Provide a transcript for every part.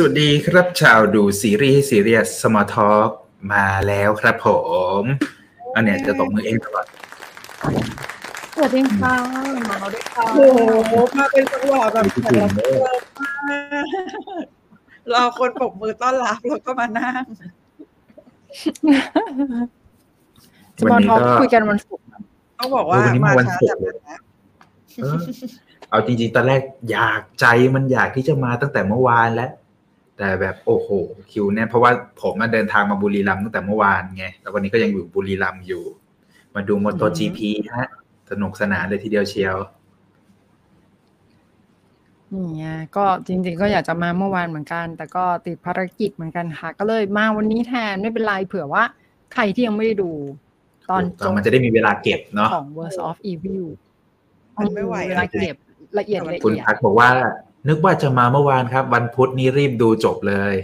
สวัสดีครับชาวดูซีรีส์ซีเรียสสมอทอกมาแล้วครับผมอันเนี้ยจะตบมือเองตลอดสวัสดีค่ะมาเราด้วยค่ะโอ้โหมาเป็นจังหวะแบบแขกรับเชิญมากรอคนปรบมือต้อนรับแล้วก็มานั่งสมอลท็อกคุยกันวันศุกร์ต้องบอกว่าวันนี้มามาวันช้าศุกจากร์นั้นนะ เออเอาจริงๆตอนแรกอยากใจมันอยากที่จะมาตั้งแต่เมื่อวานแล้ว แต่แบบโอ้โหคิวแน่นเพราะว่าผมมาเดินทางมาบุรีรัมย์ตั้งแต่เมื่อวานไงแล้ววันนี้ก็ยังอยู่บุรีรัมย์อยู่ มาดูมอเตอร์จีพีฮะสนุกสนานเลยทีเดียวเชียวนี่ไงก็จริงๆก็อยากจะมาเมื่อวานเหมือนกัน แต่ก็ติดภารกิจเหมือนกันค่ะ ก็เลยมาวันนี้แทนไม่เป็นไรเผื่อว่าใครที่ยังไม่ได้ดู ตอนจบมันจะได้มีเวลาเก็บเนาะของ Worst of Evil มันไม่ไหวเวลาเก็บละเอียดละคุณเอียดพักบอกว่า นึกว่าจะมาเมื่อวานครับ วันพุธนี้รีบดูจบเลย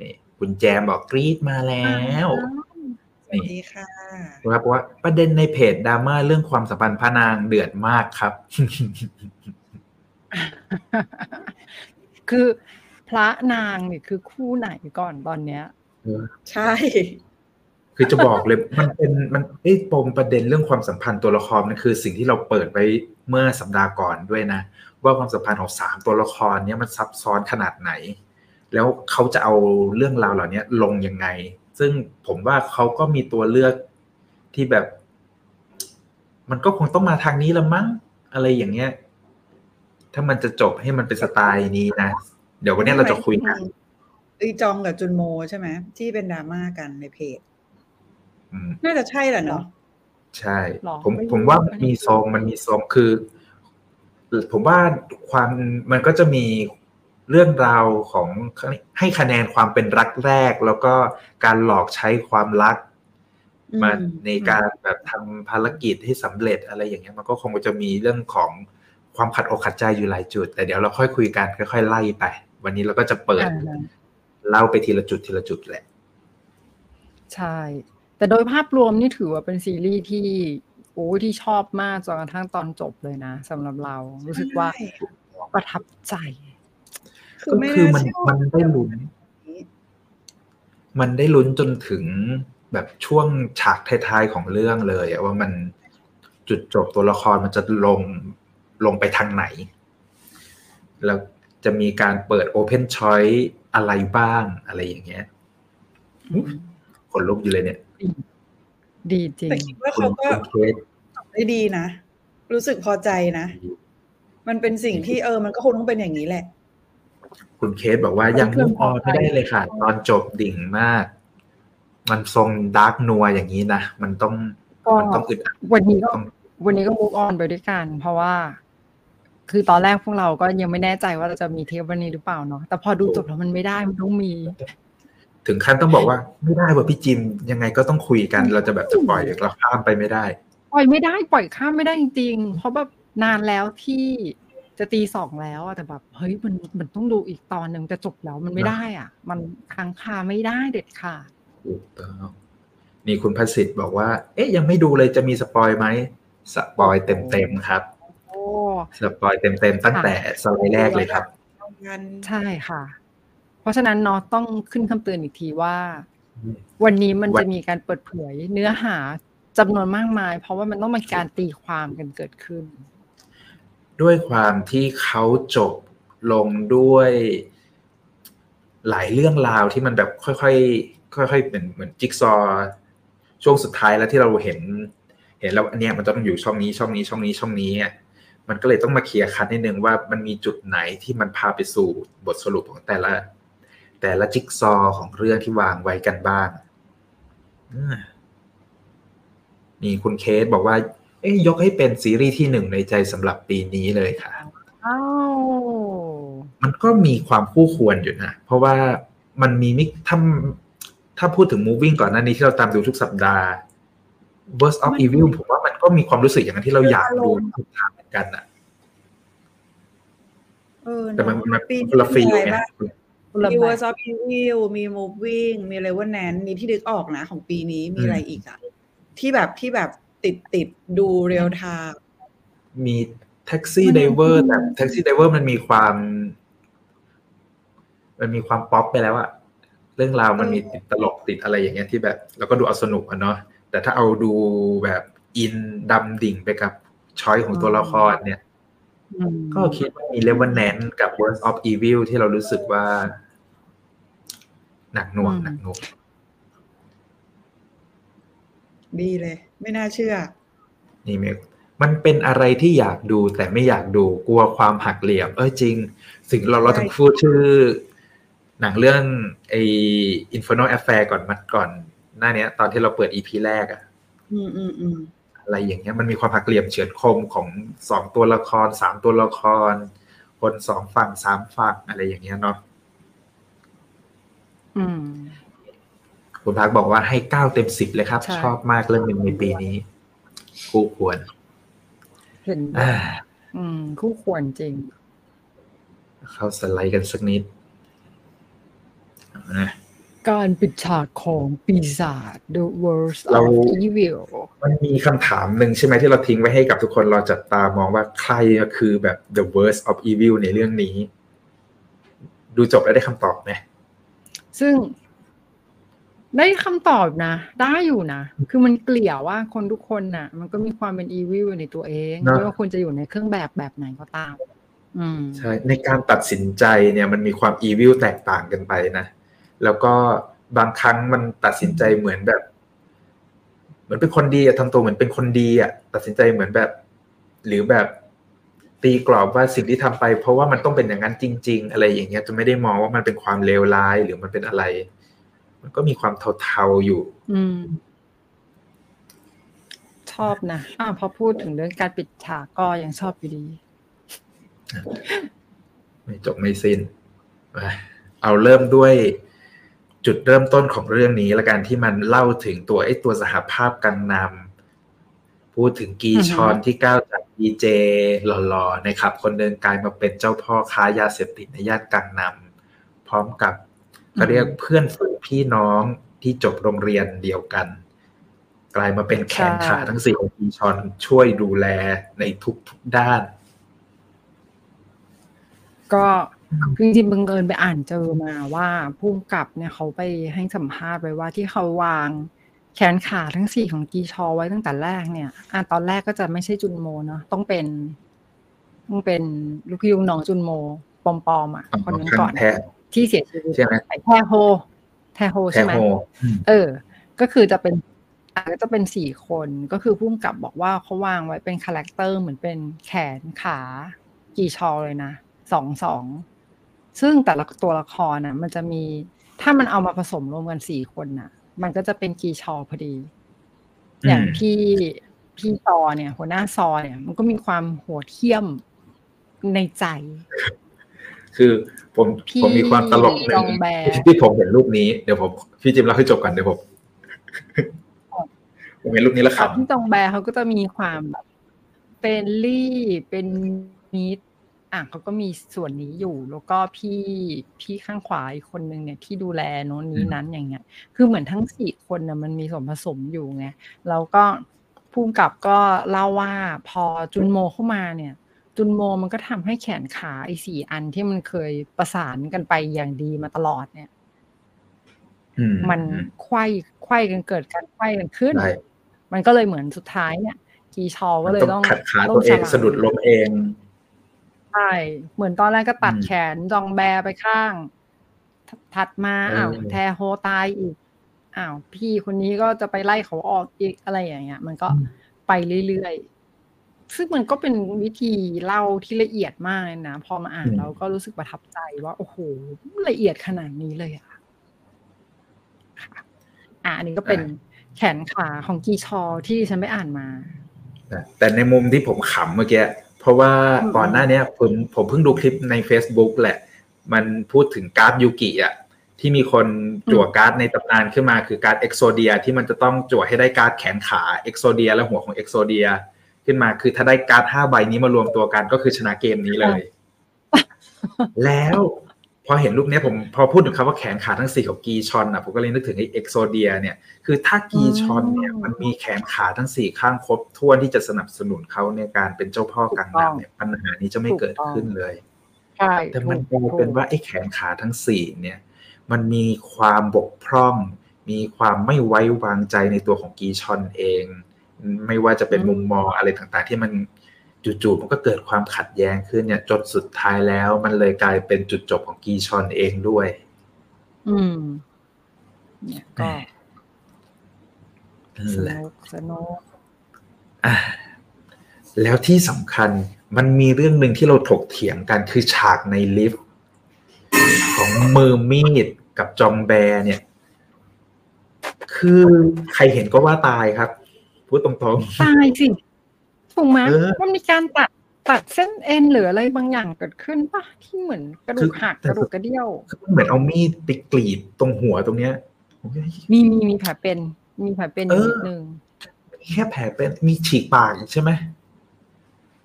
นี่คุณแจมบอกกรี๊ดมาแล้วสวัสดีค่ะครับว่าประเด็นในเพจดราม่าเรื่องความสัมพันธ์พระนางเดือดมากครับ คือพระนางเนี่ยคือคู่ไหนก่อนตอนเนี้ยใช่ คือจะบอกเลยมันเป็นมันไอ้ปมประเด็นเรื่องความสัมพันธ์ตัวละครนั่นคือ สิ่งที่เราเปิดไว้เมื่อสัปดาห์ก่อนด้วยนะ ว่าความสัมพันธ์ของสามตัวละครเนี้ยมันซับซ้อนขนาดไหน แล้วเขาจะเอาเรื่องราวเหล่านี้ลงยังไง ซึ่งผมว่าเขาก็มีตัวเลือกที่แบบ มันก็คงต้องมาทางนี้ละมั้งอะไรอย่างเงี้ย ถ้ามันจะจบให้มันเป็นสไตล์นี้นะ เดี๋ยววันนี้เราจะคุยกันอีจองกับจุนโมใช่ไหมที่เป็นดราม่ากันในเพจอืมน่าจะใช่แหละเนาะใช่หรอผมไม่รู้ผมว่าอัมันนนี้มีทรงมันมีทรงคือ ผมว่าความมันก็จะมีเรื่องราวของให้คะแนนความเป็นรักแรก แล้วก็การหลอกใช้ความรักมาอืมในการแบบทำภารกิจให้สำเร็จอะไรอย่างเงี้ยมันก็คงจะมีเรื่องของความขัดอกขัดใจอยู่หลายจุด แต่เดี๋ยวเราค่อยคุยกันค่อยๆไล่ไป วันนี้เราก็จะเปิดอ่าเล่าไปทีละจุดทีละจุดแหละ ใช่ แต่โดยภาพรวมนี่ถือว่าเป็นซีรีส์ที่ โอ้ยที่ชอบมากจนกระทั่งตอนจบเลยนะสำหรับเรารู้สึกว่าใช่ประทับใจคือก็ไม่คือน่ามันเชื่อมันได้ลุ้นมันได้ลุ้นจนถึงแบบช่วงฉากท้ายๆของเรื่องเลยอะว่ามันจุดจบตัวละครมันจะลงลงไปทางไหน แล้วจะมีการเปิด Open Choice อะไรบ้างอะไรอย่างเงี้ยขนลุกอยู่เลยเนี่ย ดีจริงแต่คิดว่าคุณเขาก็คุณเคสทำ ได้ดีนะ รู้สึกพอใจนะ มันเป็นสิ่งที่เออ มันก็คงต้องเป็นอย่างนี้แหละ คุณเคสบอกว่ายังมุ่งออนไม่ได้เลยค่ะ ตอนจบดิ่งมาก มันทรงดาร์กนัวอย่างนี้นะ มันต้องก็มันต้องอึดอัดวันนี้ก็ต้องวันนี้ก็มูฟออนไปด้วยกัน เพราะว่า คือตอนแรกพวกเราก็ยังไม่แน่ใจว่าเราจะมีเทปวันนี้หรือเปล่าเนาะแต่พอดูจบแล้วมันไม่ได้มันต้องมีถึงขั้นต้องบอกว่าไม่ได้ว่ะพี่จิมยังไงก็ต้องคุยกันเราจะแบบจะปล่อยเราข้ามไปไม่ได้ป ล่อยไม่ได้ปล่อยข้ามไม่ได้จริงๆเพราะแบบนานแล้วที่จะตีสองแล้วอะแต่แบบเฮ้ยมันมันต้องดูอีกตอนหนึ่งจะจบแล้วมันไม่ได้อะ มันค้างคาไม่ได้เด็ดขาดถูกต้องนี่คุณพัสิทธิ์บอกว่า เอ๊ะยังไม่ดูเลยจะมี spoil ไหม spoil เต็มๆครับโอ้ spoil เต็มๆตั้งแต่สไลด์แรกเลยครับงานใช่ค่ะ เพราะฉะนั้นเนาะต้องขึ้นคำเตือนอีกทีว่า วันนี้มันวัจะนมีการเปิดเผยเนื้อหา จำนวนมากมาย เพราะว่ามันต้องมีการตีความกันเกิดขึ้น ด้วยความที่เขาจบลงด้วยหลายเรื่องราวที่มันแบบค่อยๆค่อยๆเป็นเหมือนจิ๊กซอว์ช่วงสุดท้ายแล้วที่เราเห็น เห็นแล้วอันเนี้ยมันต้องอยู่ช่องนี้ช่องนี้ช่องนี้ช่องนี้มันก็เลยต้องมาเคลียร์คัดนิดนึงว่ามันมีจุดไหนที่มันพาไปสู่บทสรุปของแต่ละ แต่ละจิ๊กซอว์ของเรื่องที่วางไว้กันบ้างอ นี่คุณเคสบอกว่า เอ้ยยกให้เป็นซีรีส์ที่หนึ่งในใจสำหรับปีนี้เลยค่ะอ้าวมันก็มีความคู่ควรอยู่นะ เพราะว่ามันมีมิกถ้าถ้าพูดถึง moving ก่อนหน้านี้ที่เราตามดูทุกสัปดาห์ Worst of Evil ผมว่ามันก็มีความรู้สึกอย่างนั้นที่เราอยากดูทุกทางเหมือนกันอะเออแต่มันเอะมันปีคนละฟีลมีอะไรไงบ้างคนละมีแบบ Words of Evil มี Moving มี l e v e l n a n มีที่ดึกออกนะ ของปีนี้มีอะไรอีกอะ ที่แบบที่แบบติดติดดู real timeมี Taxi Driver แต่ Taxi Driver มันมีความ มันมีความป๊อปไปแล้วอะเรื่องราวมันมีติดตลกติดอะไรอย่างเงี้ยที่แบบเราก็ดูเอาสนุกอะเนาะแต่ถ้าเอาดูแบบอินดำดิ่งไปกับ choice ของตัวละครเนี่ยอืมก็คิดว่ามีเลเวลแนนกับ Words of Evil ที่เรารู้สึกว่า หนักหน่วงหนักหน่วง ดีเลย ไม่น่าเชื่อ นี่เมกมันเป็นอะไรที่อยากดูแต่ไม่อยากดูกลัวความหักเหลี่ยม เออจริง สิ่งเราเราใช่ถึงพูดชื่อ หนังเรื่องไอ้ Inferno Affair ก่อนมันก่อน หน้าเนี้ย ตอนที่เราเปิด EP แรกอะอืมอืมอืมอะไรอย่างเงี้ยมันมีความหักเหลี่ยมเฉือนคมของสองตัวละครสามตัวละคร คนสองฝั่งสามฝั่งอะไรอย่างเงี้ยเนาะอืม คุณพักบอกว่าให้เก้าเต็มสิบเลยครับใช่ชอบมากเรื่องหนึ่งในปีนี้ คู่ควร เห็นด้วยอ่าอืม คู่ควรจริง เข้าสไลด์กันสักนิดนะการปิดฉากของปีศาจ The Worst เรา of Evil มันมีคำถามหนึ่งใช่ไหมที่เราทิ้งไว้ให้กับทุกคนเราจับตามองว่าใครคือแบบ the worst of evil ในเรื่องนี้ ดูจบแล้วได้คำตอบไหมซึ่ง ได้คำตอบนะ ได้อยู่นะ คือมันเกลี่ยว่าคนทุกคนน่ะ มันก็มีความเป็นอีวิลในตัวเองเนอะไม่ว่าคุณจะอยู่ในเครื่องแบบแบบไหนก็ตามอืมใช่ในการตัดสินใจเนี่ยมันมีความ evil แตกต่างกันไปนะ แล้วก็บางครั้งมันตัดสินใจเหมือนแบบ เหมือนเป็นคนดีอะทำตัวเหมือนเป็นคนดีอะตัดสินใจเหมือนแบบ หรือแบบตีกรอบว่าสิ่งที่ทำไป เพราะว่ามันต้องเป็นอย่างนั้นจริง ๆ อะไรอย่างเงี้ยจะไม่ได้มองว่ามันเป็นความเลวร้ายหรือมันเป็นอะไร มันก็มีความเทาๆอยู่ อืม ชอบนะอ่าพอพูดถึงเรื่องการปิดฉากก็ยังชอบอยู่ดี ไม่จบไม่สิ้นไปเอาเริ่มด้วยจุดเริ่มต้นของเรื่องนี้และการที่มันเล่าถึงตัวไอ้ตัวสหภาพกังนำพูดถึงกีอือฮึชอนที่ก้าวจากดีเจหล่อๆนะครับ คนเดินกลายมาเป็นเจ้าพ่อค้ายาเสพติดในย่านกังนำพร้อมกับ ก็เรียกเพื่อนฝูงพี่น้องที่จบโรงเรียนเดียวกัน กลายมาเป็นแขนขาทั้งสี่ของกีชอนช่วยดูแลในทุกๆด้าน ก็คือจริงๆบังเอิญไปอ่านเจอมาว่าผู้กำกับเนี่ยเขาไปให้สัมภาษณ์ไว้ว่าที่เขาวางแขนขาทั้งสี่ของกีชอไว้ตั้งแต่แรกเนี่ยอะตอนแรกก็จะไม่ใช่จุนโมเนาะต้องเป็นต้องเป็นลูกพี่ลูกน้องจุนโมปอมปอมๆอะคนนั้นก่อนแท้ที่เสียชีวิตใช่ไหมไอ้แทโฮแทโฮแทใช่ไหมโฮเออ ก็คือจะเป็นก็จะเป็นสี่คนก็คือพุ่มกับบอกว่าเขาวางไว้เป็น character เหมือนเป็นแขนขากี่ชอเลยนะสองสองซึ่งแต่ละตัวละครน่ะ มันจะมีถ้ามันเอามาผสมรวมกันสี่คนน่ะ มันก็จะเป็นกีชอพอดี อย่างอืมพี่พี่ซอเนี่ย หัวหน้าซอเนี่ย มันก็มีความโหดเหี้ยมในใจ คือผมพี่ผมมีความตลกหนึ่จองงแบร์ที่ผมเห็นรูปนี้เดี๋ยวผมพี่จิมเล่าให้จบกันเดี๋ยวผมผมเห็นรูปนี้แล้วขพี่จองแบร์เขาก็จะมีความแบบเป็นลี่เป็นมิดอะเขาก็มีส่วนนี้อยู่ แล้วก็พี่พี่ข้างขวาอีกคนนึงเนี่ยที่ดูแลโน้นนี้นั้นอย่างเงี้ย คือเหมือนทั้งสี่คนน่ะมันมีส่วนผสมอยู่ไงแล้วก็ภูมิกับก็เล่าว่าพอจุนโมเข้ามาเนี่ย จุนโมมันก็ทำให้แขนขาไอ้สี่อันที่มันเคยประสานกันไปอย่างดีมาตลอดเนี่ยำอืมมันไขว้ไขว้กันเกิดการไขว้กันขึ้นได้มันก็เลยเหมือนสุดท้ายเนี่ยกีชอก็เลยต้ต้อองงขัดขาต้ตัวเองฉลาสะดุดล้มเองใช่เหมือนตอนแรกก็ตัดอืมแขนจองแบไปข้าง ถัดมาเอออ้อ้าวแทโฮตายอีกอ้าวพี่คนนี้ก็จะไปไล่เขาออกอีกอะไรอย่างเงี้ย มันก็ไปเรื่อยๆ ซึ่งมันก็เป็นวิธีเล่าที่ละเอียดมากเลยนะ พอมาอ่านเราก็รู้สึกประทับใจว่า โอ้โห ละเอียดขนาดนี้เลยอะค่ะอะอันนี้ก็เป็นแขนขาของกีชอที่ฉันไปอ่านมานะแต่ในมุมที่ผมขำเมื่อกี้ เพราะว่าอืมก่อนหน้าเนี้ยผมผมเพิ่งดูคลิปใน Facebook แหละ มันพูดถึงการ์ดยูกิอะที่มีคนจั่วการ์ดในตำนานขึ้นมาคือการ์ด Exodia ที่มันจะต้องจั่วให้ได้การ์ดแขนขา Exodia และหัวของ Exodia ขึ้นมา คือถ้าได้การ์ดห้าใบนี้มารวมตัวกันก็คือชนะเกมนี้เลย แล้วพอเห็นรูปเนี้ยผมพอพูดถึงคำว่าแขนขาทั้งสี่ของกีชอนอะผมก็เลยนึกถึงไอ้เอ็กโซเดียเนี่ยคือถ้ากีชอนเนี่ยอืมมันมีแขนขาทั้งสี่ข้างครบถ้วนที่จะสนับสนุนเขาในการเป็นเจ้าพ่อกังนำเนี่ยปัญหานี้จะไม่เกิดขึ้นเลยใช่แต่มันกถูลายถูเป็นว่าไอ้แขนขาทั้งสี่เนี่ย มันมีความบกพร่อง มีความไม่ไว้วางใจในตัวของกีชอนเอง ไม่ว่าจะเป็นมุมมองอะไรต่างๆ ที่มันจู่ๆมันก็เกิดความขัดแย้งขึ้นเนี่ยจนสุดท้ายแล้ว มันเลยกลายเป็นจุดจบของกีชอลเองด้วย อืมเนี่ยก็นั่นแหละสนุกสนุกอะแล้วที่สำคัญมันมีเรื่องหนึ่งที่เราถกเถียงกันคือฉากในลิฟต์ของมือมีดกับจองแบร์เนี่ย คือใครเห็นก็ว่าตายครับ พูดตรงตายสิถูกไหมเออมันมีการตัดตัดเส้นเอ็นหรืออะไรบางอย่างเกิดขึ้นปะที่เหมือนกระดูคืกอหักแต่กระดูกกระเดี่ยวๆคือเหมือนเอามีดไปกรีดตรงหัวตรงเนี้ยผมก็มีมีมีแผลเป็น มีแผลเป็นอยู่เออนิดนึงแค่แผลเป็นมีฉีกปากอีกใช่ไหม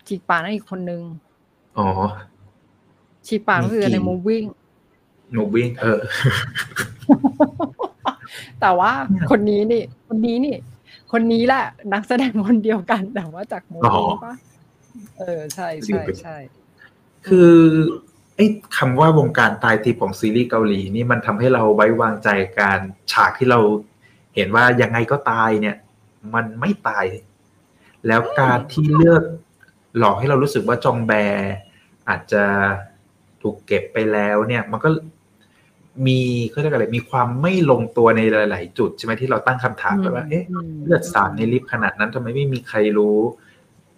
ฉีกปากนั่นอีกคนนึงอ๋อฉีกปากก็คือมีกี่ในมูวิ่งหนูวิ่งเออ แต่ว่าเนี่ยคนนี้นี่ คนนี้นี่ คนนี้แหละนักแสดงคนเดียวกันแต่ว่าจากมูอ๋อวิ่งปะเออใช่ใช่ใช่คือไอ้คำว่าวงการตายทีของซีรีส์เกาหลีนี่มันทำให้เราไว้วางใจการฉากที่เราเห็นว่ายังไงก็ตายเนี่ย มันไม่ตาย แล้วการที่เลือกหลอกให้เรารู้สึกว่าจองแบร์อาจจะถูกเก็บไปแล้วเนี่ย มันก็ มีเขาเรียกอะไรมีความไม่ลงตัวในหลาย ๆ จุดใช่ไหมที่เราตั้งคำถามไปว่า เอ๊ะมเลือดสาดในลิฟต์ขนาดนั้นทำไมไม่มีใครรู้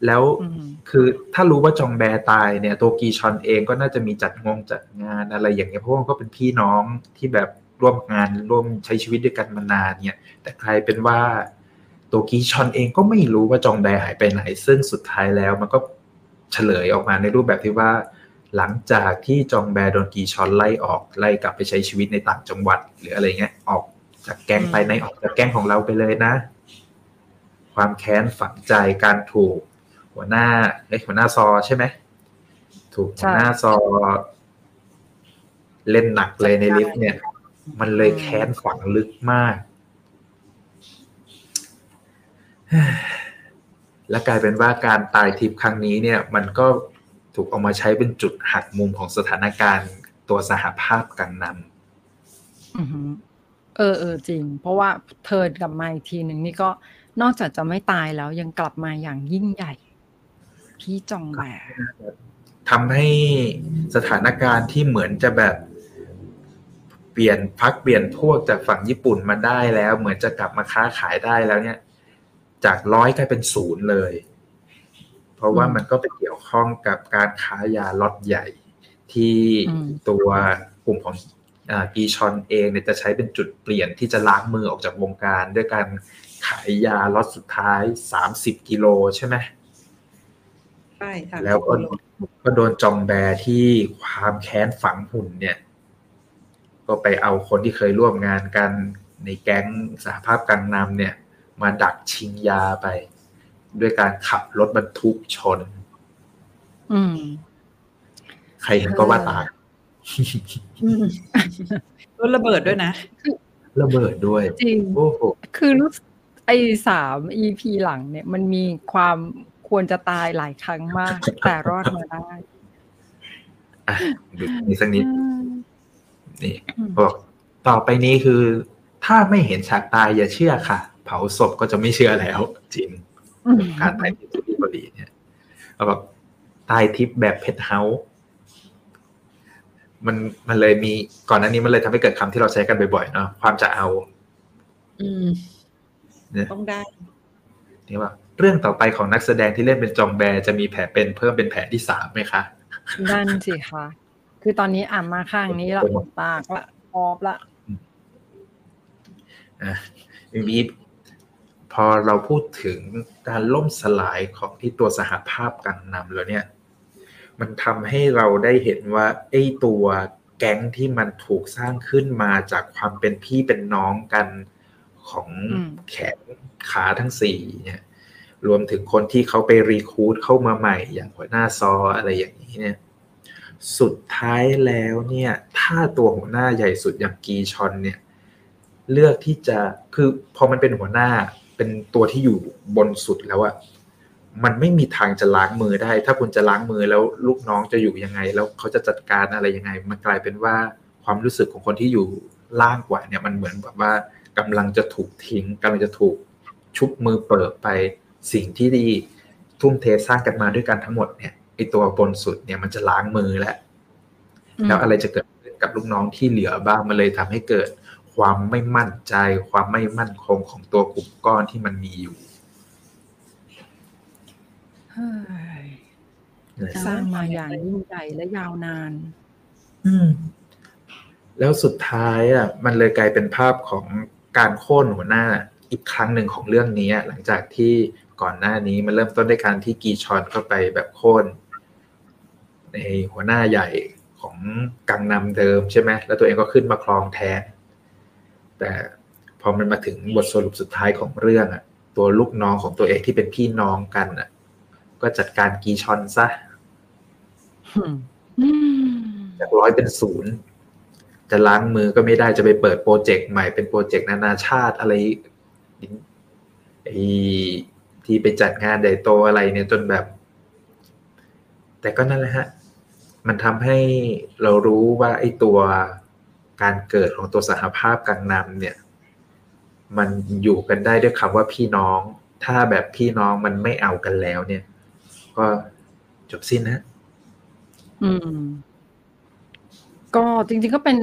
แล้วอืมคือถ้ารู้ว่าจองแบร์ตายเนี่ยตัวกีชอลเองก็น่าจะมีจัดงงจัดงานอะไรอย่างเงี้ยเพราะว่ามันก็เป็นพี่น้องที่แบบร่วมงานร่วมใช้ชีวิตด้วยกันมานานเนี่ย แต่กลายเป็นว่าตัวกีชอลเองก็ไม่รู้ว่าจองแบร์หายไปไหน ซึ่งสุดท้ายแล้วมันก็เฉลยออกมาในรูปแบบที่ว่า หลังจากที่จองแบร์โดนกีชอนไล่ออกไล่กลับไปใช้ชีวิตในต่างจังหวัด หรืออะไรเงี้ยออกจากแก๊งไปในออกจากแก๊งของเราไปเลยนะ ความแค้นฝังใจการถูก หัวหน้าเอ้ยหัวหน้าซอใช่ไหมถูกหัวหน้าซอ เล่นหนักเลยในลิฟต์เนี่ย มันเลยแค้นฝังลึกมากและกลายเป็นว่าการตายทิพย์ครั้งนี้เนี่ย มันก็ ถูกเอามาใช้เป็นจุดหักมุมของสถานการณ์ตัวสหภาพกังนอือหือเออเออจริง เพราะว่าเทิร์นกลับมาอีกทีหนึ่งนี่ก็นอกจากจะไม่ตายแล้วยังกลับมาอย่างยิ่งใหญ่ พี่จองแบร์ำทำให้สถานการณ์ที่เหมือนจะแบบเปลี่ยนพักเปลี่ยนพวกจากฝั่งญี่ปุ่นมาได้แล้ว เหมือนจะกลับมาค้าขายได้แล้วเนี่ย จากร้อยกลายเป็นศูนย์เลยเพ ราะว่ามันก็ไปเกี่ยวข้องกับการค้ายาล็อตใหญ่ ที่ตัวกลุ่มของกีชอนเองเนี่ยจะใช้เป็นจุดเปลี่ยนที่จะล้างมือออกจากวงการ ด้วยการขายยาล็อตสุดท้ายสามสิบกิโลใช่ไหมใช่ค่ะแล้วก็ก็โดนจองแบร์ที่ความแค้นฝังหุ่นเนี่ย ก็ไปเอาคนที่เคยร่วมงานกันในแก๊งสหภาพกังนำเนี่ย มาดักชิงยาไป ด้วยการขับรถบรรทุกชน อืม ใครเห็นก็ว่าตายอืมรถระเบิดด้วยนะ ระเบิดด้วย จริงโอ้โหคือรู้สึกไอ้สาม EP หลังเนี่ย มันมีความควรจะตายหลายครั้งมาก แต่รอดมาได้อะดูนี่สักนิดอืมนี่อืมบอกต่อไปนี้คือ ถ้าไม่เห็นฉากตายอย่าเชื่อค่ะ เผาศพก็จะไม่เชื่อแล้ว จริง การตายทิพย์ที่เกาหลีเนี่ยเขาบอกตายทิพย์แบบเพชรเฮาส์มันมันเลยมีก่อนหน้านี้มันเลยทำให้เกิดคำที่เราใช้กันบ่อยๆเนาะความจะเอา อืมเนี่ยต้องได้นี่ว่า เรื่องต่อไปของนักแสดงที่เล่นเป็นจองแบร์จะมีแผลเป็นเพิ่มเป็นแผลที่สามไหมคะนั่นสิคะคือตอนนี้อ่านมาข้างนี้ละหมดปากละพอบละอะทีนี้ พอเราพูดถึงการล่มสลายของที่ตัวสหภาพกังนำแล้วเนี่ย มันทำให้เราได้เห็นว่าไอ้ตัวแก๊งที่มันถูกสร้างขึ้นมาจากความเป็นพี่เป็นน้องกันของแขนขาทั้งสี่เนี่ย รวมถึงคนที่เขาไปรีคูดเข้ามาใหม่อย่างหัวหน้าซออะไรอย่างนี้เนี่ย สุดท้ายแล้วเนี่ย ถ้าตัวหัวหน้าใหญ่สุดอย่างกีชอนเนี่ย เลือกที่จะคือพอมันเป็นหัวหน้า เป็นตัวที่อยู่บนสุดแล้วอะมันไม่มีทางจะล้างมือได้ ถ้าคุณจะล้างมือแล้วลูกน้องจะอยู่ยังไง แล้วเขาจะจัดการอะไรยังไง มันกลายเป็นว่าความรู้สึกของคนที่อยู่ล่างกว่าเนี่ยมันเหมือนแบบว่ากำลังจะถูกทิ้งกำลังจะถูกชุบมือเปิดไปสิ่งที่ดีทุ่มเทสร้างกันมาด้วยกันทั้งหมดเนี่ยไอตัวบนสุดเนี่ยมันจะล้างมือแล้วแล้วอะไรจะเกิดกับลูกน้องที่เหลือบ้างมันเลยทำให้เกิด ความไม่มั่นใจ ความไม่มั่นคงของตัวกลุ่มก้อนที่มันมีอยู่เฮ้ยสร้างมาอย่างยิ่งใหญ่และยาวนาน อืม แล้วสุดท้ายอะ มันเลยกลายเป็นภาพของการโค่นหัวหน้าอีกครั้งหนึ่งของเรื่องนี้ หลังจากที่ก่อนหน้านี้มันเริ่มต้นด้วยการที่กีชอนเข้าไปแบบโค่นในหัวหน้าใหญ่ของกังนำเดิมใช่ไหมแล้วตัวเองก็ขึ้นมาครองแทน แต่พอมันมาถึงบทสรุปสุดท้ายของเรื่องอะ ตัวลูกน้องของตัวเองที่เป็นพี่น้องกันอะ ก็จัดการกีชอนซะจากร้อยเป็นศูนย์จะล้างมือก็ไม่ได้จะไปเปิดโปรเจกต์ใหม่เป็นโปรเจกต์นานาชาติอะไรไอ้ที่ไปจัดงานใหญ่โตอะไรเนี่ยจนแบบ แต่ก็นั่นแหละฮะ มันทำให้เรารู้ว่าไอ้ตัว การเกิดของตัวสหภาพกังนำเนี่ย มันอยู่กันได้ด้วยคำว่าพี่น้อง ถ้าแบบพี่น้องมันไม่เอากันแล้ว เนี่ย ก็จบสิ้นนะ อืม ก็จริงๆก็เป็น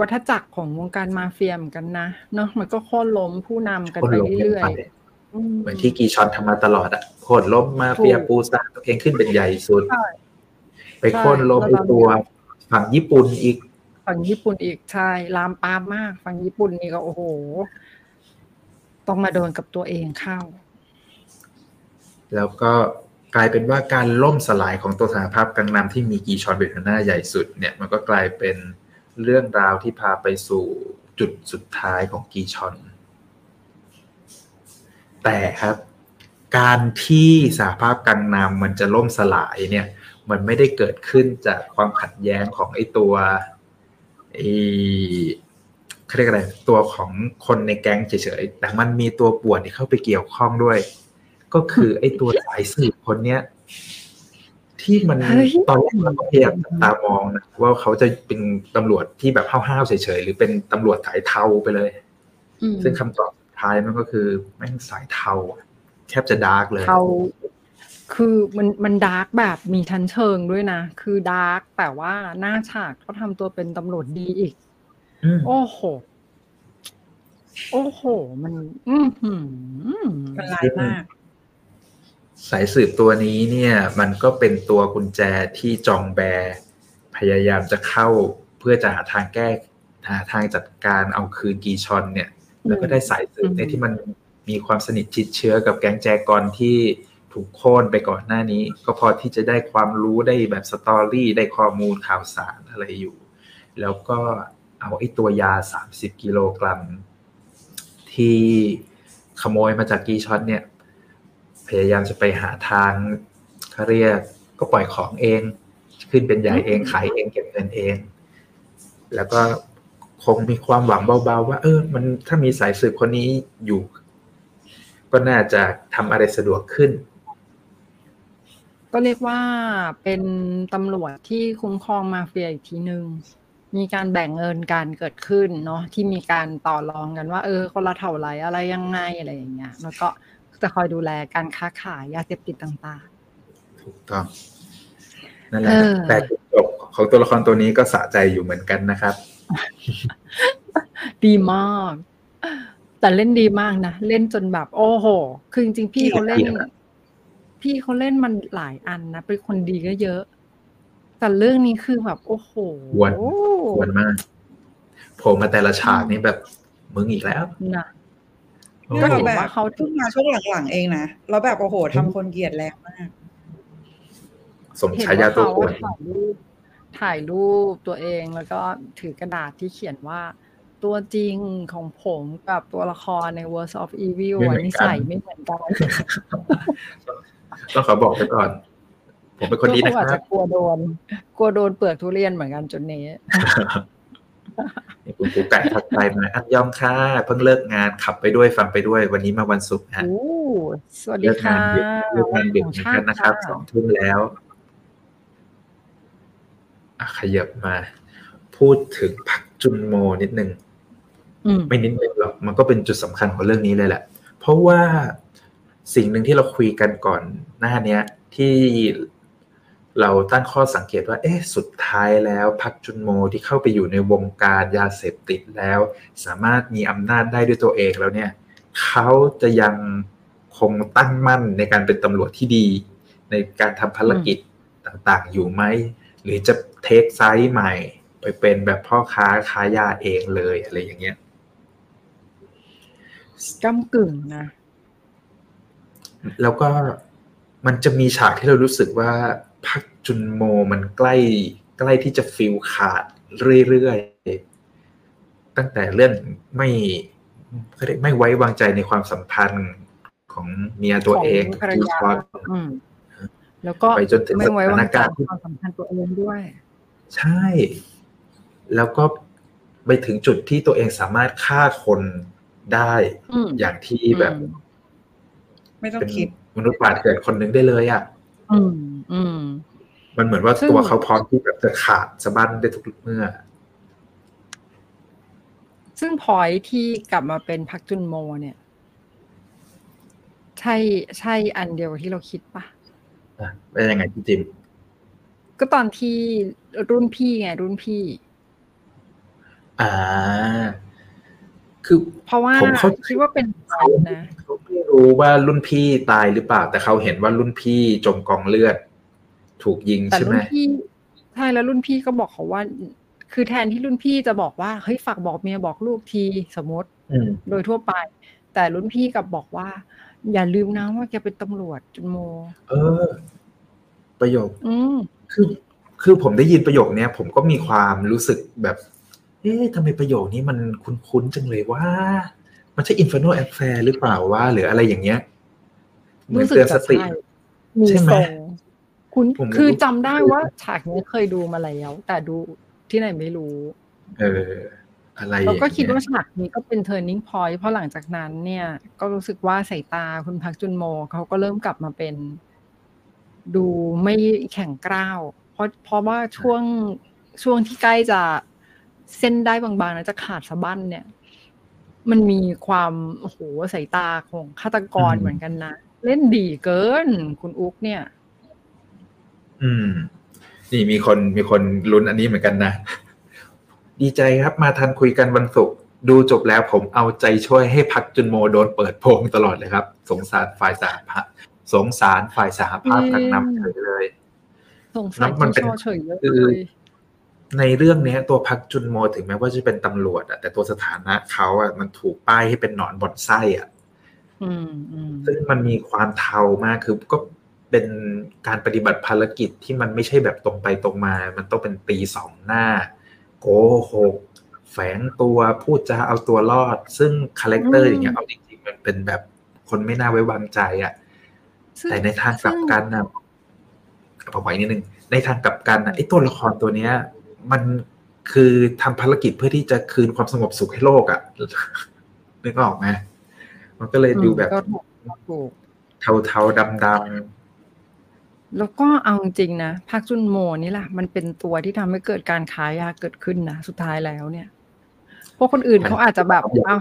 วัฏจักรของวงการมาเฟียเหมือนกันนะเนาะมันก็โค่นล้มผู้นำกันไปเรื่อยๆเหมือนที่กีชอนทำมาตลอดอะโค่นล้มมาเฟียปูซาตัวเองขึ้นเป็นใหญ่สุด ไปโค่นล้มไอตัวฝั่งญี่ปุ่นอีก ฝั่งญี่ปุ่นอีกใช่ลามปามมาก ฝั่งญี่ปุ่นนี่ก็โอ้โห ต้องมาโดนกับตัวเองเข้า แล้วก็กลายเป็นว่าการล่มสลายของตัวสหภาพกังนำที่มีกีชอนเป็นหัวหน้าใหญ่สุดเนี่ยมันก็กลายเป็นเรื่องราวที่พาไปสู่จุดสุดท้ายของกีชอน แต่ครับ การที่สหภาพกังนำมันจะล่มสลายเนี่ย มันไม่ได้เกิดขึ้นจากความขัดแย้งของไอ้ตัว ไอ้เขาเรียกอะไรตัวของคนในแก๊งเฉยๆ แต่มันมีตัวป่วนที่เข้าไปเกี่ยวข้องด้วย ก็คือไอ้ตัวสายสืบคนเนี้ย ที่มันตอนแรกเราก็พยายามตามองนะว่าเขาจะเป็นตำรวจที่แบบห้าวๆเฉยๆ หรือเป็นตำรวจสายเทาไปเลย ซึ่งคำตอบสุดท้ายมันก็คือแม่งสายเทาแทบจะ dark เลยเทา คือมันมัน dark แบบมีชั้นเชิงด้วยนะ คือ dark แต่ว่าหน้าฉากเขาทำตัวเป็นตำรวจดีอีก โอ้โห โอ้โห มัน อืมมันลายมาก สายสืบตัวนี้เนี่ย มันก็เป็นตัวกุญแจที่จองแบพยายามจะเข้าเพื่อจะหาทางแก้หาทางจัดการเอาคืนกีชอลเนี่ย แล้วก็ได้สายสืบในที่มันมีความสนิทชิดเชื้อกับแก๊งแจกอนที่ ถูกโค่นไปก่อนหน้านี้ ก็พอที่จะได้ความรู้ได้แบบสตอรี่ได้ข้อมูลข่าวสารอะไรอยู่ แล้วก็เอาไอ้ตัวยา 30 กิโลกรัม ที่ขโมยมาจากกีชอนเนี่ย พยายามจะไปหาทางเขาเรียกก็ปล่อยของเอง ขึ้นเป็นใหญ่เองขายเองเก็บเงินเอง แล้วก็คงมีความหวังเบาๆ ว่า เออ มันถ้ามีสายสืบคนนี้อยู่ ก็น่าจะทำอะไรสะดวกขึ้น ก็เรียกว่าเป็นตำรวจที่คุ้มครองมาเฟียอีกทีหนึ่งมีการแบ่งเงินการเกิดขึ้นเนาะที่มีการต่อรองกันว่า เออ คนละเท่าไหร่อะไรยังไงอะไรอย่างเงี้ยแล้วก็จะคอยดูแลการค้าขายยาเสพติดต่างๆถูกต้องนั่นแหละแต่จุดจบของตัวละครตัวนี้ก็สะใจอยู่เหมือนกันนะครับดีมาก แต่เล่นดีมากนะ เล่นจนแบบ โอ้โห คือจริงๆพี่เขาเล่น พี่เขาเล่นมันหลายอันนะ เป็นคนดีก็เยอะ แต่เรื่องนี้คือแบบ โอ้โหวนวนมากผมมาแต่ละฉากนี่แบบมึงอีกแล้วนะก็เห็นว่าเขาเพิ่งมาช่วงหลังๆเองนะ แล้วแบบโอ้โหทำคนเกลียดแรงมาก สมชายาตัวคนถ่ายรูปถ่ายรูปตัวเองแล้วก็ถือกระดาษที่เขียนว่าตัวจริงของผมกับตัวละครใน Words of Evil นิสัยไม่เหมือนกัน ต้องขอบอกไปก่อน ผมเป็นคนดีนะครับจะกลัวโดน กลัวโดนเปลือกทุเรียนเหมือนกันจนนี้นี่คุณกูไก่ทักทายมาอันยองค่ะเพิ่งเลิกงานขับไปด้วยฟังไปด้วย วันนี้มาวันศุกร์ฮะโอ้สวัสดีเลิกค่ะงานดึกเลิกงานดึกเหมือนกันนะครับสองทุ่มแล้วอะขยับมา พูดถึงพักจุนโมนิดนึงอืมไม่นิดนึงหรอกมันก็เป็นจุดสำคัญของเรื่องนี้เลยแหละ เพราะว่า สิ่งหนึ่งที่เราคุยกันก่อนหน้าเนี้ยที่เราตั้งข้อสังเกตว่า เอ๊ะ สุดท้ายแล้วพักจุนโมที่เข้าไปอยู่ในวงการยาเสพติดแล้ว สามารถมีอำนาจได้ด้วยตัวเองแล้วเนี่ย เขาจะยังคงตั้งมั่นในการเป็นตำรวจที่ดี ในการทำภารกิจต่างๆ อยู่ไหม หรือจะเทคไซส์ใหม่ ไปเป็นแบบพ่อค้าค้ายาเองเลยอะไรอย่างเงี้ยก้ากึ่งนะ แล้วก็มันจะมีฉากที่เรารู้สึกว่าพักจุนโมมันใกล้ ใกล้ที่จะฟิลขาดเรื่อยๆ ตั้งแต่เรื่องไม่เขาเรียกไม่ไว้วางใจในความสัมพันธ์ของเมียตัวเองของภรรจูยาซอนอืมแล้วก็ไปจนถึงไม่ไว้วางใจสถานการณ์ที่ความสัมพันธ์ตัวเองด้วย ใช่ แล้วก็ไปถึงจุดที่ตัวเองสามารถฆ่าคนได้อืมอย่างที่แบบอืม ไม่ต้องเป็นคิดมนุษย์ป่าเถื่อนคนหนึงได้เลยอะอืมอืมมันเหมือนว่าซึ่งตัวเขาพร้อมที่แบบจะขาดสะบั้นได้ทุกเมื่อ ซึ่งพอยที่กลับมาเป็นพักจุนโมเนี่ย ใช่ใช่อันเดียวกับที่เราคิดปะอะเป็นยังไงพี่จิม ก็ตอนที่รุ่นพี่ไงรุ่นพี่ อ่า คือเพราะว่าผมเข้าใจคิดว่าเป็นเขานะเขาไม่รู้ว่ารุ่นพี่ตายหรือเปล่า แต่เขาเห็นว่ารุ่นพี่จมกองเลือด ถูกยิงแต่ใช่ไหมรุ่นพี่ใช่แล้วรุ่นพี่ก็บอกเขาว่า คือแทนที่รุ่นพี่จะบอกว่าเฮ้ยฝากบอกเมียบอกลูกทีสมมติอืมโดยทั่วไป แต่รุ่นพี่กลับบอกว่า อย่าลืมนะว่าแกเป็นตำรวจจุนโม เออ ประโยคอืมคือคือผมได้ยินประโยคเนี้ยผมก็มีความรู้สึกแบบ เอ๊ะทำไมประโยคนี้มันคุ้นๆจังเลยว่า มันใช่ Inferno Affair หรือเปล่าว่า หรืออะไรอย่างเงี้ยเหมือนรู้สึกเตือนสจะติใช่มีใช่ไหมทรงคุณผมคือรู้จำได้ว่าฉากนี้เคยดูมาแล้ว แต่ดูที่ไหนไม่รู้ เออ อะไรอเราย่างก็เงี้ยคิดว่าฉากนี้ก็เป็น turning point เพราะหลังจากนั้น เนี่ย ก็รู้สึกว่าสายตาคุณพักจุนโมเขาก็เริ่มกลับมาเป็น ดูไม่แข็งกร้าว เพราะเพราะว่าช่วงช่วงที่ใกล้จะ เส้นได้บางๆแล้วจะขาดสะบั้นเนี่ย มันมีความโอ้โหสายตาของฆาตกรเหมือนกันนะเล่นดีเกิน คุณอุ๊กเนี่ย อืม นี่มีคนมีคนลุ้นอันนี้เหมือนกันนะดีใจครับมาทันคุยกันวันศุกร์ดูจบแล้วผมเอาใจช่วยให้พักจุนโมโดนเปิดโพงตลอดเลยครับ สงสารฝ่ายสหภาพสงสารฝ่ายสหภาพอืมทั้งนำเฉยเลยสงสารมัคุนณเป็นโชเฉยเยอะคือเลย ในเรื่องเนี้ยตัวพัคจุนโมถึงแม้ว่าจะเป็นตำรวจอะแต่ตัวสถานะเขาอะมันถูกป้ายให้เป็นหนอนบ่อนไส้อะอืมอืมซึ่งมันมีความเทามากคือก็เป็นการปฏิบัติภารกิจที่มันไม่ใช่แบบตรงไปตรงมา มันต้องเป็นตีสองหน้า โกหกแฝงตัวพูดจาเอาตัวรอด ซึ่ง character อย่างเงี้ยเอาจริงๆมันเป็นแบบคนไม่น่าไว้วางใจอะ่ะซึ่งแต่ในทางกลับกันนะเอาไว้นิดนึงในทางกลับกันนะไอ้ตัวละครตัวเนี้ย มันคือทำภารกิจเพื่อที่จะคืนความสงบสุขให้โลกอะ่ะนึกออกไหมมันก็เลยดูแบบก็ถูกถูกเทาๆดำแล้วก็เอาจริงๆนะพักจุนโมนี่แหละมันเป็นตัวที่ทำให้เกิดการขายยาเกิดขึ้นนะสุดท้ายแล้วเนี่ยพวกคนอื่นเขาอาจจะแบบเอา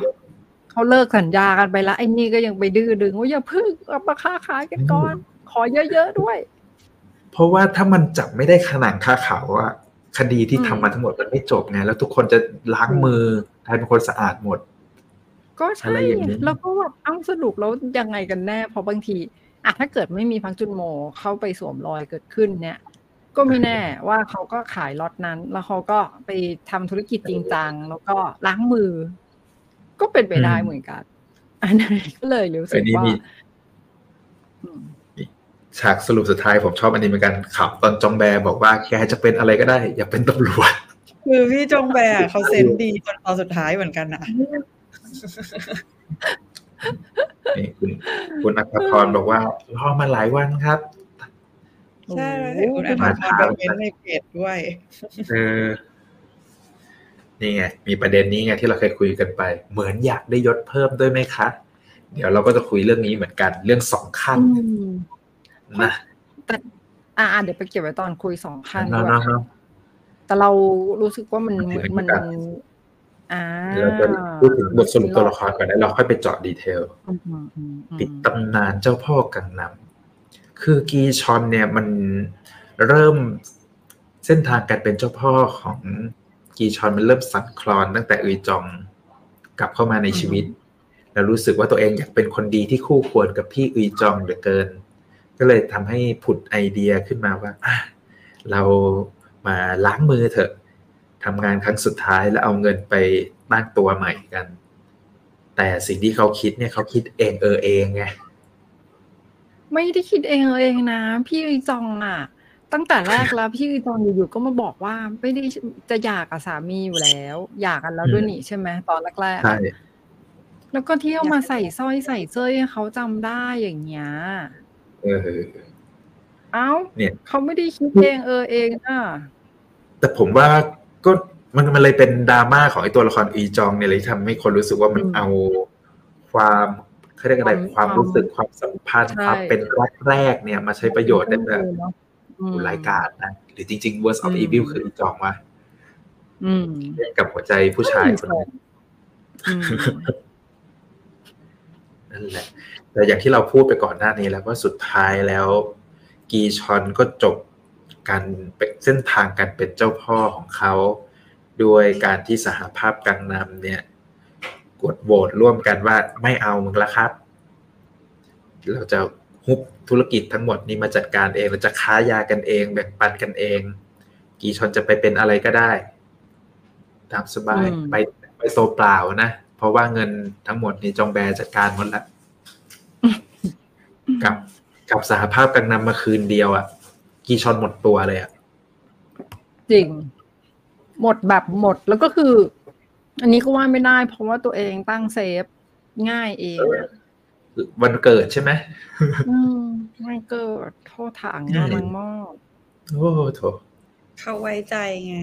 เขาเลิกสัญญากันไปแล้วไอ้นี่ก็ยังไปดื้อดึงว่าอย่าเพึ่งเอามาค้าขายกันก่อน ขอเยอะๆด้วยๆเพราะว่าถ้ามันจับไม่ได้ขนาดค่าขาวอะ คดีที่อืมทำมาทั้งหมดมันไม่จบไงแล้วทุกคนจะล้างมือกลายเป็นคนสะอาดหมด ก็อะใช่ไรอย่างนี้แล้วก็แบบเอ้าสรุปแล้วยังไงกันแน่เพราะบางทีอะถ้าเกิดไม่มีพักจุนโมเข้าไปสวมรอยเกิดขึ้นเนี่ย ก็ไม่แน่ว่าเขาก็ขายล็อตนั้น แล้วเขาก็ไปทำธุรกิจจริงจังแล้วก็ล้างมือ ก็เป็นไปได้อืมเหมือนกัน อันนี้ก็เลยรู้สึอักนนี้ว่ามีอืม ฉากสรุปสุดท้ายผมชอบอันนี้เหมือนกันขับตอนจองแบร์บอกว่าแกจะเป็นอะไรก็ได้ อย่าเป็นตำรวจคือพี่จงแบร์เขาเซนส์ดีจนตอนสุดท้ายเหมือนกันนะนี่คุณคุณอัครพรบอกว่ารอมาหลายวันครับใช่โอ้โหคุณอัธพรไปเม้นต์ในเพจด้วยเออนี่ไงมีประเด็นนี้ไงที่เราเคยคุยกันไป เหมือนอยากได้ยศเพิ่มด้วยไหมคะ เดี๋ยวเราก็จะคุยเรื่องนี้เหมือนกัน เรื่องสองขั้นอืม นะแต่อ่าเดี๋ยวไปเก็บไว้ตอนคุยสองขั้นเนาะด้วยเนาะเนาะแต่เรารู้สึกว่ามันเหมือนมันกันอ่าเราจะพูดถึงบทสรุปตัวละครก่อนแล้วเราค่อยไปเจาะดีเทลอืมอืมอืมอืมปิดตำนานเจ้าพ่อกังนำคือกีชอนเนี่ยมันเริ่มเส้นทางการเป็นเจ้าพ่อของกีชอนมันเริ่มสั่นคลอนตั้งแต่อุยจองกลับเข้ามาในชีวิต แล้วรู้สึกว่าตัวเองอยากเป็นคนดีที่คู่ควรกับพี่อุยจองเหลือเกิน ก็เลยทำให้ผุดไอเดียขึ้นมาว่าอะเรามาล้างมือเถอะทำงานครั้งสุดท้ายแล้วเอาเงินไปตั้งตัวใหม่กัน แต่สิ่งที่เขาคิดเนี่ยเขาคิดเองเออเองไงไม่ได้คิดเองเองนะ พี่อีจองอะ ตั้งแต่แรกแล้วพี่อีจองอยู่ๆก็มาบอกว่าไม่ได้จะหย่ากับสามีอยู่แล้วหย่ากันแล้วด้วยนี่ใช่ไหมตอนแรกๆใช่อะแล้วก็เที่ยวมาใส่สร้อยใส่เสื้อให้เขาจำได้อย่างเงี้ย เออเอ้าเนี่ยเขาไม่ได้คิดเองเออเองอะแต่ผมว่าก็มันมันเลยเป็นดราม่าของไอ้ตัวละครอีจองเนี่ยเลยทำให้คนรู้สึกว่ามันเอาความเขาเรียกอะไรความรู้สึกความสัมพันธ์ความเป็นรักแรกเนี่ยมาใช้ประโยชน์ได้แบบอะอืมรายการนะหรือจริงๆ worst of อืม evil คืออีจองวะเล่นกับหัวใจผู้ชายคนนึง นั่นแหละ แต่อย่างที่เราพูดไปก่อนหน้านี้แล้วว่าสุดท้ายแล้ว กีชอนก็จบการเป็นเส้นทางการเป็นเจ้าพ่อของเขา ด้วยการที่สหภาพกังนำเนี่ย กดโหวตร่วมกันว่าไม่เอามึงละครับ เราจะฮุบธุรกิจทั้งหมดนี้มาจัดการเองเราจะค้ายากันเอง แบ่งปันกันเอง กีชอนจะไปเป็นอะไรก็ได้ ตามสบายอืมไปไปโตวเปล่านะ เพราะว่าเงินทั้งหมดนี้จองแบจัดการหมดละกับกับสหภาพกังนำมาคืนเดียวอะ่ะ กีชอนหมดตัวเลยอะ่ะ จริง หมดแบบหมดแล้วก็คือ อันนี้ก็ว่าไม่ได้ เพราะว่าตัวเองตั้งเซฟง่ายเองอะวันเกิดใช่ไหมอืมไม่เกิดโทษถางงานมังหม้อโอ้โถเขาไว้ใจไง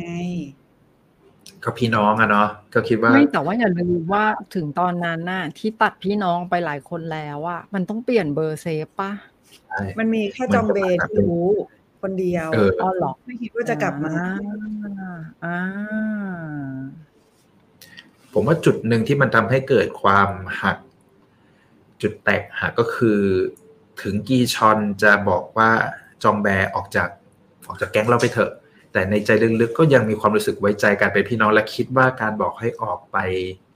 ก็พี่น้องอะเนาะก็คิดว่าไม่แต่ว่าอย่าลืมว่าถึงตอนนั้นน่ะที่ตัดพี่น้องไปหลายคนแล้วอะมันต้องเปลี่ยนเบอร์เซฟปะใช่มันมีแค่จองเบย์ที่รู้คนเดียวเอออ๋อเหรอไม่คิดว่าจะกลับมาอ่าอ่าผมว่าจุดหนึ่งที่มันทำให้เกิดความหัก จุดแตกหักก็คือ ถึงกีชอนจะบอกว่าจองแบออกจากออกจากแก๊งเราไปเถอะ แต่ในใจลึกๆก็ยังมีความรู้สึกไว้ใจกันเป็นพี่น้องและคิดว่าการบอกให้ออกไป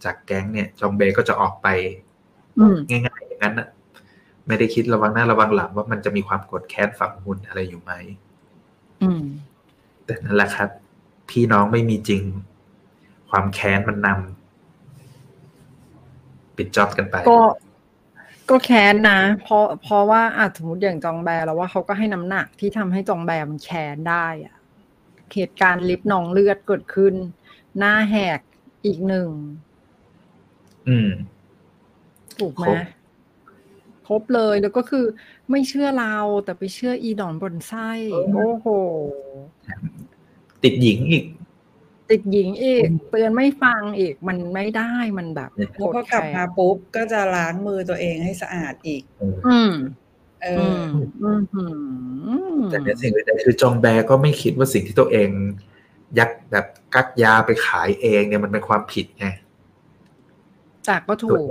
จากแก๊งเนี่ย จองเบก็จะออกไปอืมง่ายๆอย่างนั้นนะไม่ได้คิดระวังหน้าระวังหลังว่ามันจะมีความกดแค้นฝังหุ่นอะไรอยู่ไหมอืมแต่นั่นแหละครับ พี่น้องไม่มีจริง ความแค้นมันนำปิดจ็อบกันไป ก็ก็แค้นนะเพราะเพราะว่าอาจสมมติอย่างจองแบแล้วว่าเขาก็ให้น้ำหนักที่ทำให้จองแบมันแค้นได้อะ เหตุการณ์ลิฟต์หนองเลือดเกิดขึ้น หน้าแหกอีกหนึ่ง อืม ถูกไหมครบครบเลยแล้วก็คือ ไม่เชื่อเราแต่ไปเชื่ออีดอนบนไส้โอ้โห ติดหญิงอีก ติดหญิงอีกเตือนไม่ฟังอีกมันไม่ได้มันแบบเนี่ยแล้วพอกลับมาปุ๊บก็จะล้างมือตัวเองให้สะอาดอีก อืม เออือมอืมอืมแต่ในสิ่งอื่นใดคือจองแบก็ไม่คิดว่าสิ่งที่ตัวเอง ยัดแบบกักยาไปขายเองเนี่ยมันเป็นความผิดไงแต่ก็ถูก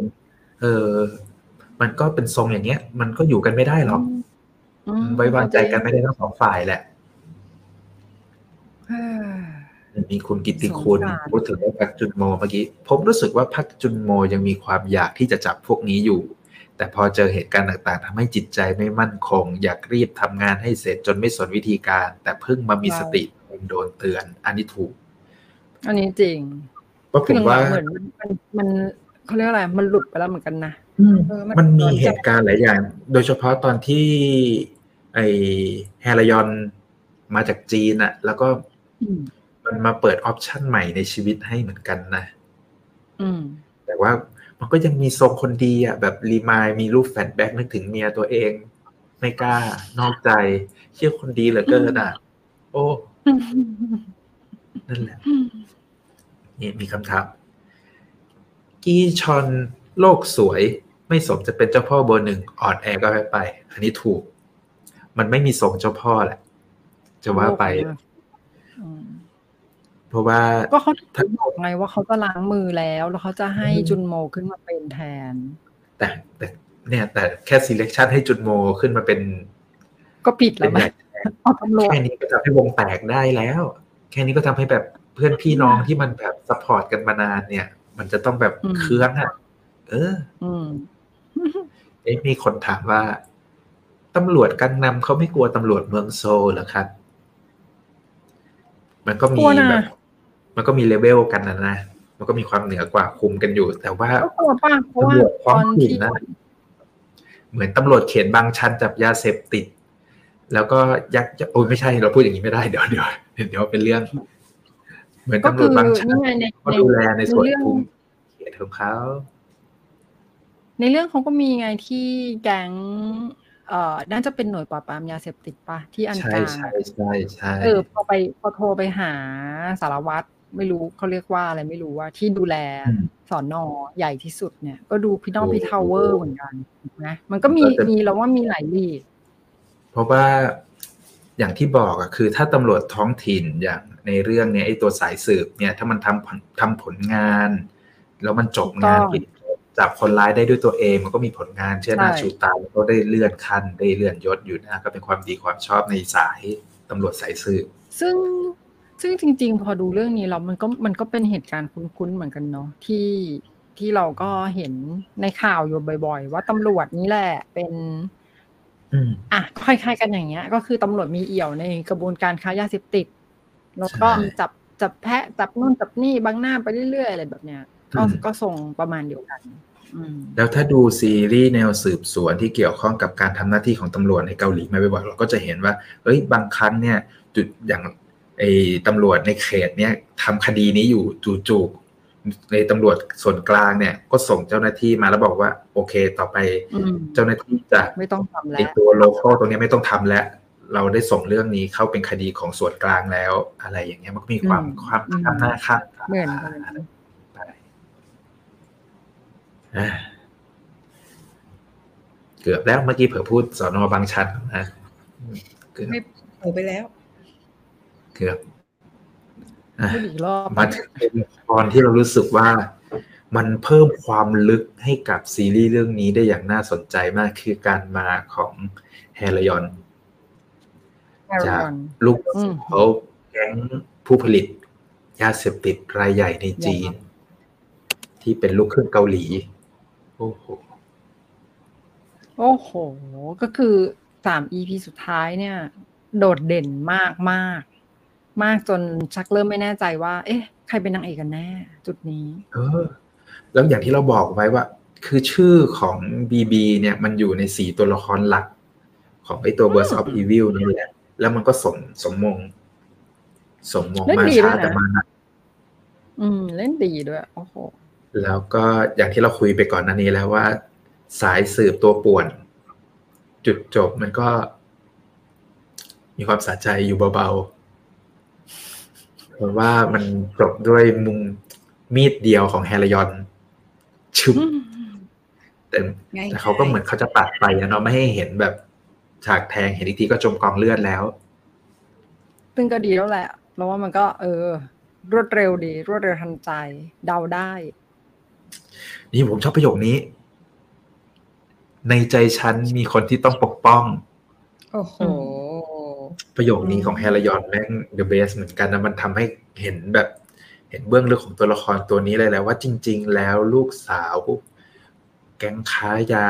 เออ มันก็เป็นทรงอย่างเงี้ย มันก็อยู่กันไม่ได้หรอกอืมไว้วางใจกันไม่ได้ทั้งสองฝ่ายแหละเอ้อมีคุณกิตติคุณสงสารพูดถึงว่าพักจุนโมเมื่อกี้ผมรู้สึกว่าพักจุนโมยังมีความอยากที่จะจับพวกนี้อยู่ แต่พอเจอเหตุการณ์ต่างๆทำให้จิตใจไม่มั่นคง อยากรีบทำงานให้เสร็จจนไม่สนวิธีการ แต่เพิ่งมามีสติโดนเตือน อันนี้ถูก อันนี้จริงเพราะผคือมหลัว่างๆเหมือนมันมันมันเขาเรียกอะไร มันหลุดไปแล้วเหมือนกันนะเออมันมีเหตุการณ์หลายอย่าง โดยเฉพาะตอนที่ ไอแฮรยอนมาจากจีนอะแล้วก็อืมมันมาเปิดออปชันใหม่ในชีวิตให้เหมือนกันนะอืมแต่ว่า มันก็ยังมีทรงคนดีอะแบบรีมายมีรูปแฟนแบ็กนึกถึงเมียตัวเอง ไม่กล้านอกใจเชื่อคนดีเหลือเกินอะ โอ้นั่นแหละนี่มีคำถามกีชอนโลกสวย ไม่สมจะเป็นเจ้าพ่อเบอร์หนึ่งอ่อนแอก็ไปไป อันนี้ถูก มันไม่มีทรงเจ้าพ่อแหละ จะว่าไป ราะว่าก็เขาถึงบอกไงว่าเขาจะล้างมือแล้ว แล้วเขาจะให้จุนโมขึ้นมาเป็นแทน แต่แต่เนี่ย แต่แค่ selection ให้จุนโมขึ้นมาเป็น ก็ผิดเป็แล้นวไหมใหญ่เอาตำรวจแค่นี้ก็ทำให้วงแตกได้แล้ว แค่นี้ก็ทำให้แบบเพื่อนพี่น้องที่มันแบบ support กันมานานเนี่ย มันจะต้องแบบเคืองอะ เอออืมเอ๊ะมีคนถามว่าตำรวจกังนัมเขาไม่กลัวตำรวจเมืองโซลเหรอครับ มันก็มีกลัวนะแบบ มันก็มีเลเวลกันนะนะมันก็มีความเหนือกว่าคุมกันอยู่ แต่ว่าก็กลัวป่ะเพราะว่าตำรวจท้ตอองนถิ่นที่นะเหมือนตำรวจเขตบางชันจับยาเสพติด แล้วก็ยักจะโอ้ยไม่ใช่เราพูดอย่างนี้ไม่ได้เดี๋ยวเดี๋ยวเดี๋ยวเป็นเรื่อง เหมือนก็ตำรคืวจอบางชันนี่ไงในก็ในดูแลในส่วนเรื่องคุมเขตของเขาในเรื่องเขาก็มีไงที่แก๊งเอ่อน่าจะเป็นหน่วยปราบปรามยาเสพติดปะที่อันใช่กลางใช่ใช่ใช่เออพอไปพอโทรไปหาสารวัตร ไม่รู้เขาเรียกว่าอะไรไม่รู้ว่าที่ดูแลมสอนอใหญ่ที่สุดเนี่ย ก็ดูพี่น้องโอ้พี่ทาวเวอร์เหมือนกันนะมันก็มีก็จะมีแล้วว่ามีหลายลีด เพราะว่าอย่างที่บอกอะคือ ถ้าตำรวจท้องถิ่นอย่างในเรื่องเนี้ยไอ้ตัวสายสืบเนี่ย ถ้ามันทำผลทำผลงาน แล้วมันจบงานปิดจับคนร้ายได้ด้วยตัวเองมันก็มีผลงานเช่นหน้าชูตาแล้วก็ได้เลื่อนขั้นได้เลื่อนยศอยู่นะก็เป็นความดีความชอบในสายตำรวจสายสืบซึ่ง ซึ่งจริง ๆ พอดูเรื่องนี้แล้วมันก็มันก็เป็นเหตุการณ์คุ้นๆเหมือนกันเนาะที่ที่เราก็เห็นในข่าวอยู่บ่อย ๆ ว่าตำรวจนี่แหละเป็นอืมอะคล้ายๆกันอย่างเงี้ย ก็คือตำรวจมีเอี่ยวในกระบวนการค้ายาเสพติดแล้วก็ใช่จับจับแพะจับนู่นจับนี่บังหน้าไปเรื่อยๆอะไรแบบเนี้ยก็อืมก็ส่งประมาณเดียวกันอืมแล้วถ้าดูซีรีส์แนวสืบสวนที่เกี่ยวข้องกับการทำหน้าที่ของตำรวจในเกาหลีมาบ่อยๆเราก็จะเห็นว่า เอ้ย บางครั้งเนี่ย จุดอย่าง ไอ้ตำรวจในเขตเนี่ยทำคดีนี้อยู่จู่ๆในตำรวจส่วนกลางเนี่ย ก็ส่งเจ้าหน้าที่มาแล้วบอกว่า โอเค ต่อไปอืมเจ้าหน้าที่จะไม่ต้องทำแล้ไอ้วตัวโลเคอลตรงนี้ไม่ต้องทำแล้ว เราได้ส่งเรื่องนี้เข้าเป็นคดีของส่วนกลางแล้ว อะไรอย่างเงี้ยมันก็มีความอืมความอืมข้ามหน้าข้ามตาเหมือนกันไปอะเกือบแล้วเมื่อกี้เผื่อพูดสอนอบางชันนะเกือบไม่เผลอไปแล้ว เกือบอะพูดอีกรอบมาถึงเป็นตอนที่เรารู้สึกว่ามันเพิ่มความลึกให้กับซีรีส์เรื่องนี้ได้อย่างน่าสนใจมากคือการมาของแฮรยอนแฮร์จากรอนลูกอืมเขาแก๊งผู้ผลิต ยาเสพติดรายใหญ่ในจีน ที่เป็นลูกครึ่งเกาหลี โอ้โห โอ้โห ก็คือสามอีพีสุดท้ายเนี่ย โดดเด่นมากมาก มากจนชักเริ่มไม่แน่ใจว่า เอ๊ะ ใครเป็นนางเอกกันแน่ จุดนี้ เออ แล้วอย่างที่เราบอกไว้ว่า คือชื่อของบีบีเนี่ย มันอยู่ในสี่ตัวละครหลัก ของไอตัว Birds of Evil นี่แหละแล้วมันก็สมสมมง สมมงเล่นมาดีช้าด้วยนะแต่มานะอืม เล่นดีด้วยโอ้โหแล้วก็อย่างที่เราคุยไปก่อนหน้านี้แล้วว่า สายสืบตัวป่วน จุดจบมันก็ มีความสะใจอยู่เบาๆ เพราะว่ามันจบด้วยมุมมีดเดียวของแฮรยอนชุบแต่ง่ายๆแต่เขาก็เหมือนเขาจะตัดไปนะเนาะไม่ให้เห็นแบบฉากแทงเห็นอีกทีก็จมกองเลือดแล้ว ซึ่งก็ดีแล้วแหละเพราะว่ามันก็ เออ รวดเร็วดี รวดเร็วทันใจ เดาได้ นี่ผมชอบประโยคนี้ ในใจฉันมีคนที่ต้องปกป้อง โอ้โห ประโยคนี้ของแฮร์รยอนแม่งเดอะเบสเหมือนกันนะมันทำให้เห็นแบบ เห็นเบื้องลึกของตัวละครตัวนี้เลยแหละว่าจริง ๆ แล้วลูกสาวแก๊งค้ายา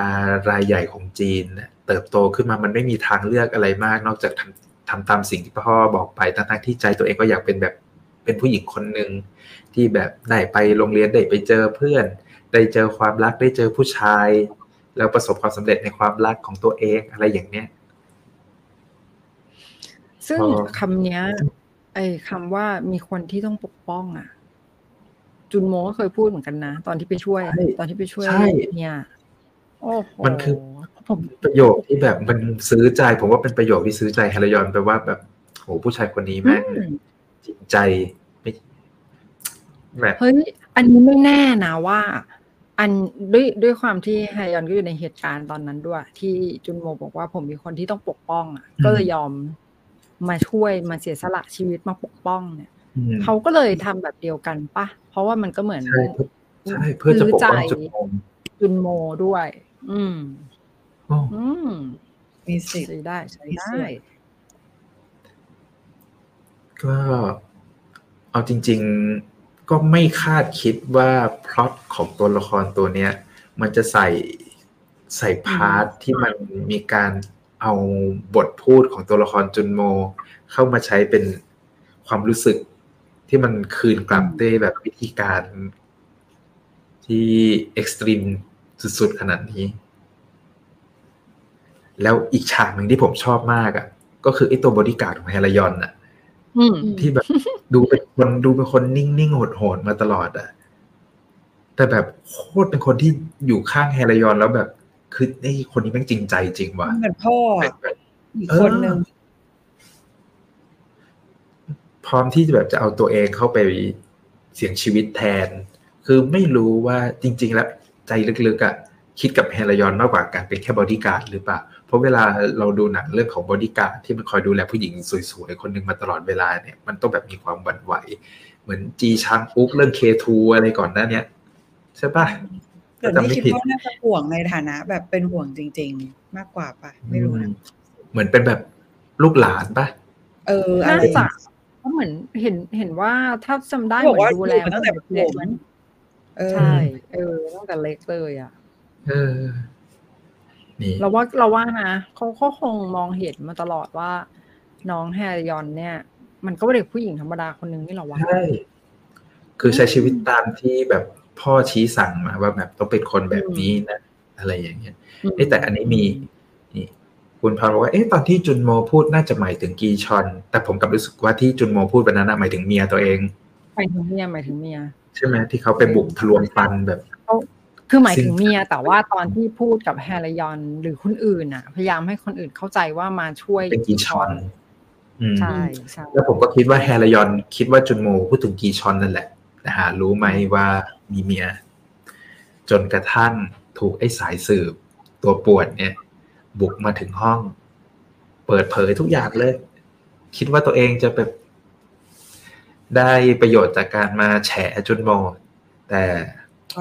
รายใหญ่ของจีนน่ะเติบโตขึ้นมามันไม่มีทางเลือกอะไรมาก นอกจากทำทำตามสิ่งที่พ่อบอกไปทั้งๆที่ใจตัวเองก็อยากเป็นแบบเป็นผู้หญิงคนหนึ่งที่แบบได้ไปโรงเรียนได้ไปเจอเพื่อน ได้เจอความรักได้เจอผู้ชาย แล้วประสบความสำเร็จในความรักของตัวเองอะไรอย่างเนี้ย ซึ่งพอคำเนี้ยไอ้คำว่ามีคนที่ต้องปกป้องอะ จุนโมก็เคยพูดเหมือนกันนะ ตอนที่ไปช่วยอะใช่ตอนที่ไปช่วยใช่เนี่ยโอ้โหมันคือผมประโยคที่แบบมันซื้อใจ ผมว่าเป็นประโยคที่ซื้อใจแฮร์รยอนแปลว่าแบบโหผู้ชายคนนี้แม่งอืมจริงใจไม่แบบเฮ้ยอันนี้ไม่แน่นะว่า อันด้วยด้วยความที่ไฮยอนก็อยู่ในเหตุการณ์ตอนนั้นด้วย ที่จุนโมบอกว่าผมมีคนที่ต้องปกป้องอะ ก็เลยยอม มาช่วยมาเสียสละชีวิตมาปกป้องเนี่ยอืมเขาก็เลยทำแบบเดียวกันปะเพราะว่ามันก็เหมือนใช่เพื่อใช่เพื่อจะปกป้องจุนโมจุนโมด้วย อืมโอ้อืมมีสิทธิ์ใช้ได้ใช้มีได้ส่วนก็เอาจริง ๆก็ไม่คาดคิดว่าพล็อตของตัวละครตัวเนี้ย มันจะใส่ใส่ part ที่มันมีการ เอาบทพูดของตัวละครจุนโม เข้ามาใช้เป็นความรู้สึกที่มันคืนกลับได้แบบวิธีการที่ extreme สุดๆ ขนาดนี้ แล้วอีกฉากหนึ่งที่ผมชอบมากอะ ก็คือไอ้ตัวบอดี้การ์ดของเฮรายอนอะอืมที่แบบดูเป็นคนดูเป็นคนนิ่งๆโหดๆมาตลอดอะ แต่แบบโคตรเป็นคนที่อยู่ข้างเฮรายอนแล้วแบบ คือไอ้คนนี้แม่งจริงใจจริงว่ะเหมือนพ่อแบบอีกคนหนึ่งพร้อมที่จะแบบจะเอาตัวเองเข้าไปเสี่ยงชีวิตแทน คือไม่รู้ว่าจริง ๆ แล้วใจลึกๆอะคิดกับเฮรายอนมากกว่าการเป็นแค่บอดี้การ์ดหรือเปล่า เพราะเวลาเราดูหนังเรื่องของบอดี้การ์ดที่มันคอยดูแลผู้หญิงสวยๆ คนหนึ่งมาตลอดเวลาเนี่ย มันต้องแบบมีความหวั่นไหว เหมือนจีชางปุ๊กเรื่องเคทูอะไรก่อนหน้าเนี้ยใช่ปะ แต่จำนี่ไม่คิดผิดว่าน่าจะห่วงในฐานะ แบบเป็นห่วงจริง ๆ มากกว่าปะไม่รู้นะเหมือนเป็นแบบลูกหลานปะเอออะไรน่าจะเพราะเหมือนเห็นเห็นว่าถ้าจำได้บเหอกมือนว่าดูแลอยู่มาตั้งแต่ประถมเหมือนเออใช่ เออตั้งแต่เล็กเลยอะเออนี่เราว่าเราว่านะเขาเขาคงมองเห็นมาตลอดว่า น้องแฮรยอนเนี่ย มันก็เป็นเด็กผู้หญิงธรรมดาคนหนึ่งนี่หรอวะใช่คือใช้ชีวิตตามที่แบบ พ่อชี้สั่งมาว่าแบบต้องเป็นคนแบบนี้นะอะไรอย่างเงี้ยเอ๊ะแต่อันนี้มีนี่คุณพาบอกว่าเอ๊ะตอนที่จุนโมพูดน่าจะหมายถึงกีชอล แต่ผมกลับรู้สึกว่าที่จุนโมพูดวันนั้นนะหมายถึงเมียตัวเองหมายถึงเมียหมายถึงเมียใช่ไหมที่เขาไปบุกทะลวงฟันแบบคือหมายถึงเมียแต่ว่าตอนที่พูดกับแฮรยอนหรือคนอื่นอะ พยายามให้คนอื่นเข้าใจว่ามาช่วยเป็นกีชอนอืมใช่ใช่แล้วผมก็คิดว่าแฮรายอนคิดว่าจุนโมพูดถึงกีชอนนั่นแหละแต่หารู้ไหมว่า มีเมีย จนกระทั่งถูกไอ้สายสืบ ตัวปวดเนี่ย บุกมาถึงห้อง เปิดเผยทุกอย่างเลย คิดว่าตัวเองจะแบบได้ประโยชน์จากการมาแฉจุนโม แต่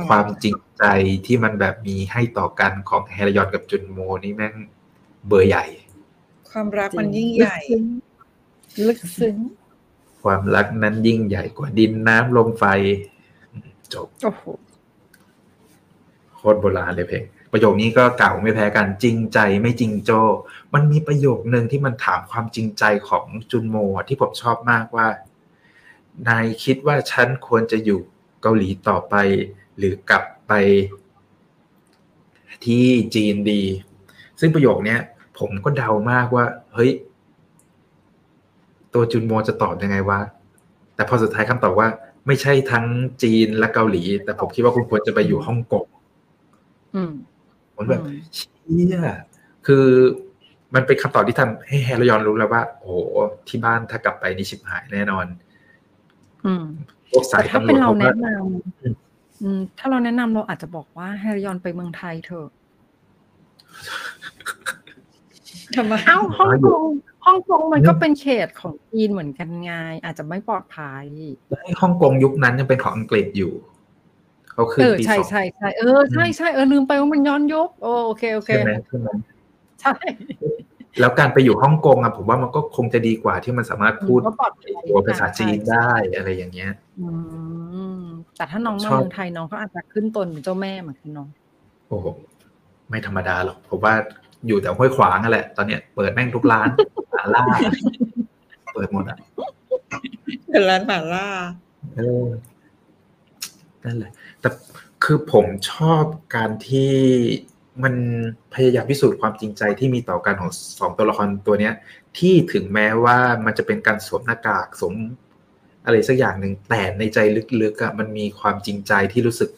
ความจริงใจที่มันแบบมีให้ต่อกันของแฮรายอนกับจุนโมนี่แม่งเบอร์ใหญ่ ความรักมันยิ่งใหญ่ ลึกซึ้ง ความรักนั้นยิ่งใหญ่กว่าดินน้ำลมไฟอืม จบโอ้โหโคตรโบราณเลยเพลงประโยคนี้ก็เก่าไม่แพ้กันจริงใจไม่จริงโจ มันมีประโยคนึงที่มันถามความจริงใจของจุนโมอะที่ผมชอบมากว่า นายคิดว่าฉันควรจะอยู่เกาหลีต่อไป หรือกลับไป ที่จีนดี ซึ่งประโยคเนี้ยผมก็เดามากว่า เฮ้ย ตัวจุนโมจะตอบยังไงวะแต่พอสุดท้ายคำตอบว่า ไม่ใช่ทั้งจีนและเกาหลี แต่ผมคิดว่าคุณควรจะไปอยู่ฮ่องกงอืมผมแบบอืมเชี่ยคือมันเป็นคำตอบที่ทำให้แฮร์รยอนรู้แล้วว่า โอ้โหที่บ้านถ้ากลับไปนี่ชิบหายแน่นอนอืมพวกสาแต่ยถ้าตำรเป็วนจเราเขาก็แนะนำอืมถ้าเราแนะนำเราอาจจะบอกว่าแฮร์ยอนไปเมืองไทยเถอะทำไมเอ้าฮ่องกง ฮ่องกงมันก็เป็นเขตของจีนเหมือนกันไงอาจจะไม่ปลอดภัยให้ฮ่องกงยุคนั้นยังเป็นของอังกฤษอยู่เขาขึ้นเออปีใช่สองใช่ใช่เออใช่ใช่เออลืมไปว่ามันย้อนยุคโอโอเคโอเคใช่ไหมใช่ไหมใช่แล้วการไปอยู่ฮ่องกงอะผมว่ามันก็คงจะดีกว่าที่มันสามารถพูดก็ปลอดภัยตัวภาษาจีนได้อะไรอย่างเงี้ยอืมแต่ถ้าน้องชมาอบเมืองไทยน้องก็อาจจะขึ้นตนเป็นเจ้าแม่เหมือนกันน้องโอ้โหไม่ธรรมดาหรอกผมว่า อยู่แต่ห้วยขวางนั่นแหละ ตอนเนี้ยเปิดแม่งทุกร้านหาล่า เปิดหมดอะเป็นร้านหมาล่าเออนั่นแหละ แต่คือผมชอบการที่มันพยายามพิสูจน์ความจริงใจที่มีต่อกันของสองตัวละครตัวเนี้ย ที่ถึงแม้ว่ามันจะเป็นการสวมหน้ากากสวมอะไรสักอย่างหนึ่งแต่ในใจลึกๆอะมันมีความจริงใจที่รู้สึก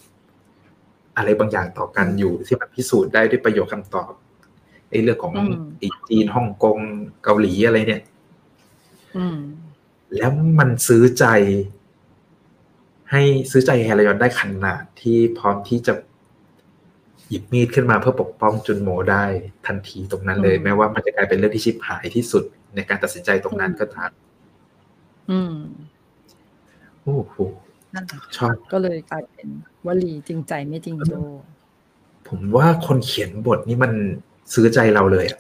อะไรบางอย่างต่อกันอยู่ที่มันพิสูจน์ได้ด้วยประโยคคำตอบ ไอ้เรื่องของอืมไอ้จีนฮ่องกงเกาหลีอะไรเนี่ยอืมแล้วมันซื้อใจ ให้ซื้อใจแฮรยอนได้ขนาดที่พร้อมที่จะหยิบมีดขึ้นมาเพื่อปกป้องจุนโมได้ทันทีตรงนั้นเลย แม้ว่ามันจะกลายเป็นเรื่องที่ชิบหายที่สุดในการตัดสินใจตรงนั้นก็ตามอืมโอ้โหนั่นแหละชอบก็เลยกลายเป็นวลีจริงใจไม่จริงโจผมว่าคนเขียนบทนี่มัน ซื้อใจเราเลยอะ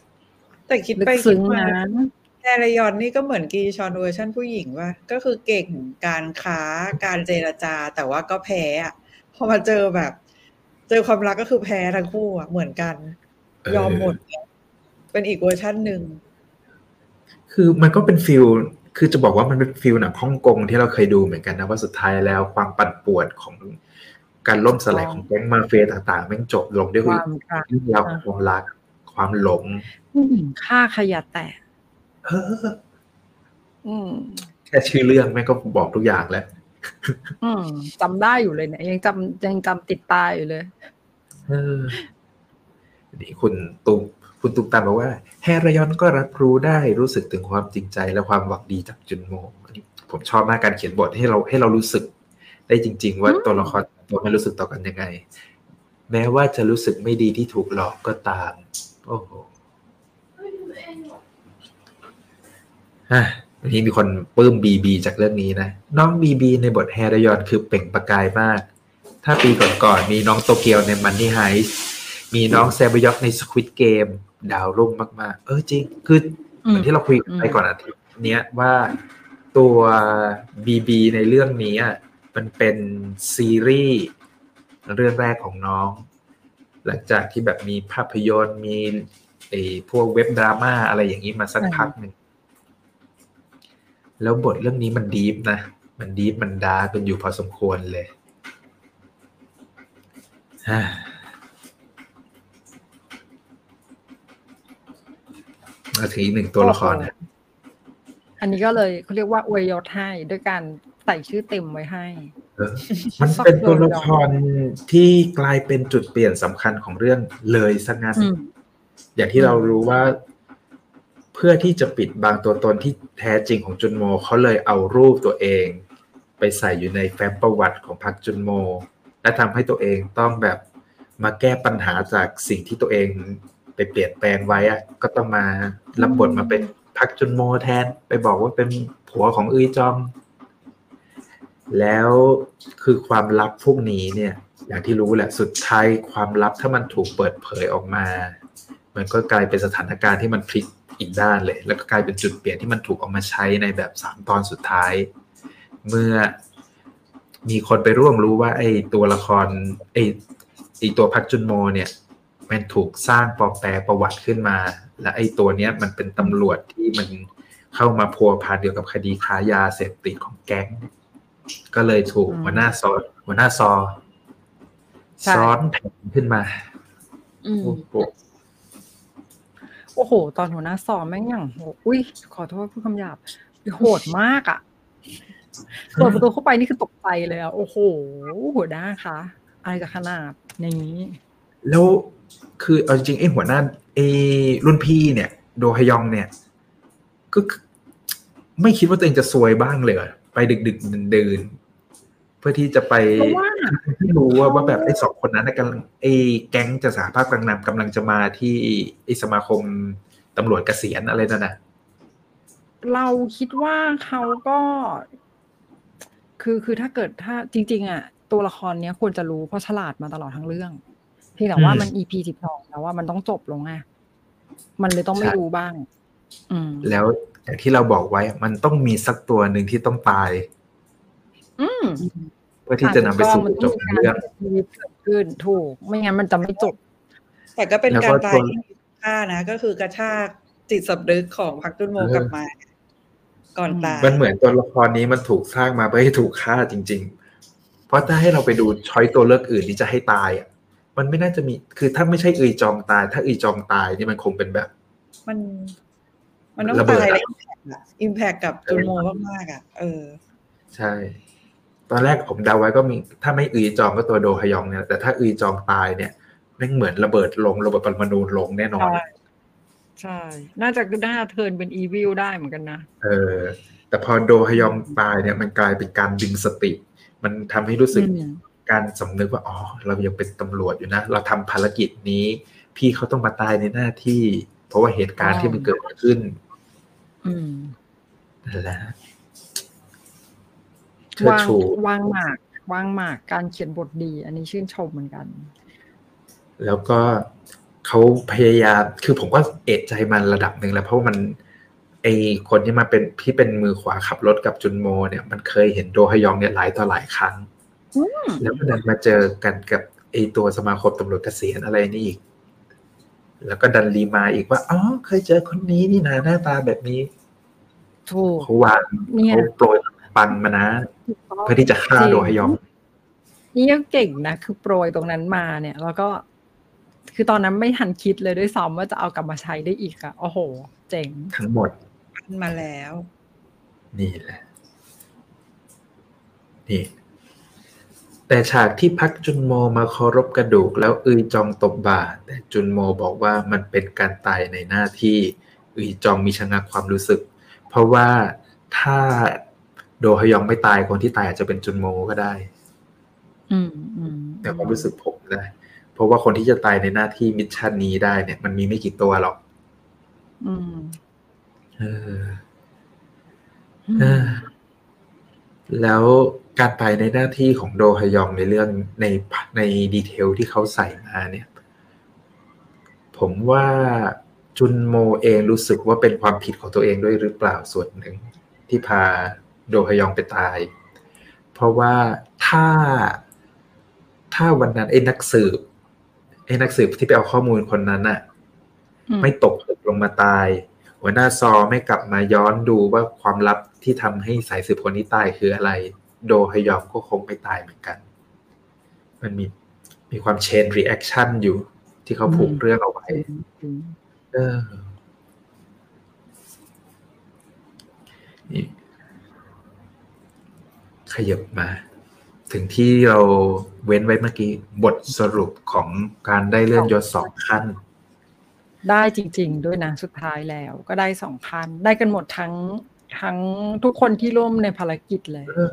แต่คิดลึกไปซึ้คิดงมานะแฮรยอนนี่ก็เหมือนกีชอนเวอร์ชันผู้หญิงว่าก็คือเก่งการค้าการเจรจา แต่ว่าก็แพ้อะพอมาเจอแบบ เจอความรักก็คือแพ้ทั้งคู่อะเหมือนกัน ยอมหมด เป็นอีกเวอร์ชันหนึ่งคือมันก็เป็น feel คือจะบอกว่ามันเป็น feel หนังฮ่องกงที่เราเคยดูเหมือนกันนะว่าสุดท้ายแล้วความปั่นป่วนของการล่มสลายของแก๊งมาเฟียต่างๆแม่งจบลงด้วยความรักเรื่องราวของความรัก ความหลงผู้หญิงฆ่าขยะแตกเอออืมแค่ชื่อเรื่องแม่งก็บอกทุกอย่างแล้วอืมจำได้อยู่เลยเนี่ย ยังจำยังจำติดตาอยู่เลยเออนี่คุณตุ้มคุณตุ้มตามบอกว่าแฮรยอนก็รับรู้ได้รู้สึกถึงความจริงใจและความหวังดีจากจุนโมอันนี้ผมชอบมากการเขียนบทให้เราให้เรารู้สึก ได้จริง ๆ ว่าอืมตัวละครตัวมันรู้สึกต่อกันยังไง แม้ว่าจะรู้สึกไม่ดีที่ถูกหลอกก็ตาม โอ้โหอะวันนี้มีคนปลื้มบีบีจากเรื่องนี้นะ น้องบีบีในบทแฮรยอนคือเปล่งประกายมาก ถ้าปีก่อนๆมีน้องโตเกียวในมันนี่ไฮส์มีน้องแซบยอกในสควิตเกมดาวรุ่งมาก ๆ เออจริง คือเหมือนที่เราคุยกันไปก่อนอาทิตย์เนี้ยว่าตัวบีบีในเรื่องนี้อะมันเป็นซีรีส์เรื่องแรกของน้อง หลังจากที่แบบมีภาพยนตร์มีไอ้พวกเว็บดราม่าอะไรอย่างนี้มาสักพักหนึ่งแล้วบทเรื่องนี้มันดีฟนะ มันดีฟมันดาร์กกันอยู่พอสมควรเลยมาถึงอีกหนึ่งตัวละครนะอันนี้ก็เลยเขาเรียกว่าอวยยศให้ด้วยการ ใส่ชื่อเต็มไว้ให้เออมันเป็นตัวละครที่กลายเป็นจุดเปลี่ยนสำคัญของเรื่องเลยสักงั้นอืมอย่างที่เรารู้ว่า เพื่อที่จะปิดบางตัวตนที่แท้จริงของจุนโมเขาเลยเอารูปตัวเอง ไปใส่อยู่ในแฟ้มประวัติของพรรคจุนโม และทำให้ตัวเองต้องแบบมาแก้ปัญหาจากสิ่งที่ตัวเองไปเปลี่ยนแปลงไว้อะก็ต้องมารับบทมาเป็นพรรคจุนโมแทน ไปบอกว่าเป็นผัวของอุยจอม แล้วคือความลับพวกนี้เนี่ย อย่างที่รู้แหละสุดท้ายความลับถ้ามันถูกเปิดเผยออกมา มันก็กลายเป็นสถานการณ์ที่มันพลิกอีกด้านเลย แล้วก็กลายเป็นจุดเปลี่ยนที่มันถูกเออกมาใช้ในแบบสามตอนสุดท้าย เมื่อมีคนไปร่วงรู้ว่า ไอ้ตัวละครไอ้ไอ้ตัวพักจุนโมเนี่ยมันถูกสร้างปลอมแปลประวัติขึ้นมา และไอ้ตัวเนี้ยมันเป็นตำรวจที่มันเข้ามาพัวพันเดียวกับคดีค้ายาเสพติดของแก๊ง ก็เลยถูกอืมหัวหน้าซอหัวหน้าซอใช่ซ้อนแผนขึ้นมาอืมโอ้โหโอ้โห ตอนหัวหน้าสอบแม่งอย่างโหอุ้ยขอโทษพูดคำหยาบโหดมากอะเปิดประตูเข้าไปนี่คือตกใจเลยอะโอ้โห หัวหน้าคะอะไรจะขนาดนี้ แล้วคือเอาจริงๆไอ้หัวหน้าไอ้รุ่นพี่เนี่ย โดฮยองเนี่ย ก็คือไม่คิดว่าตัวเองจะซวยบ้างเลยเหรอ ไปดึกดึกๆดื่นๆเพื่อที่จะไปเพราะว่าที่รู้ว่าว่าแบบไอ้สองคนนั้นน่ะกำลังไอ้แก๊งจะสหภาพกลางนำกำลังจะมาที่ไอ้สมาคมตำรวจเกษียณอะไรนั่นน่ะเราคิดว่าเขาก็ คือคือถ้าเกิดถ้าจริง ๆ อะ ตัวละครเนี้ยควรจะรู้เพราะฉลาดมาตลอดทั้งเรื่องเพียงแต่ว่าอืมมัน EP สิบสองแล้วว่ามันต้องจบลงไงมันเลยต้องไม่ใช่รู้บ้างอืม แล้วอย่างที่เราบอกไว้ มันต้องมีสักตัวหนึ่งที่ต้องตายอืมเพื่อที่จะนำไปสู่จุดจบของเรื่องชีวิตเกิดขึ้นถูก ไม่งั้นมันจะไม่จบ แต่ก็เป็นแล้วการก็ตาตัยวที่มีค่านะก็คือกระชากจิตสำนึกของพักจุนโมเออกลับมาก่อนตายมันเหมือนตัวละครนี้มันถูกสร้างมาเพื่อให้ถูกฆ่าจริง ๆ เพราะถ้าให้เราไปดูช้อยตัวเลือกอื่นที่จะให้ตายอะมันไม่น่าจะมี คือถ้าไม่ใช่อุยจอมตาย ถ้าอุยจอมตายนี่มันคงเป็นแบบ มัน มันต้องระเบิดตายอะแล้วอิมแพคกับจุนโมมากๆอะ เออ ใช่ ตอนแรกผมเดาไว้ก็มี ถ้าไม่อุยจอมก็ตัวโดฮยองเนี่ย แต่ถ้าอุยจอมตายเนี่ยแม่งเหมือนระเบิดลงระเบิดปรมาณูลงแน่นอน ใช่ใช่น่าจะน่าเทิร์นเป็นอีวิลได้เหมือนกันนะ เออ แต่พอโดฮยองตายเนี่ยมันกลายเป็นการดึงสติ มันทำให้รู้สึกอืมการสำนึกว่า อ๋อ เรายังเป็นตำรวจอยู่นะ เราทำภารกิจนี้ พี่เขาต้องมาตายในหน้าที่ เพราะว่าเหตุการณ์ที่มันเกิดขึ้นอืม นั่นแหละเชิดวางชูวางหมากวางหมากการเขียนบทดี อันนี้ชื่นชมเหมือนกัน แล้วก็เขาพยายามคือผมก็เอะใจมันระดับหนึ่งแล้ว เพราะว่ามันไอคนที่มาเป็นที่เป็นมือขวาขับรถกับจุนโม เนี่ยมันเคยเห็นโดฮยองเนี่ยหลายต่อหลายครั้งอืมแล้วก็ดันมาเจอกันกับไอตัวสมาคมตำรวจเกษียณอะไรนี่อีก แล้วก็ดันรีมาอีกว่าอ๋อเคยเจอคนนี้นี่นะหน้าตาแบบนี้ ถูกเขาวางเนี่ยเขาโปรยปันมานะถูกต้องเพื่อที่จะฆ่าจริงโดฮยองนี่ก็เก่งนะ คือโปรยตรงนั้นมาเนี่ย แล้วก็ คือตอนนั้นไม่ทันคิดเลยด้วยซ้ำว่าจะเอากลับมาใช้ได้อีกอะโอ้โห เจ๋ง ทั้งหมดมาแล้ว นี่แหละ นี่ แต่ฉากที่พักจุนโมมาเคารพกระดูก แล้วอึยจองตบบ่าแต่จุนโมบอกว่ามันเป็นการตายในหน้าที่อึยจองมีชะงักความรู้สึก เพราะว่าถ้าโดฮยองไม่ตายคนที่ตายอาจจะเป็นจุนโมก็ได้ อืมอืมในความรู้สึกผมนะเพราะว่าคนที่จะตายในหน้าที่ mission นี้ได้เนี่ย มันมีไม่กี่ตัวหรอก อืมเออเออแล้วการไปในหน้าที่ของโดฮยองในเรื่องในใน detail ที่เขาใส่มาเนี่ย ผมว่า จุนโมเองรู้สึกว่าเป็นความผิดของตัวเองด้วยหรือเปล่าส่วนหนึ่งที่พาโดฮยองไปตาย เพราะว่าถ้าถ้าวันนั้นไอ้นักสืบไอ้นักสืบที่ไปเอาข้อมูลคนนั้นน่ะอืมไม่ตกตึกลงมาตาย หัวหน้าซอไม่กลับมาย้อนดูว่าความลับที่ทำให้สายสืบคนนี้ตายคืออะไร โดฮยองก็คงไม่ตายเหมือนกัน มันมีมีความ chain reaction อยู่ที่เขาผูกเรื่องเอาไว้อืม เออนี่ขยับมา ถึงที่เราเว้นไว้เมื่อกี้ บทสรุปของการได้เลื่อนยศสองขั้น ได้จริง ๆ ด้วยนะสุดท้ายแล้ว ก็ได้สองขั้นได้กันหมดทั้งทั้งทุกคนที่ร่วมในภารกิจเลยเออ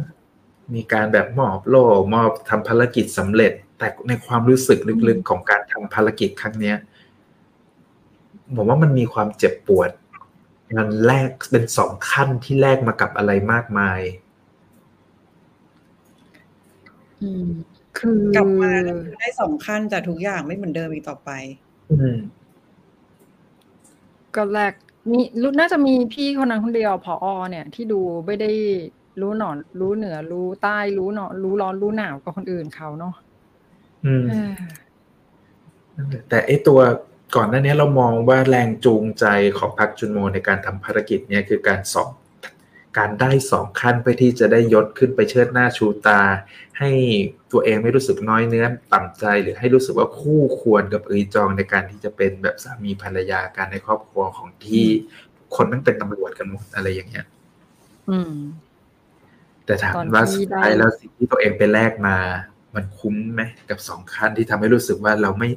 มีการแบบมอบโล่มอบทำภารกิจสำเร็จ แต่ในความรู้สึกลึกๆของการทำภารกิจครั้งเนี้ย ผมว่ามันมีความเจ็บปวดมันแลกเป็นสองขั้นที่แลกมากับอะไรมากมาย อืม คือกลับมาแล้วคือได้สองขั้นแต่ทุกอย่างไม่เหมือนเดิมอีกต่อไป อืมก็แรกมีรู้น่าจะมีพี่คนนั้นคนเดียวพอเนี่ย ที่ดูไม่ได้รู้หนอนรู้เหนือ รู้ใต้รู้หนอนรู้ร้อนรู้หนาวกับคนอื่นเขาเนาะอืมเออนั่นแหละแต่ไอตัว ก่อนหน้านี้เรามองว่าแรงจูงใจของพักจุนโมในการทำภารกิจเนี่ยคือการสองการได้สองขั้นเพื่อที่จะได้ยศขึ้นไปเชิดหน้าชูตา ให้ตัวเองไม่รู้สึกน้อยเนื้อต่ำใจหรือให้รู้สึกว่าคู่ควรกับอึยจองในการที่จะเป็นแบบสามีภรรยากันในครอบครัวของที่คนมันเป็นตำรวจกันหมดอะไรอย่างเงี้ยอืม แต่ถามว่าสุดท้ายได้แล้วสิ่งที่ตัวเองไปแลกมา มันคุ้มไหมกับสองขั้นที่ทำให้รู้สึกว่าเราไม่